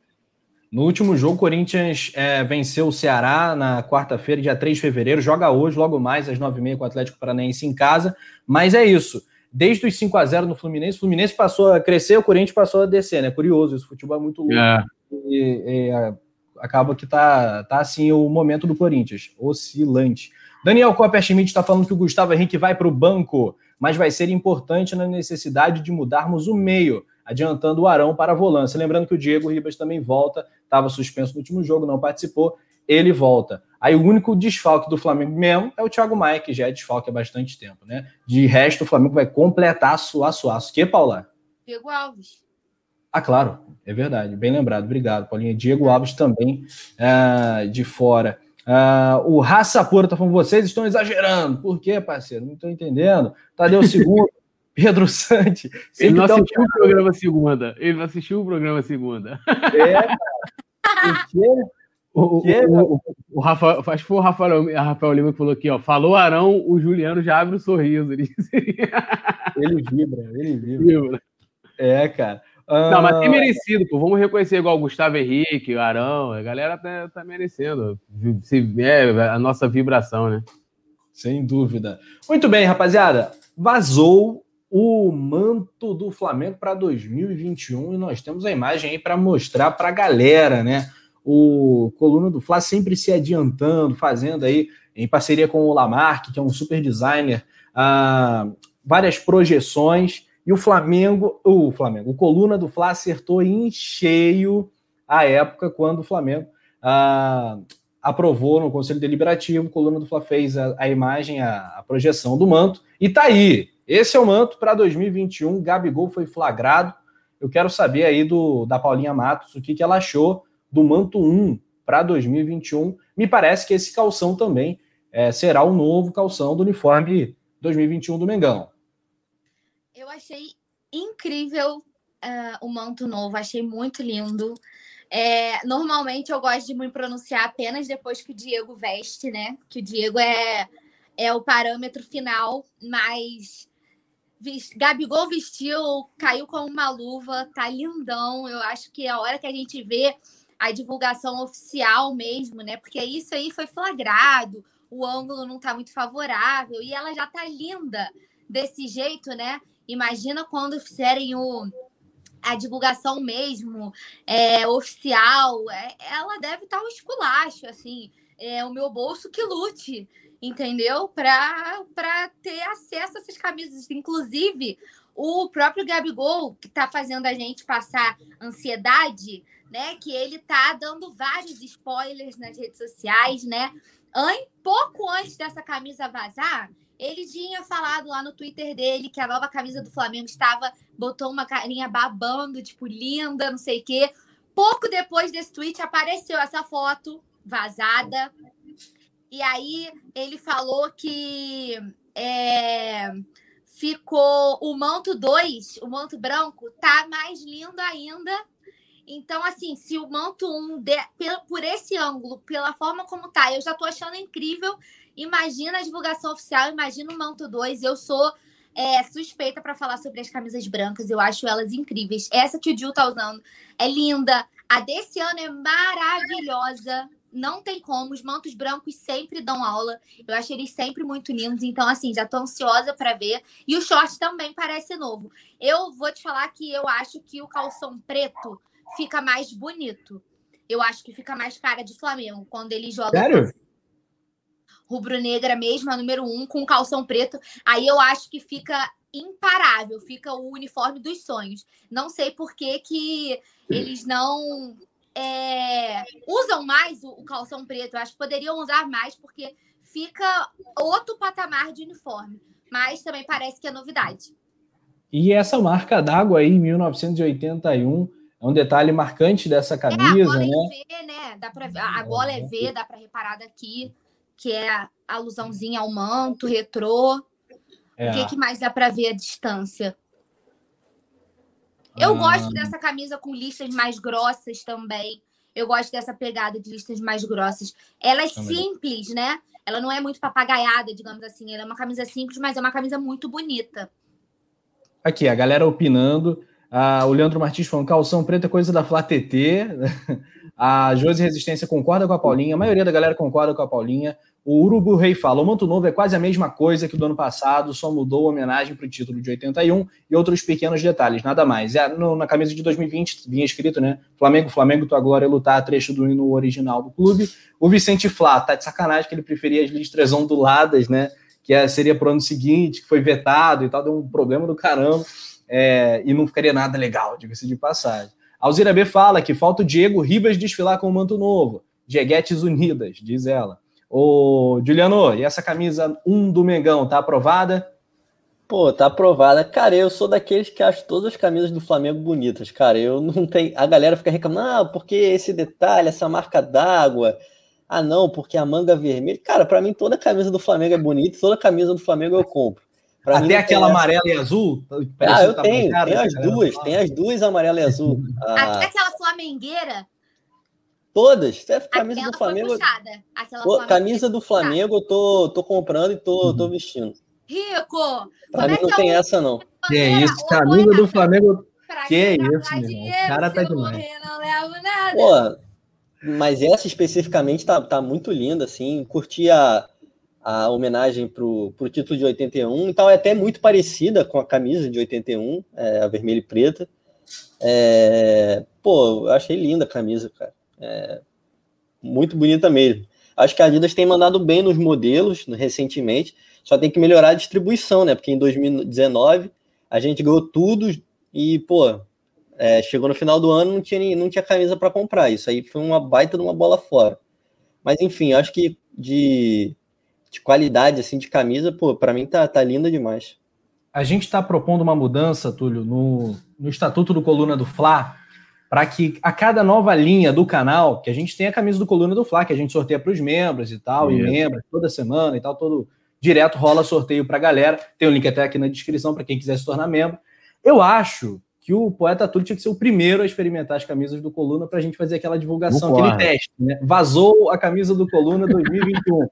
No último jogo, o Corinthians é, venceu o Ceará na quarta-feira, dia 3 de fevereiro. Joga hoje, logo mais, às 9h30, com o Atlético Paranaense em casa. Mas é isso. Desde os 5 a 0 no Fluminense, o Fluminense passou a crescer, o Corinthians passou a descer, né? Curioso, esse futebol é muito louco. É. E, e, acaba que tá, tá assim o momento do Corinthians, oscilante. Daniel Copper Schmidt está falando que o Gustavo Henrique vai para o banco, mas vai ser importante na necessidade de mudarmos o meio adiantando o Arão para a volância. Lembrando que o Diego Ribas também volta, estava suspenso no último jogo, não participou, ele volta. Aí o único desfalque do Flamengo mesmo é o Thiago Maia, que já é desfalque há bastante tempo, né? De resto, o Flamengo vai completar suaço aço. Que, Paula? Diego Alves. Ah, claro, é verdade. Bem lembrado. Obrigado, Paulinha. Diego Alves também uh, de fora. Uh, o Raça Pura tá falando, vocês estão exagerando. Por quê, parceiro? Não estou entendendo. Tadeu segundo. Pedro Sante. Ele não assistiu o programa segunda. Ele não assistiu o programa segunda. É, cara. O, o, o, o, Rafa, acho que foi o Rafael, Rafael Lima que falou aqui, ó. Falou Arão, o Juliano já abre o um sorriso. Ele, ele vibra, ele vibra. É, cara. Não, mas tem ah, merecido, pô. Vamos reconhecer igual o Gustavo Henrique, o Arão. A galera tá, tá merecendo. Se, é a nossa vibração, né? Sem dúvida. Muito bem, rapaziada. Vazou o manto do Flamengo para 2021 e nós temos a imagem aí para mostrar para a galera, né? O Coluna do Fla sempre se adiantando, fazendo aí em parceria com o Lamarck, que é um super designer, ah, várias projeções. E o Flamengo, o Flamengo, o Coluna do Fla acertou em cheio a época quando o Flamengo ah, aprovou no Conselho Deliberativo, o Coluna do Fla fez a, a imagem, a, a projeção do manto. E tá aí. Esse é o manto para 2021. Gabigol foi flagrado. Eu quero saber aí do da Paulinha Matos o que, que ela achou do manto 1 para 2021. Me parece que esse calção também é, será o novo calção do uniforme 2021 do Mengão. Eu achei incrível uh, o manto novo, achei muito lindo. É, normalmente eu gosto de me pronunciar apenas depois que o Diego veste, né? Que o Diego é, é o parâmetro final, mas Gabigol vestiu, caiu com uma luva, tá lindão. Eu acho que a hora que a gente vê a divulgação oficial mesmo, né? Porque isso aí foi flagrado, o ângulo não tá muito favorável e ela já tá linda desse jeito, né? Imagina quando fizerem o, a divulgação mesmo, é, oficial, é, ela deve estar tá um esculacho, assim. É o meu bolso que lute entendeu? Para ter acesso a essas camisas. Inclusive, o próprio Gabigol, que está fazendo a gente passar ansiedade, né? Que ele tá dando vários spoilers nas redes sociais, né? An pouco antes dessa camisa vazar, ele tinha falado lá no Twitter dele que a nova camisa do Flamengo estava, botou uma carinha babando, tipo, linda, não sei o quê. Pouco depois desse tweet apareceu essa foto vazada, e aí ele falou que é, ficou o manto 2, o manto branco, tá mais lindo ainda. Então, assim, se o manto 1, um por esse ângulo, pela forma como tá, eu já tô achando incrível. Imagina a divulgação oficial, imagina o manto 2. Eu sou é, suspeita para falar sobre as camisas brancas, eu acho elas incríveis. Essa que o Gil tá usando é linda. A desse ano é maravilhosa não tem como, os mantos brancos sempre dão aula. Eu acho eles sempre muito lindos, então assim, já tô ansiosa para ver. E o short também parece novo. Eu vou te falar que eu acho que o calção preto fica mais bonito. Eu acho que fica mais cara de Flamengo quando ele joga. Sério? Rubro-negra mesmo, a número um, com calção preto. Aí eu acho que fica imparável, fica o uniforme dos sonhos. Não sei por que, que eles não é, usam mais o, o, calção preto. Eu acho que poderiam usar mais, porque fica outro patamar de uniforme. Mas também parece que é novidade. E essa marca d'água aí, 1981, é um detalhe marcante dessa camisa, é, a gola né? É v, né? Dá pra, a gola é V, dá para reparar daqui. que é a alusãozinha ao manto, retrô. É. O que, que mais dá para ver à distância? Eu ah. gosto dessa camisa com listas mais grossas também. Eu gosto dessa pegada de listas mais grossas. Ela é simples, né? Ela não é muito papagaiada, digamos assim. Ela é uma camisa simples, mas é uma camisa muito bonita. Aqui, a galera opinando. Ah, o Leandro Martins falando calção preto é coisa da Flá TT. A Josi Resistência concorda com a Paulinha. A maioria da galera concorda com a Paulinha. O Urubu Rei fala: o manto novo é quase a mesma coisa que o do ano passado, só mudou a homenagem para o título de 81 e outros pequenos detalhes, nada mais. É, no, na camisa de 2020 vinha escrito, né? Flamengo, Flamengo, tua glória é lutar, trecho do hino original do clube. O Vicente Flá tá de sacanagem que ele preferia as listras onduladas, né? Que é, seria pro ano seguinte, que foi vetado e tal, deu um problema do caramba. É, e não ficaria nada legal, diga-se de passagem. Alzira B fala que falta o Diego Ribas desfilar com o manto novo. Dieguetes Unidas, diz ela. Ô, Juliano, e essa camisa 1 do Mengão, tá aprovada? Pô, tá aprovada. Cara, eu sou daqueles que acho todas as camisas do Flamengo bonitas, cara. Eu não tenho. A galera fica reclamando, ah, porque esse detalhe, essa marca d'água. Ah, não, porque a manga vermelha. Cara, para mim toda camisa do Flamengo é bonita, toda camisa do Flamengo eu compro. Pra Até aquela amarela e azul? Ah, eu tá tenho, tem as duas, tem as duas amarela e azul. Até aquela flamengueira. Todas, é camisa aquela do Flamengo. Pô, camisa do Flamengo eu tô, tô comprando e tô, tô vestindo. Rico! Pra mim é não tem eu... essa, não. Que é isso, camisa do Flamengo. Que é isso, meu irmão. O cara tá demais. não levo nada. Pô, mas essa especificamente tá, tá muito linda, assim. Curti a a homenagem para o título de 81, então é até muito parecida com a camisa de 81, é, a vermelha e preta. É, pô, eu achei linda a camisa, cara. É, muito bonita mesmo. Acho que a Adidas tem mandado bem nos modelos recentemente, só tem que melhorar a distribuição, né? Porque em 2019 a gente ganhou tudo e, pô, é, chegou no final do ano não tinha, não tinha camisa para comprar. Isso aí foi uma baita de uma bola fora. Mas enfim, acho que de de qualidade assim de camisa, pô, para mim tá, tá linda demais. A gente está propondo uma mudança, Túlio, no, no estatuto do Coluna do Fla, para que a cada nova linha do canal, que a gente tem a camisa do Coluna do Fla, que a gente sorteia para os membros e tal, Isso. e membros toda semana e tal, todo direto rola sorteio para a galera. Tem o um link até aqui na descrição para quem quiser se tornar membro. Eu acho que o poeta Túlio tinha que ser o primeiro a experimentar as camisas do Coluna para a gente fazer aquela divulgação, aquele teste. Né? Vazou a camisa do Coluna 2021.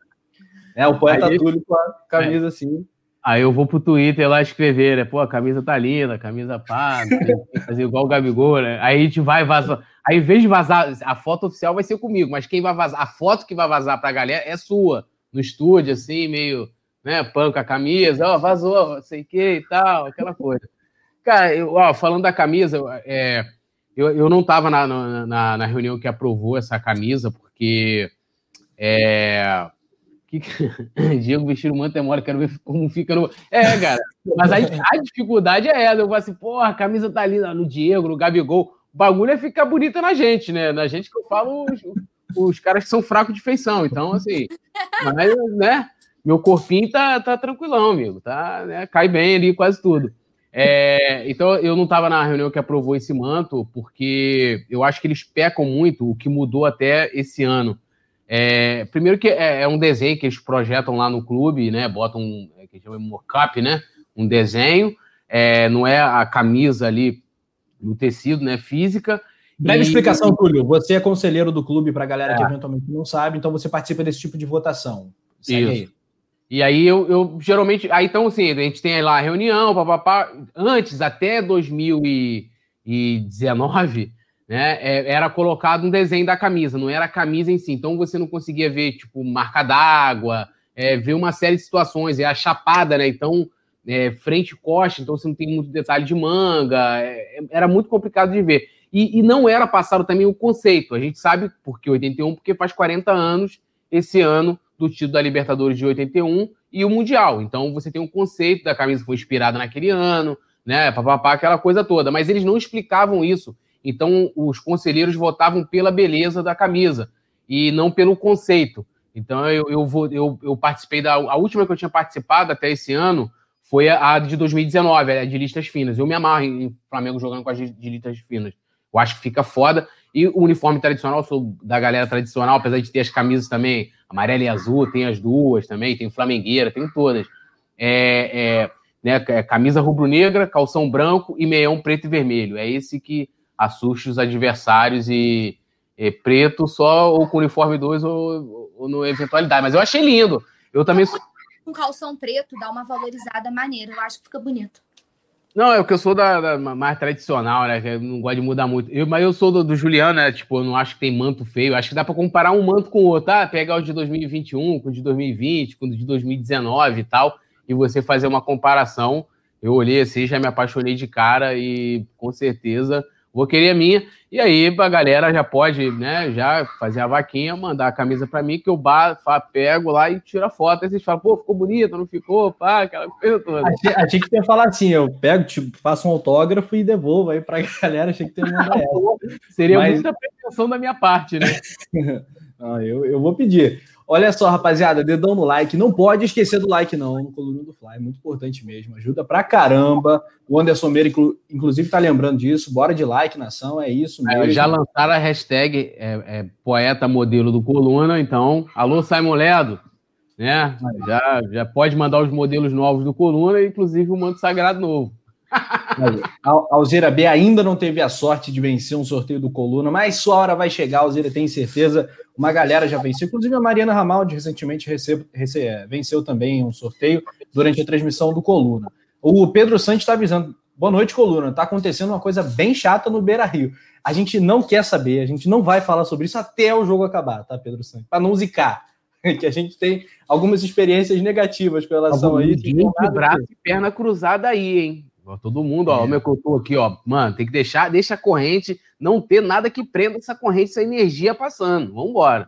É, o poeta aí, Túlio com a camisa é. assim. Aí eu vou pro Twitter lá escrever, né? Pô, a camisa tá linda, a camisa pá, fazer igual o Gabigol, né? Aí a gente vai vazar. Aí, em vez de vazar, a foto oficial vai ser comigo, mas quem vai vazar, a foto que vai vazar pra galera é sua, no estúdio, assim, meio, né, panca a camisa, ó, vazou, sei o que e tal, aquela coisa. Cara, eu, ó, falando da camisa, é, eu, eu não tava na, na, na reunião que aprovou essa camisa, porque é. Diego vestir o manto demora, quero ver como fica no. É, cara. Mas a, a dificuldade é essa. Eu falo assim, porra, a camisa tá linda no Diego, no Gabigol. O bagulho é ficar bonita na gente, né? Na gente que eu falo os, os caras que são fracos de feição. Então, assim, mas, né? Meu corpinho tá, tá tranquilão, amigo. Tá, né? Cai bem ali quase tudo. É, então, eu não estava na reunião que aprovou esse manto, porque eu acho que eles pecam muito, o que mudou até esse ano é, primeiro que é, é, um desenho que eles projetam lá no clube, né? Botam um, é, que chama mockup, né? Um desenho, é, não é a camisa ali no tecido, né? Física. Breve e... explicação, Túlio. Você é conselheiro do clube para a galera que é. eventualmente não sabe, então você participa desse tipo de votação. Segue Isso. Aí. E aí eu, eu, geralmente. Aí então, assim, a gente tem lá a reunião, papapá. Antes, até 2019 né, é, era colocado um desenho da camisa, não era a camisa em si. Então você não conseguia ver, tipo, marca d'água, é, ver uma série de situações, é a chapada, né? Então, é, frente e costa, então você não tem muito detalhe de manga, é, era muito complicado de ver. E, e, não era passado também o conceito. A gente sabe, porque 81, porque faz 40 anos esse ano do título da Libertadores de 81 e o Mundial. Então você tem um conceito da camisa foi inspirada naquele ano, né? Papapá, aquela coisa toda. Mas eles não explicavam isso. Então, os conselheiros votavam pela beleza da camisa e não pelo conceito. Então, eu, eu, vou, eu, eu participei da. A última que eu tinha participado até esse ano foi a, de 2019, a de listas finas. Eu me amarro em Flamengo jogando com as de listas finas. Eu acho que fica foda. E o uniforme tradicional, sou da galera tradicional, apesar de ter as camisas também amarela e azul, tem as duas também, tem flamengueira, tem todas. É, é, né, é camisa rubro-negra, calção branco e meião preto e vermelho. É esse que assusta os adversários e é, preto só ou com uniforme 2 ou, ou no eventualidade. Mas eu achei lindo. Eu também. Um calção preto dá uma valorizada maneira. Eu acho que fica bonito. Não, é o que eu sou da, da, mais tradicional, né? Eu não gosto de mudar muito. Eu, mas eu sou do, do, Juliano, né? Tipo, eu não acho que tem manto feio. Acho que dá para comparar um manto com o outro, tá? Pegar o de 2021 com o de 2020, com o de 2019 e tal, e você fazer uma comparação. Eu olhei assim, já me apaixonei de cara e com certeza vou querer a minha. E aí a galera já pode, né, já fazer a vaquinha, mandar a camisa para mim, que eu bar, pego lá e tiro a foto. Aí vocês falam, pô, ficou bonita, não ficou? Pá, aquela coisa toda. Achei, achei que ia falar assim, eu pego, tipo, faço um autógrafo e devolvo aí pra galera. Achei que mandar essa. Seria Mas... muita pretensão da minha parte, né? ah, eu, eu vou pedir. Olha só, rapaziada, dedão no like. Não pode esquecer do like, não, no Coluna do Fly. É muito importante mesmo. Ajuda pra caramba. O Anderson Meira, inclusive, tá lembrando disso. Bora de like, nação. É isso mesmo. É, já lançaram a hashtag é, é, poeta modelo do Coluna. Então, alô, Simon Ledo. Né? Já, já pode mandar os modelos novos do Coluna, inclusive o manto sagrado novo. A Alzeira B ainda não teve a sorte de vencer um sorteio do Coluna, mas sua hora vai chegar, Alzeira tem certeza. Uma galera já venceu, inclusive a Mariana Ramaldi recentemente recebe, é, venceu também um sorteio durante a transmissão do Coluna. O Pedro Santos está avisando. Boa noite, Coluna. Está acontecendo uma coisa bem chata no Beira Rio. A gente não quer saber, a gente não vai falar sobre isso até o jogo acabar, tá, Pedro Santos? Para não zicar. Que a gente tem algumas experiências negativas com relação Algum a isso. braço e perna cruzada aí, hein? Todo mundo, ó, é. o meu tô aqui, ó, mano, tem que deixar, deixa a corrente, não ter nada que prenda essa corrente, essa energia passando. Vamos embora.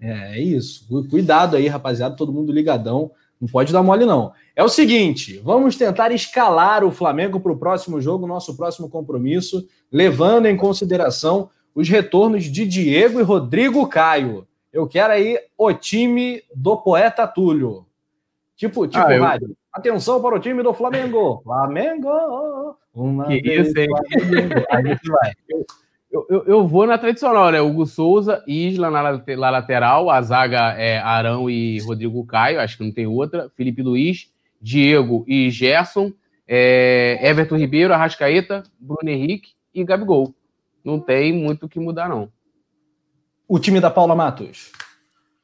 É, é isso. Cuidado aí, rapaziada, todo mundo ligadão. Não pode dar mole, não. É o seguinte: vamos tentar escalar o Flamengo para o próximo jogo, nosso próximo compromisso, levando em consideração os retornos de Diego e Rodrigo Caio. Eu quero aí o time do poeta Túlio. Tipo, tipo, ah, eu... rádio. Atenção para o time do Flamengo. Flamengo! Uma que isso, hein? A gente vai. Eu, eu, eu, vou na tradicional, né? Hugo Souza, Isla na, na lateral, a zaga é Arão e Rodrigo Caio, acho que não tem outra. Felipe Luiz, Diego e Gerson, é, Everton Ribeiro, Arrascaeta, Bruno Henrique e Gabigol. Não tem muito o que mudar, não. O time da Paula Matos.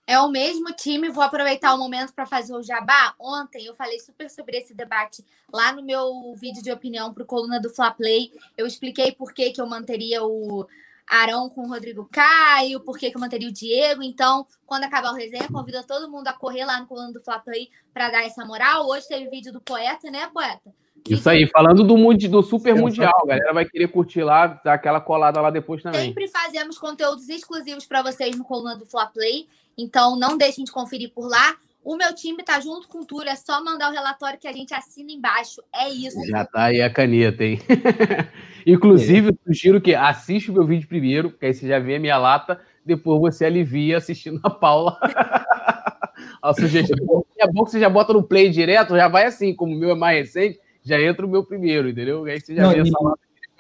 É o mesmo time, vou aproveitar o momento para fazer o jabá. Ontem eu falei super sobre esse debate lá no meu vídeo de opinião para o Coluna do Fla Play. Eu expliquei por que, que eu manteria o Arão com o Rodrigo Caio, por que, que eu manteria o Diego. Então, quando acabar o resenha, convido todo mundo a correr lá no Coluna do Fla Play para dar essa moral. Hoje teve vídeo do Poeta, né, Poeta? Isso aí, falando do, do Super Mundial, a galera vai querer curtir lá, dar aquela colada lá depois também. Sempre fazemos conteúdos exclusivos para vocês no coluna do Fla Play, então não deixem de conferir por lá. O meu time tá junto com o Túlio, é só mandar o relatório que a gente assina embaixo. É isso. Já tá aí a caneta, hein? Inclusive, é. sugiro que assista o meu vídeo primeiro, porque aí você já vê a minha lata, depois você alivia assistindo a Paula. a sugestão. É bom que você já bota no play direto, já vai assim, como o meu é mais recente, já entra o meu primeiro, entendeu? Aí você já Não, vê e, essa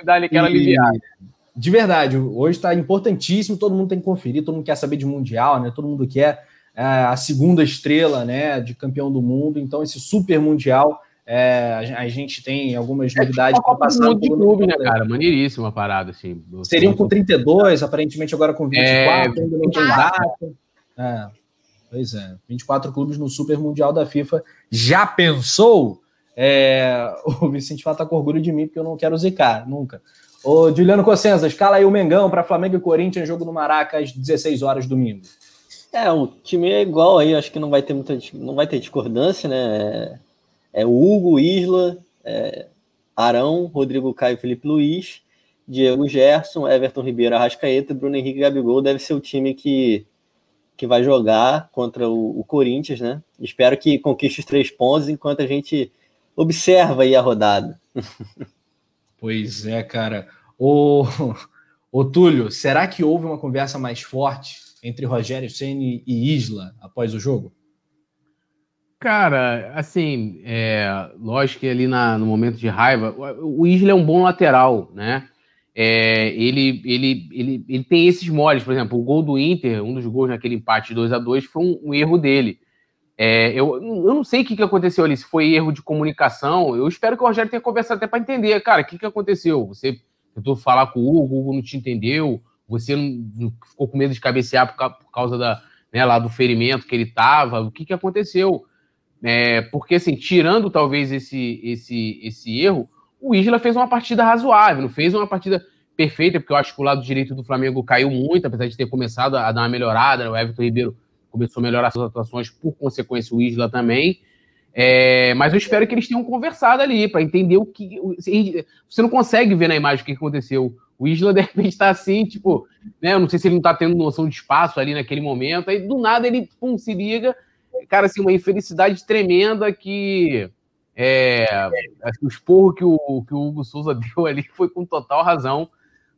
dar aquela aliviada. De verdade, hoje está importantíssimo, todo mundo tem que conferir, todo mundo quer saber de Mundial, né? Todo mundo quer é, a segunda estrela né, de campeão do mundo, então esse super Mundial. É, a gente tem algumas é novidades para passar. de clube, né, cara? Maneiríssima parada, assim. Seriam com 32, aparentemente agora com 24, é, ainda não tem data. É, pois é, 24 clubes no Super Mundial da FIFA. Já pensou? É, o Vicente fala tá com orgulho de mim, porque eu não quero zicar, nunca. Ô, Juliano Cossenza, escala aí o Mengão para Flamengo e Corinthians, jogo no Maraca às 16 horas domingo. É, o time é igual aí, acho que não vai ter muita não vai ter discordância, né? É, é Hugo, Isla, é, Arão, Rodrigo Caio, Felipe Luiz, Diego Gerson, Everton Ribeiro, Arrascaeta, Bruno Henrique Gabigol deve ser o time que, que vai jogar contra o, o Corinthians, né? Espero que conquiste os três pontos enquanto a gente observa aí a rodada. Pois é, cara. O, o Túlio, será que houve uma conversa mais forte entre Rogério Ceni e Isla após o jogo? Cara, assim, é, lógico que ali na, no momento de raiva, o Isla é um bom lateral, né? é, ele, ele, ele, ele tem esses moles. Por exemplo, o gol do Inter, um dos gols naquele empate 2 a 2 foi um, um erro dele. É, eu, eu não sei o que, que aconteceu ali, se foi erro de comunicação. Eu espero que o Rogério tenha conversado até para entender. Cara, o que, que aconteceu? Você tentou falar com o Hugo, o Hugo não te entendeu, você não, não ficou com medo de cabecear por, por causa da, né, lá do ferimento que ele estava. O que, que aconteceu? É, porque, assim, tirando talvez esse, esse, esse erro, o Isla fez uma partida razoável, não fez uma partida perfeita, porque eu acho que o lado direito do Flamengo caiu muito, apesar de ter começado a dar uma melhorada. O Everton Ribeiro começou a melhorar suas atuações, por consequência, o Isla também. É, mas eu espero que eles tenham conversado ali para entender o que. Você não consegue ver na imagem o que aconteceu. O Isla de repente está assim, tipo, né? Eu não sei se ele não está tendo noção de espaço ali naquele momento. Aí do nada ele pum, se liga. Cara, assim, uma infelicidade tremenda que. É, o esporro que o, que o Hugo Souza deu ali foi com total razão.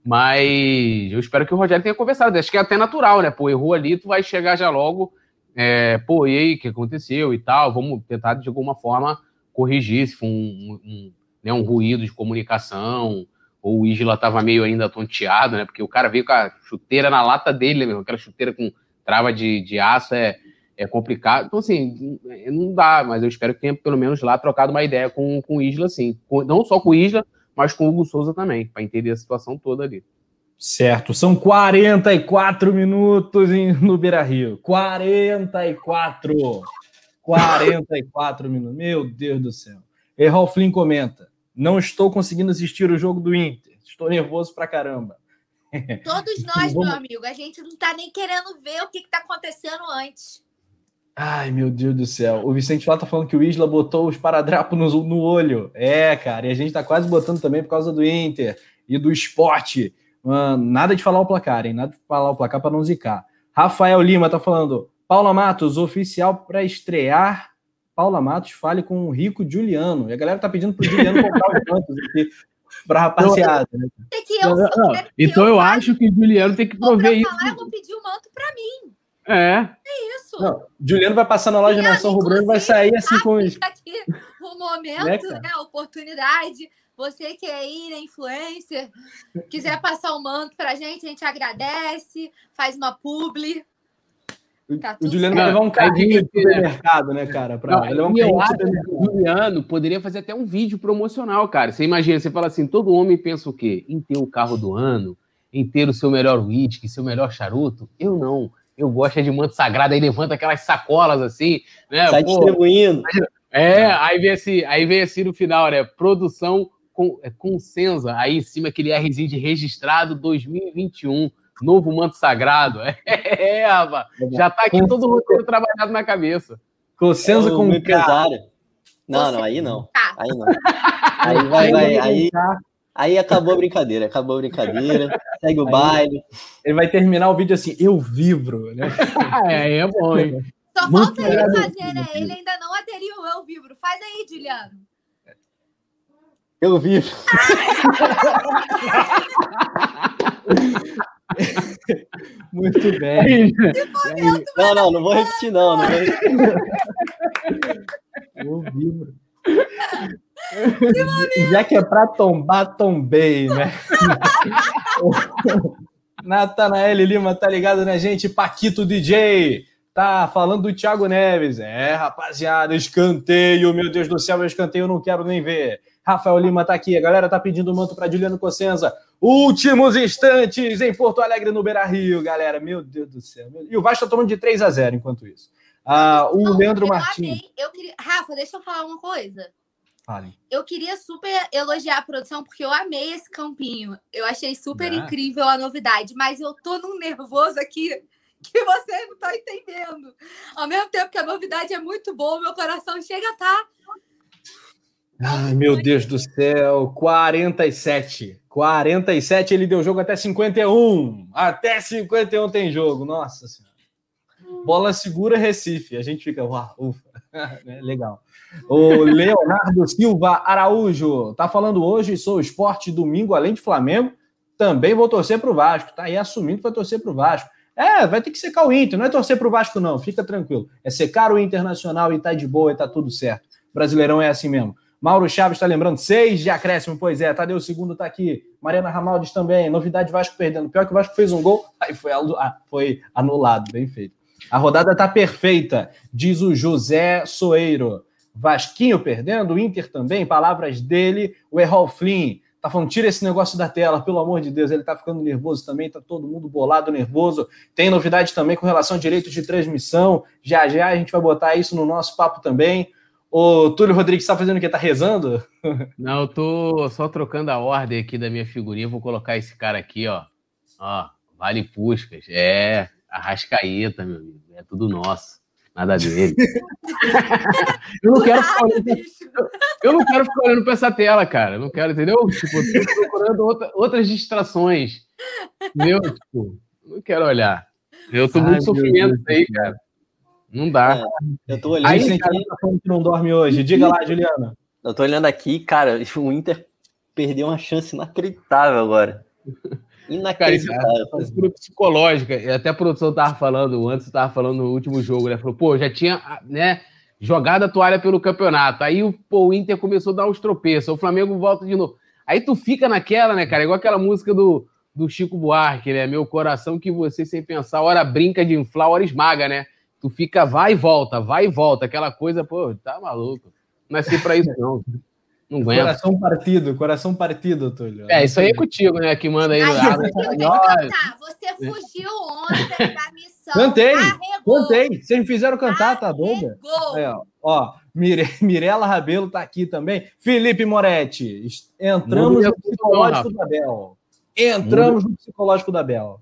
Mas eu espero que o Rogério tenha conversado. Acho que é até natural, né? Pô, errou ali, tu vai chegar já logo. É, pô, e aí, o que aconteceu e tal? Vamos tentar de alguma forma corrigir se foi um, um, né, um ruído de comunicação, ou o Isla estava meio ainda tonteado, né? Porque o cara veio com a chuteira na lata dele, né, aquela chuteira com trava de, de aço é, é complicado. Então, assim, não dá, mas eu espero que tenha pelo menos lá trocado uma ideia com, com o Isla, assim. Não só com o Isla, mas com o Hugo Souza também, para entender a situação toda ali. Certo, são 44 minutos no Beira Rio. 44! 44 minutos. Meu Deus do céu. Errol Flynn comenta: Não estou conseguindo assistir o jogo do Inter. Estou nervoso pra caramba. Todos nós, meu amigo. A gente não tá nem querendo ver o que, que tá acontecendo antes. Ai, meu Deus do céu. O Vicente lá tá falando que o Isla botou os paradrapos no, no olho. É, cara, e a gente tá quase botando também por causa do Inter e do esporte. Mano, nada de falar o placar, hein? Nada de falar o placar para não zicar. Rafael Lima tá falando. Paula Matos, oficial para estrear. Paula Matos, fale com o Rico Juliano. E a galera tá pedindo pro Juliano comprar os cantos aqui pra rapaziada. Né? Eu, não, não. Então eu, acho que o Juliano tem que prover isso. Falar, eu vou pedir o manto para mim. É. É isso. Não, Juliano vai passar na loja Nação Rubro e vai sair assim com os. Aqui o momento, né, né, a oportunidade. Você que é aí, né, influencer, quiser passar o manto pra gente, a gente agradece, faz uma publi. Tá o Juliano vai levar um carrinho de supermercado, né, cara? Pra não, levar um eu acho que o Juliano poderia fazer até um vídeo promocional, cara. Você imagina, você fala assim, todo homem pensa o quê? Em ter o carro do ano, em ter o seu melhor uísque, seu melhor charuto. Eu não eu gosto é de manto sagrado, aí levanta aquelas sacolas assim, né? Sai Pô, distribuindo. É, aí vem assim, aí vem assim no final, né? Produção com, é, com Senza, aí em cima aquele Rzinho de registrado 2021, novo manto sagrado. É, é rapaz, já tá aqui todo o roteiro trabalhado na cabeça. Com Senza com empresário. Não, não, aí não. Aí não. Aí vai, vai, aí. Aí acabou a brincadeira, acabou a brincadeira, segue o aí, baile. Ele vai terminar o vídeo assim, eu vibro, né? é, é bom, hein? Só Muito falta ele fazer, né? Ele ainda não aderiu ao eu vibro. Faz aí, Juliano. Eu vibro. Muito bem. Não, não, não vou repetir, não. não vou repetir. Eu vibro. Já que é pra tombar, tombei, né? Natanael Lima tá ligado, né, gente? Paquito DJ tá falando do Thiago Neves. É, rapaziada, escanteio, meu Deus do céu, escanteio eu não quero nem ver. Rafael Lima tá aqui, a galera tá pedindo manto para Juliano Cossenza. Últimos instantes em Porto Alegre, no Beira Rio, galera. Meu Deus do céu. E o Vasco tá tomando de 3 a 0 enquanto isso. Ah, o não, Leandro Martins. Eu queria... Rafa, deixa eu falar uma coisa. Fale. Eu queria super elogiar a produção, porque eu amei esse campinho. Eu achei super é. incrível a novidade, mas eu tô num nervoso aqui que você não tá entendendo. Ao mesmo tempo que a novidade é muito boa, meu coração chega a tá. Ai, meu Deus do céu, 47. 47, ele deu jogo até 51. Até 51 tem jogo. Nossa Senhora. Bola segura Recife. A gente fica, ufa, né, legal. O Leonardo Silva Araújo tá falando hoje, sou esporte domingo, além de Flamengo, também vou torcer para o Vasco. Tá aí assumindo que vai torcer o Vasco. É, vai ter que secar o Inter, não é torcer para o Vasco, não, fica tranquilo. É secar o Internacional e tá de boa e tá tudo certo. Brasileirão é assim mesmo. Mauro Chaves está lembrando, seis de acréscimo, pois é. Tadeu segundo está aqui. Mariana Ramaldes também. Novidade Vasco perdendo. Pior que o Vasco fez um gol, aí foi, ah, foi anulado, bem feito. A rodada está perfeita, diz o José Soeiro. Vasquinho perdendo, o Inter também, palavras dele, o Errol Flynn. Tá falando, tira esse negócio da tela, pelo amor de Deus. Ele tá ficando nervoso também, tá todo mundo bolado, nervoso. Tem novidade também com relação a direitos de transmissão. Já já a gente vai botar isso no nosso papo também. O Túlio Rodrigues tá fazendo o quê? Tá rezando? Não, eu tô só trocando a ordem aqui da minha figurinha. Vou colocar esse cara aqui, ó. Ó, Vale Puscas. É, Arrascaeta, meu amigo. É tudo nosso. Nada dele. eu não quero ficar olhando, eu não quero ficar olhando para essa tela, cara. Eu não quero, entendeu? Tipo, eu tô procurando outra, outras distrações. Entendeu? Tipo, não quero olhar. Eu tô Ai, muito sofrimento aí, cara. Não dá. É, eu tô olhando aí. Cara, tá falando que não dorme hoje. Diga lá, Juliana. Eu tô olhando aqui, cara, o Inter perdeu uma chance inacreditável agora. Inacreditável. Cara, isso é psicológica. Até a produção tava falando, antes tava falando no último jogo, né? Falou, pô, já tinha, né? Jogado a toalha pelo campeonato. Aí pô, o Inter começou a dar uns tropeços. O Flamengo volta de novo. Aí tu fica naquela, né, cara? Igual aquela música do, do Chico Buarque, né? Meu coração que você, sem pensar, hora brinca de inflar, hora esmaga, né? Tu fica, vai e volta, vai e volta. Aquela coisa, pô, tá maluco. Não é assim pra isso, não. Não aguenta. Coração partido, coração partido, Túlio. É, isso aí é contigo, né? Que manda aí. aí no... Você fugiu ontem da missão. Cantei, cantei. Vocês me fizeram cantar, tá doida? É, ó, Mire... Mirela Rabelo tá aqui também. Felipe Moretti, entramos no psicológico da Bel. Entramos no psicológico da Bel.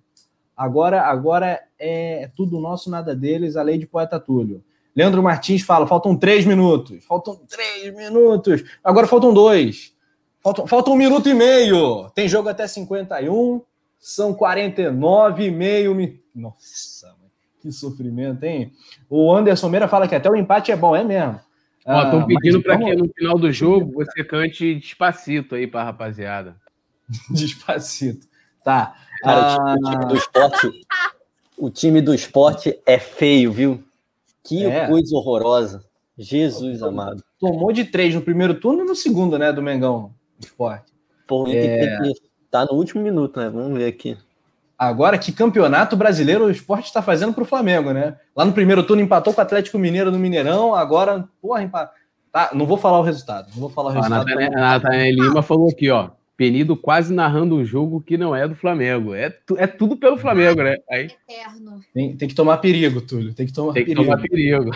Agora, agora é tudo nosso, nada deles, a lei de poeta Túlio. Leandro Martins fala: faltam três minutos. Faltam três minutos. Agora faltam dois. Faltam, faltam um minuto e meio. Tem jogo até 51. São 49 e meio. Nossa, que sofrimento, hein? O Anderson Meira fala que até o empate é bom, é mesmo. Estão ah, pedindo para que no final do jogo você cante despacito aí para rapaziada. despacito. Tá. Cara, ah... o time do esporte. O time do esporte é feio, viu? Que é. coisa horrorosa. Jesus amado. Tomou de três no primeiro turno e no segundo, né, do Mengão Esporte. Pô, é... tá no último minuto, né? Vamos ver aqui. Agora, que campeonato brasileiro o esporte está fazendo para o Flamengo, né? Lá no primeiro turno empatou com o Atlético Mineiro no Mineirão, agora, porra, empa... tá, não vou falar o resultado. Não vou falar o resultado. A Nathanael Lima falou aqui, ó. Penido quase narrando um jogo que não é do Flamengo. É, tu, é tudo pelo Flamengo, né? Aí... Tem, tem que tomar perigo, Túlio. Tem que tomar tem perigo. que tomar perigo.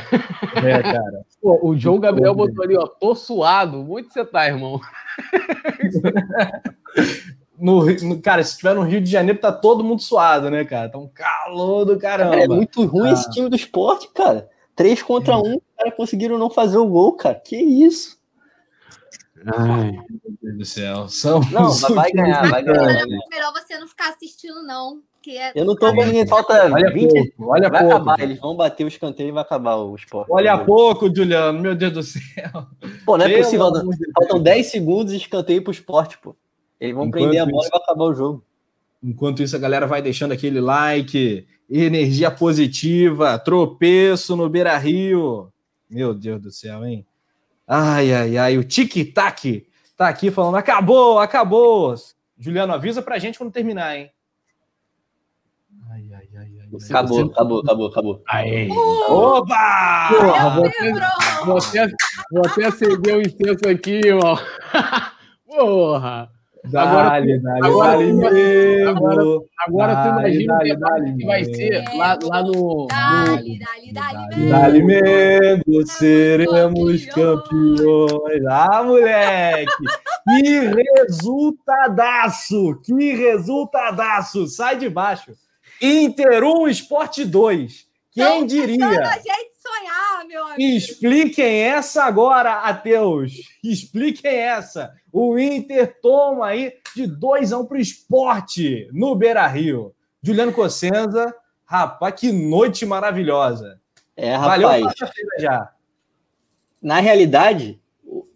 É, cara. Pô, o João Gabriel botou ali, ó. Tô suado. Muito você tá, irmão. No, no, cara, se estiver no Rio de Janeiro, tá todo mundo suado, né, cara? Tá um calor do caramba. é muito ruim ah. esse time do esporte, cara. Três contra um, os caras conseguiram não fazer o gol, cara. Que isso? Ai, meu Deus do céu. São não, vai ganhar, vai ganhar. É melhor você não ficar assistindo, não. É... Eu não tô vendo, falta olha 20. Pouco, olha vai pouco. acabar, eles vão bater o escanteio e vai acabar o esporte. Olha pouco, Juliano, meu Deus do céu. Pô, não é Pelo possível. Faltam 10 segundos e escanteio pro esporte, pô. Eles vão Enquanto prender a bola isso... e vai acabar o jogo. Enquanto isso, a galera vai deixando aquele like, energia positiva, tropeço no Beira Rio. Meu Deus do céu, hein? Ai, ai, ai, o tic-tac tá aqui falando: acabou, acabou. Juliano, avisa pra gente quando terminar, hein? Ai, ai, ai, ai. Acabou, acabou, acabou, acabou. Aí. Opa! Porra, você, você, você acendeu o incenso aqui, irmão. Porra! Dale, dale, agora, dale, mesmo. Agora, agora dale, tu imagina dale, o dale, que vai ser lá, lá no. Dale, dale, dale, dale, mesmo, seremos campeões. Ah, moleque! Que resultadaço! Que resultadaço! Sai de baixo. Inter 1, Sport 2. Quem diria? Sonhar, meu amigo. Expliquem essa agora, Ateus. Expliquem essa. O Inter toma aí de 2 a 1 um para o esporte no Beira Rio. Juliano Cossenza, rapaz, que noite maravilhosa. É, rapaz. Valeu já. Na realidade,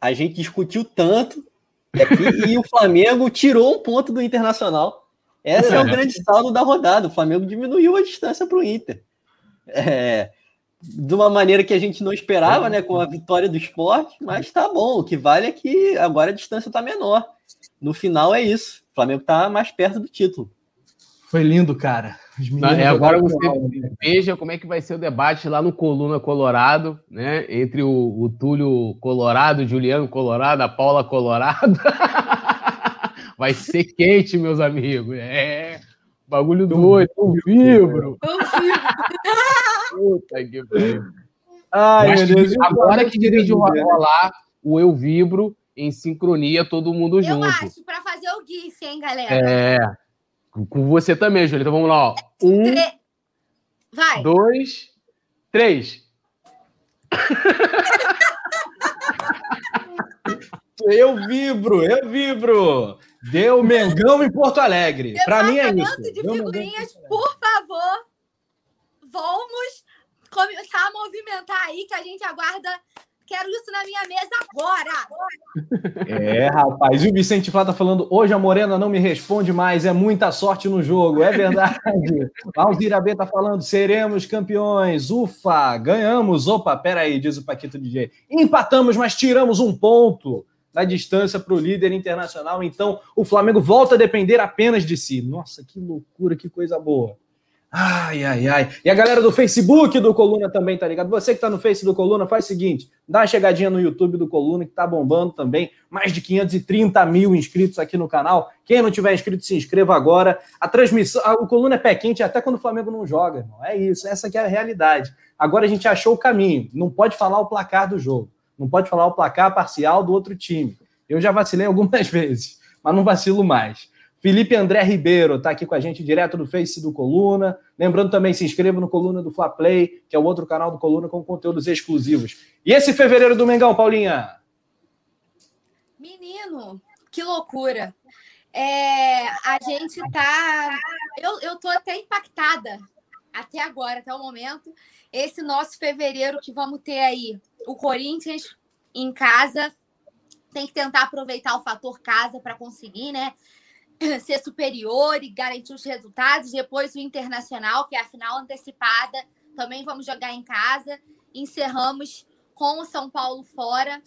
a gente discutiu tanto aqui, e o Flamengo tirou um ponto do Internacional. Esse é, é o grande saldo da rodada. O Flamengo diminuiu a distância para o Inter. É, de uma maneira que a gente não esperava, né? Com a vitória do esporte, mas tá bom. O que vale é que agora a distância tá menor. No final é isso. O Flamengo tá mais perto do título. Foi lindo, cara. É, agora você veja como é que vai ser o debate lá no Coluna Colorado, né? Entre o, o Túlio Colorado, Juliano Colorado, a Paula Colorado. vai ser quente, meus amigos. É. Bagulho doido, eu vibro. Eu vibro. Puta que pariu. Ai, meu Deus. Agora que divide rolar o Eu Vibro em sincronia, todo mundo eu junto. Eu acho, pra fazer o GIF, hein, galera? É. Com você também, Júlia. Então vamos lá, ó. Um. Tre... Vai. Dois. Três. eu vibro, eu vibro. Deu Mengão em Porto Alegre. Para mim é isso. de figurinhas, por favor. Vamos começar a movimentar aí que a gente aguarda Quero isso na minha mesa agora! É, rapaz. E o Vicente Flá tá falando: hoje a Morena não me responde mais, é muita sorte no jogo. É verdade. Alzira B tá falando: seremos campeões. Ufa, ganhamos. Opa, peraí, diz o Paquito DJ. Empatamos, mas tiramos um ponto da distância para o líder internacional. Então, o Flamengo volta a depender apenas de si. Nossa, que loucura, que coisa boa. Ai, ai, ai. E a galera do Facebook do Coluna também, tá ligado? Você que tá no Face do Coluna, faz o seguinte: dá uma chegadinha no YouTube do Coluna, que tá bombando também. Mais de 530 mil inscritos aqui no canal. Quem não tiver inscrito, se inscreva agora. A transmissão, o Coluna é pé quente até quando o Flamengo não joga, irmão. É isso, essa aqui é a realidade. Agora a gente achou o caminho. Não pode falar o placar do jogo. Não pode falar o placar parcial do outro time. Eu já vacilei algumas vezes, mas não vacilo mais. Felipe André Ribeiro está aqui com a gente direto do Face do Coluna. Lembrando também, se inscreva no Coluna do Fla Play, que é o outro canal do Coluna com conteúdos exclusivos. E esse fevereiro do Mengão, Paulinha? Menino, que loucura. É, a gente tá. Eu, eu tô até impactada até agora, até o momento. Esse nosso fevereiro que vamos ter aí, o Corinthians em casa. Tem que tentar aproveitar o fator casa para conseguir, né? ser superior e garantir os resultados. Depois o Internacional, que é a final antecipada, também vamos jogar em casa. Encerramos com o São Paulo fora.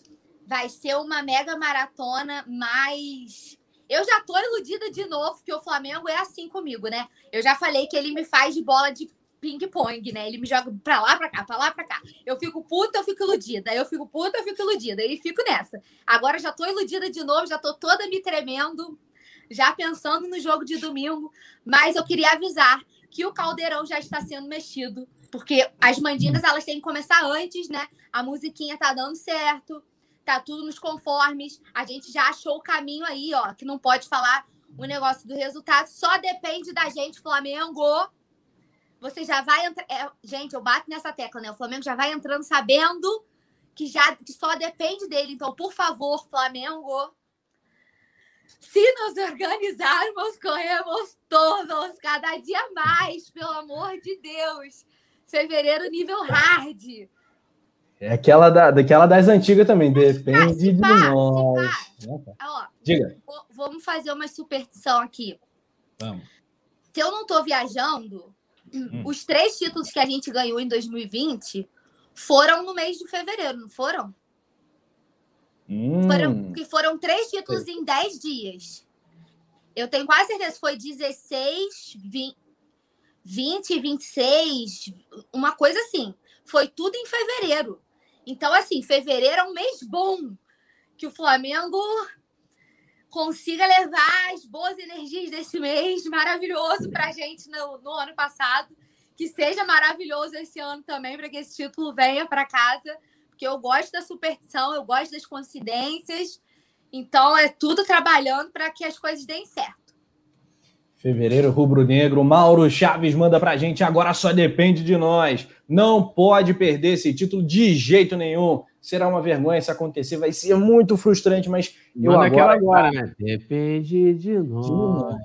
Vai ser uma mega maratona, mas eu já tô iludida de novo, que o Flamengo é assim comigo, né? Eu já falei que ele me faz de bola de ping-pong, né? Ele me joga pra lá, pra cá, pra lá, pra cá. Eu fico puta, eu fico iludida. Eu fico puta, eu fico iludida. E fico nessa. Agora já tô iludida de novo, já tô toda me tremendo já pensando no jogo de domingo, mas eu queria avisar que o caldeirão já está sendo mexido, porque as mandingas elas têm que começar antes, né? A musiquinha tá dando certo, tá tudo nos conformes, a gente já achou o caminho aí, ó, que não pode falar o negócio do resultado, só depende da gente, Flamengo. Você já vai entrar, é, gente, eu bato nessa tecla, né? O Flamengo já vai entrando sabendo que já que só depende dele. Então, por favor, Flamengo, se nos organizarmos, corremos todos, cada dia mais, pelo amor de Deus. Fevereiro nível hard. É aquela da, daquela das antigas também, depende de nós. Ó, Diga. Vamos fazer uma superstição aqui. Vamos. Se eu não estou viajando, hum. os três títulos que a gente ganhou em 2020 foram no mês de fevereiro, não foram? Hum. Foram, que foram três títulos em dez dias. Eu tenho quase certeza que foi 16, 20, 20, 26, uma coisa assim. Foi tudo em fevereiro. Então, assim, fevereiro é um mês bom. Que o Flamengo consiga levar as boas energias desse mês maravilhoso para a gente no, no ano passado. Que seja maravilhoso esse ano também, para que esse título venha para casa porque eu gosto da superstição, eu gosto das coincidências. Então é tudo trabalhando para que as coisas deem certo. Fevereiro rubro-negro, Mauro Chaves manda pra gente, agora só depende de nós. Não pode perder esse título de jeito nenhum. Será uma vergonha se acontecer, vai ser muito frustrante, mas eu Manda agora, agora né? Depende de nós. Não, tem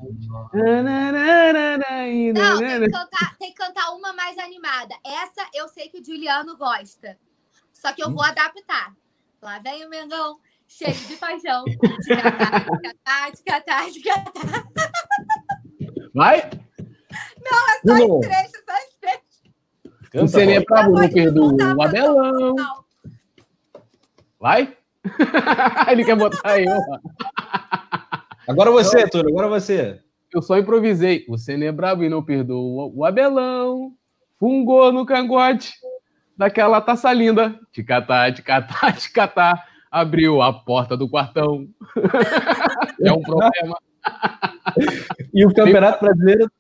que, cantar, tem que cantar uma mais animada. Essa eu sei que o Juliano gosta. Só que eu vou adaptar. Lá vem o Mengão, cheio de paixão. Tica-tá, tica-tá, tica-tá. Vai? Não, é só esse trecho, só esse trecho. Canta, nem é pra não perdoa o Abelão. Vai? Ele quer botar aí, ó. Agora você, Túlio, agora você. Eu só improvisei. Você nem é brabo e não perdoa o Abelão. Fungou no cangote daquela taça linda. Ticatá, ticatá, ticatá. Abriu a porta do quartão. é um problema. e o Campeonato Brasileiro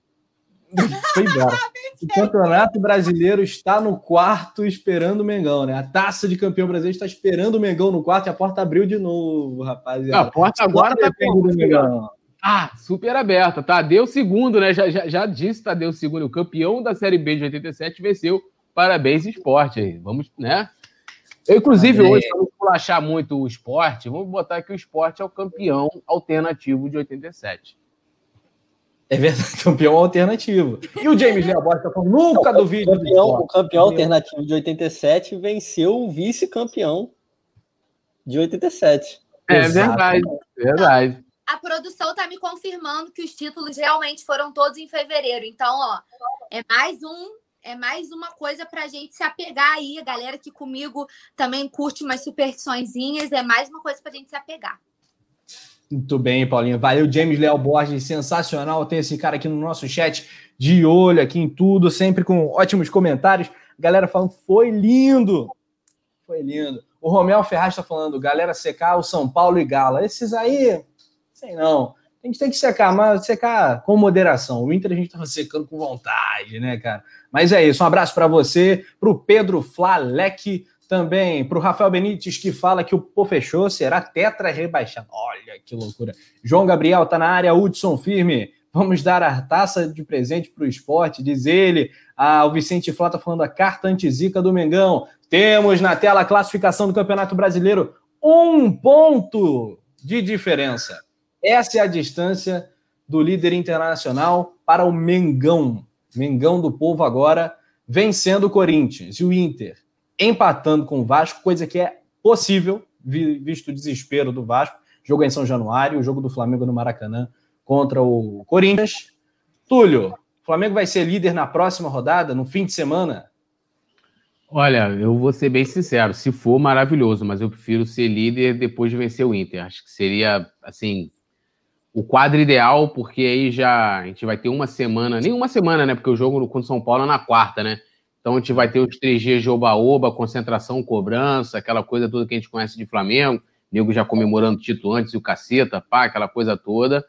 foi embora. O Campeonato Brasileiro está no quarto esperando o Mengão, né? A taça de campeão brasileiro está esperando o Mengão no quarto e a porta abriu de novo, rapaziada. A porta agora está perdendo o Mengão. Ah, super aberta. Tadeu segundo, né? Já, já, já disse Tadeu segundo. O campeão da Série B de 87 venceu. Parabéns, esporte aí. Vamos, né? Eu, inclusive, hoje, para não achar muito o esporte, vamos botar que o esporte é o campeão alternativo de 87. É verdade, campeão alternativo. E o James Leobot está falando, nunca do vídeo. Campeão, o campeão alternativo de 87 venceu o vice-campeão de 87. É Exato. verdade, verdade. A produção está me confirmando que os títulos realmente foram todos em fevereiro. Então, ó, é mais um é mais uma coisa para a gente se apegar aí. A galera que comigo também curte umas superstiçõezinhas, é mais uma coisa para a gente se apegar. Muito bem, Paulinho. Valeu, James Léo Borges, sensacional ter esse cara aqui no nosso chat, de olho aqui em tudo, sempre com ótimos comentários. Galera falando, foi lindo! Foi lindo. O Romel Ferraz está falando, galera secar o São Paulo e Gala. Esses aí, sei não. A gente tem que secar, mas secar com moderação. O Inter a gente estava secando com vontade, né, cara? Mas é isso. Um abraço para você, para o Pedro Flalec, também para o Rafael Benítez, que fala que o Pô fechou, será tetra rebaixado. Olha que loucura. João Gabriel tá na área, Hudson firme. Vamos dar a taça de presente para o esporte, diz ele. Ah, o Vicente Flá tá falando a carta antizica do Mengão. Temos na tela a classificação do Campeonato Brasileiro. Um ponto de diferença. Essa é a distância do líder internacional para o Mengão. Mengão do povo agora vencendo o Corinthians e o Inter empatando com o Vasco, coisa que é possível, visto o desespero do Vasco. Jogo em São Januário, o jogo do Flamengo no Maracanã contra o Corinthians. Túlio, o Flamengo vai ser líder na próxima rodada, no fim de semana? Olha, eu vou ser bem sincero, se for maravilhoso, mas eu prefiro ser líder depois de vencer o Inter. Acho que seria, assim, o quadro ideal, porque aí já a gente vai ter uma semana, nem uma semana, né? Porque o jogo contra o São Paulo é na quarta, né? Então a gente vai ter os três dias de oba-oba, concentração, cobrança, aquela coisa toda que a gente conhece de Flamengo, nego já comemorando o título antes e o caceta, pá, aquela coisa toda.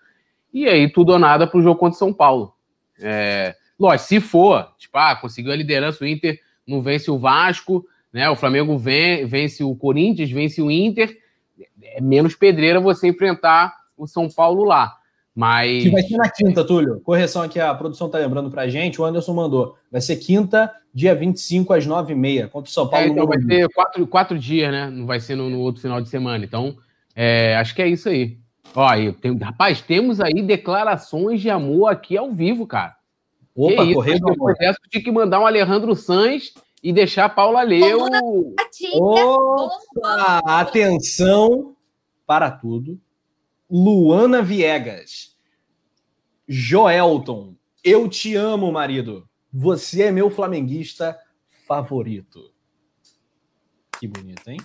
E aí tudo ou nada para o jogo contra São Paulo. É, lógico, se for, tipo, ah, conseguiu a liderança, o Inter não vence o Vasco, né? O Flamengo vence, vence o Corinthians, vence o Inter, é menos pedreira você enfrentar o São Paulo lá. Mas. Que vai ser na quinta, Túlio. Correção aqui, a produção tá lembrando pra gente, o Anderson mandou. Vai ser quinta, dia 25, às 9h30, contra o São Paulo. É, então vai ter quatro, quatro dias, né? Não vai ser no, no outro final de semana. Então, é, acho que é isso aí. Ó, aí, tem, rapaz, temos aí declarações de amor aqui ao vivo, cara. Opa, correio do amor. Tinha que mandar um Alejandro Sanz e deixar a Paula ler o... Opa, atenção para tudo. Luana Viegas. Joelton, eu te amo, marido. Você é meu flamenguista favorito. Que bonito, hein?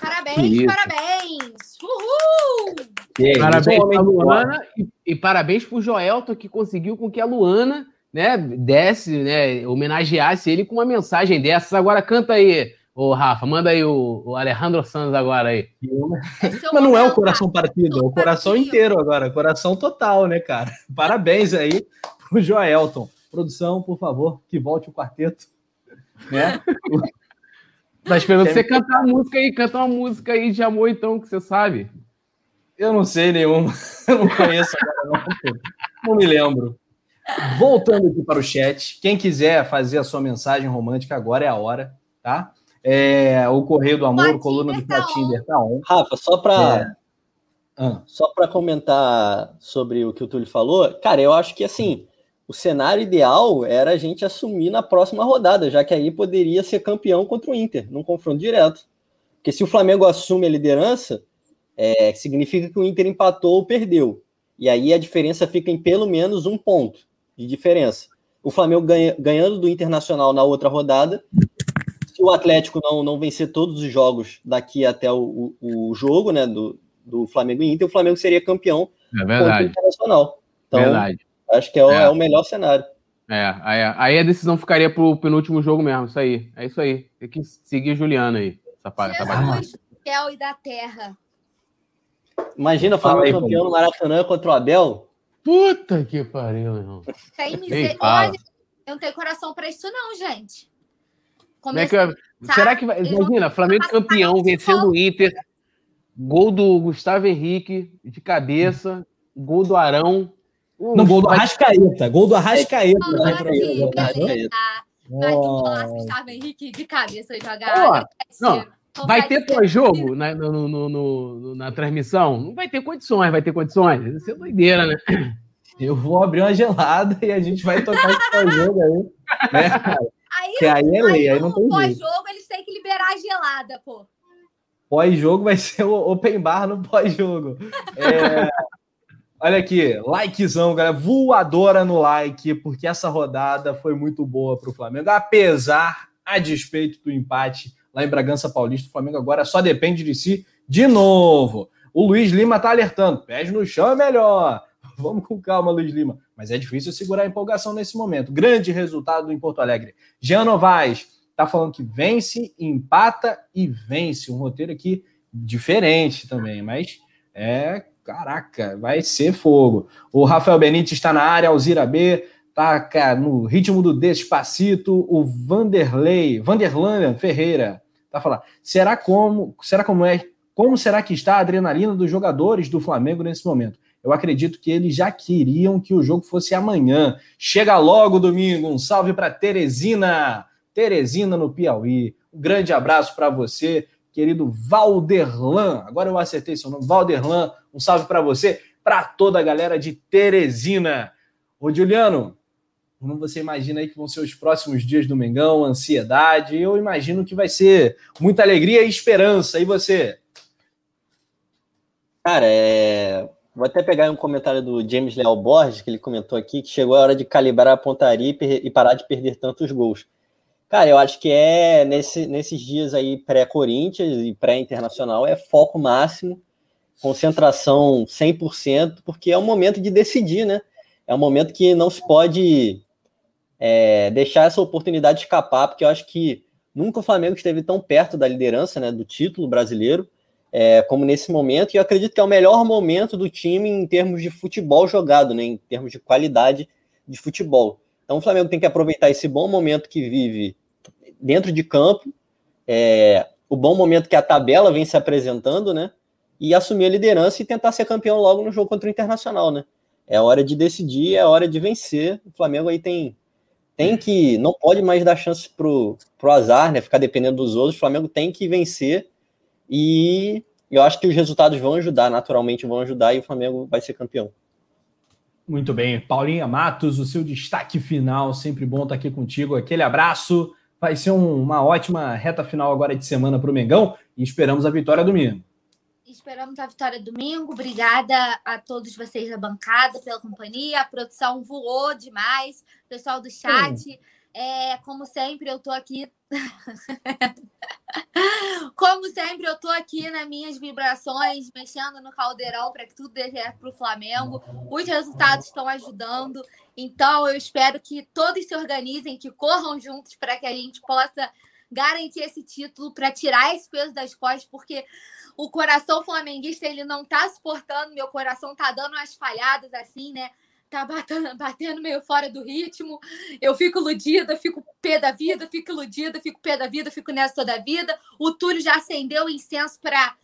Parabéns, parabéns! Uhul! Aí, parabéns para a Luana e, e, parabéns para o Joelton que conseguiu com que a Luana né, desse, né, homenageasse ele com uma mensagem dessas. Agora canta aí, Ô, Rafa, manda aí o, o Alejandro Santos agora aí. Mas não é o coração partido, é o coração inteiro agora, coração total, né, cara? Parabéns aí pro Joelton. Produção, por favor, que volte o quarteto. Né? tá esperando você cantar a música aí, canta uma música aí de amor, então, que você sabe. Eu não sei nenhuma, eu não conheço agora, não. não me lembro. Voltando aqui para o chat, quem quiser fazer a sua mensagem romântica, agora é a hora, tá? É, o Correio do Amor, coluna do Tinder tá on. Rafa, só para é. ah. só para comentar sobre o que o Túlio falou, cara, eu acho que assim, o cenário ideal era a gente assumir na próxima rodada, já que aí poderia ser campeão contra o Inter, num confronto direto. Porque se o Flamengo assume a liderança, é, significa que o Inter empatou ou perdeu. E aí a diferença fica em pelo menos um ponto de diferença. o Flamengo ganha, ganhando do Internacional na outra rodada. Se o Atlético não, não vencer todos os jogos daqui até o, o, o jogo né, do, do Flamengo e Inter, o Flamengo seria campeão é verdade. contra o Internacional. Então, verdade. acho que é o, é. é o melhor cenário. É, aí, aí, a decisão ficaria pro penúltimo jogo mesmo, isso aí. É isso aí. Tem que seguir o Juliano aí. Essa Jesus, do céu e da terra. Imagina o Flamengo campeão no Maracanã contra o Abel. Puta que pariu, irmão. Tem miser... Olha, eu não tenho coração pra isso, não, gente. Como é que eu... Será que vai. Imagina, Flamengo campeão, vencendo o Inter. Gol do Gustavo Henrique de cabeça. Gol do Arão. Não, gol do Arrascaeta. Gol do Arrascaeta. Vai oh. Gustavo Henrique de cabeça jogar. Não, vai ter pós-jogo na, no, no, no, na transmissão? Não vai ter condições, vai ter condições. Isso é doideira, né? Eu vou abrir uma gelada e a gente vai tocar esse pós-jogo aí. Né, Aí, que aí é lei, aí não tem Pós-jogo, eles têm que liberar a gelada, pô. Pós-jogo vai ser o open bar no pós-jogo. É... Olha aqui, likezão, galera. Voadora no like, porque essa rodada foi muito boa para o Flamengo, apesar, a despeito do empate lá em Bragança Paulista. O Flamengo agora só depende de si de novo. O Luiz Lima tá alertando: pés no chão é melhor. Vamos com calma, Luiz Lima. Mas é difícil segurar a empolgação nesse momento. Grande resultado em Porto Alegre. Jean Novaes tá falando que vence, empata e vence. Um roteiro aqui diferente também, mas é caraca, vai ser fogo. O Rafael Benítez está na área, Alzira B, tá cara, no ritmo do Despacito, o Vanderlei, Vanderlan Ferreira, tá falando, será como, será como é, como será que está a adrenalina dos jogadores do Flamengo nesse momento? Eu acredito que eles já queriam que o jogo fosse amanhã. Chega logo domingo, um salve para Teresina, Teresina no Piauí. Um grande abraço para você querido Valderlan. Agora eu acertei seu nome, Valderlan. Um salve para você, para toda a galera de Teresina. Ô, Juliano, como você imagina aí que vão ser os próximos dias do Mengão, ansiedade? Eu imagino que vai ser muita alegria e esperança. E você? Cara, é... vou até pegar um comentário do James Leal Borges, que ele comentou aqui, que chegou a hora de calibrar a pontaria e parar de perder tantos gols. Cara, eu acho que é nesse, nesses dias aí pré-Corinthians e pré-internacional é foco máximo, concentração 100%, porque é um momento de decidir, né? É um momento que não se pode é, deixar essa oportunidade escapar, porque eu acho que nunca o Flamengo esteve tão perto da liderança, né, do título brasileiro, é, como nesse momento, e eu acredito que é o melhor momento do time em termos de futebol jogado, né, em termos de qualidade de futebol. Então o Flamengo tem que aproveitar esse bom momento que vive dentro de campo, é, o bom momento que a tabela vem se apresentando, né? E assumir a liderança e tentar ser campeão logo no jogo contra o Internacional, né? É hora de decidir, é hora de vencer. O Flamengo aí tem tem que não pode mais dar chance pro, pro azar, né? Ficar dependendo dos outros. O Flamengo tem que vencer e eu acho que os resultados vão ajudar, naturalmente vão ajudar e o Flamengo vai ser campeão. Muito bem. Paulinha Matos, o seu destaque final, sempre bom estar aqui contigo. Aquele abraço. Vai ser um, uma ótima reta final agora de semana para o Mengão e esperamos a vitória domingo. Esperamos a vitória domingo. Obrigada a todos vocês da bancada pela companhia. A produção voou demais. Pessoal do chat. Hum. É, como sempre, eu tô aqui. como sempre, eu tô aqui nas minhas vibrações, mexendo no caldeirão para que tudo dê certo para o Flamengo. Os resultados estão ajudando. Então, eu espero que todos se organizem, que corram juntos para que a gente possa garantir esse título, para tirar esse peso das costas, porque o coração flamenguista ele não tá suportando, meu coração tá dando umas falhadas assim, né? Tá batendo, batendo meio fora do ritmo. Eu fico iludida, fico pé da vida, fico iludida, fico pé da vida, fico nessa toda a vida. O Túlio já acendeu o incenso para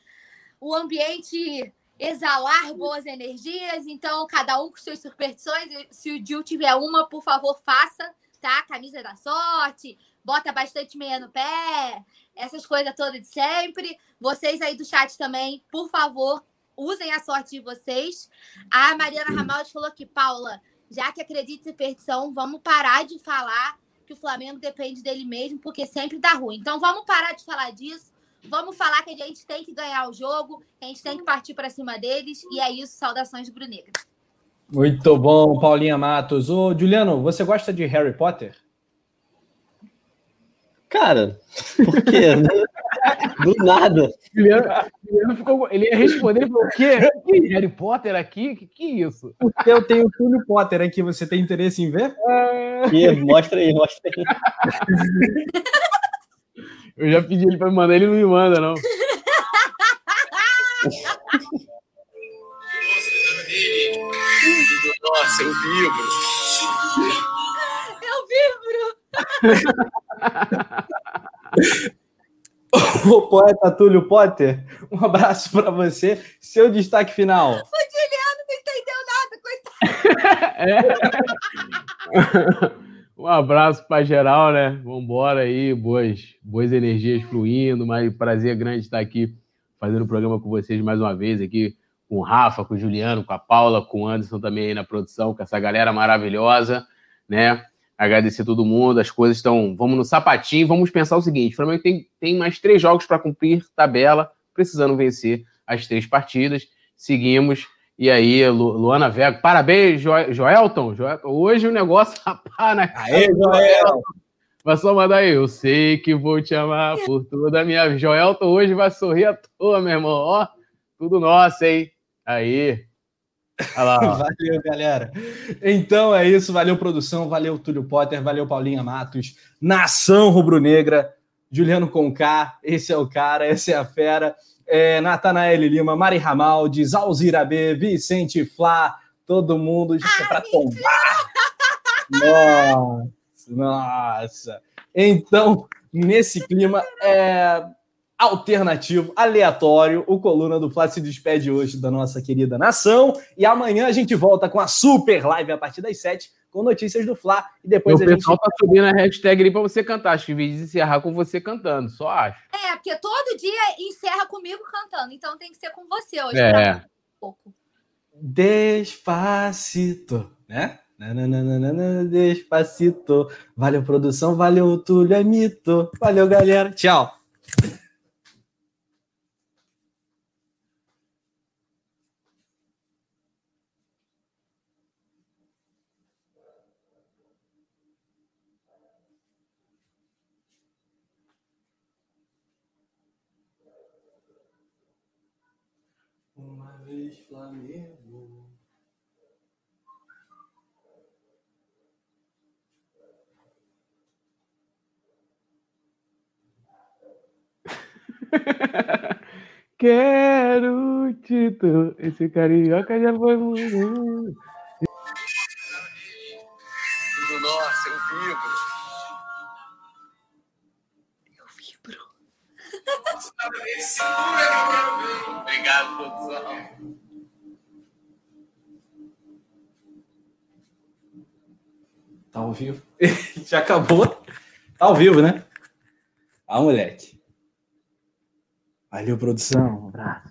o ambiente exalar boas energias. Então, cada um com suas superstições. Se o Gil tiver uma, por favor, faça, tá? Camisa da sorte, bota bastante meia no pé, essas coisas todas de sempre. Vocês aí do chat também, por favor, usem a sorte de vocês. A Mariana Ramaldi falou que, Paula, já que acredita em perdição, vamos parar de falar que o Flamengo depende dele mesmo, porque sempre dá ruim. Então vamos parar de falar disso. Vamos falar que a gente tem que ganhar o jogo, que a gente tem que partir para cima deles. E é isso. Saudações brunegras. Muito bom, Paulinha Matos. Ô, Juliano, você gosta de Harry Potter? Cara, por quê? Do nada. Juliano, Juliano ficou, ele ia responder, ele falou, o quê? Que Harry Potter aqui? Que, que isso? Porque eu tenho o Túlio Potter aqui, você tem interesse em ver? E, mostra aí, mostra aí. Eu já pedi ele para me mandar, ele não me manda, não. Nossa, eu vibro. Eu vibro. o poeta Túlio Potter, um abraço para você. Seu destaque final. O Juliano não entendeu nada, coitado. É. um abraço para geral, né? Vamos embora aí, boas, boas energias fluindo, mas prazer grande estar aqui fazendo o programa com vocês mais uma vez aqui com o Rafa, com o Juliano, com a Paula, com o Anderson também aí na produção, com essa galera maravilhosa, né? Agradecer todo mundo, as coisas estão. Vamos no sapatinho, vamos pensar o seguinte: o Flamengo tem, tem mais três jogos para cumprir tabela, precisando vencer as três partidas. Seguimos. E aí, Lu, Luana Vega, parabéns, jo, Joelton. Joelton. Hoje o negócio, rapaz, na Aê, Joel. Vai só mandar aí, eu sei que vou te amar por toda a minha. Joelton hoje vai sorrir à toa, meu irmão. Ó, tudo nosso, hein? Aí. Valeu, galera. Então é isso. Valeu, produção. Valeu, Túlio Potter. Valeu, Paulinha Matos. Nação Rubro-Negra. Juliano Conká. Esse é o cara. Essa é a fera. É, Natanael Lima, Mari Ramaldi, Zalzira B, Vicente Flá. Todo mundo é para tombar. Nossa, nossa. Então, nesse clima, é alternativo, aleatório. O Coluna do Fla se despede hoje da nossa querida nação. E amanhã a gente volta com a super live a partir das 7 com notícias do Fla. E depois o a pessoal gente... tá subindo a hashtag ali para você cantar. Acho que vídeo encerrar com você cantando, só acho. É, porque todo dia encerra comigo cantando. Então tem que ser com você hoje. É. Um pouco. Despacito, né? Despacito. Valeu, produção. Valeu, Túlio. É mito. Valeu, galera. Tchau. Flamengo. Quero título. Esse carioca já foi muito. Tudo nosso, eu vibro. Eu vibro. Obrigado, produção. Tá ao vivo. Já acabou. Tá ao vivo, né? Ah, moleque. Valeu, produção. Um abraço.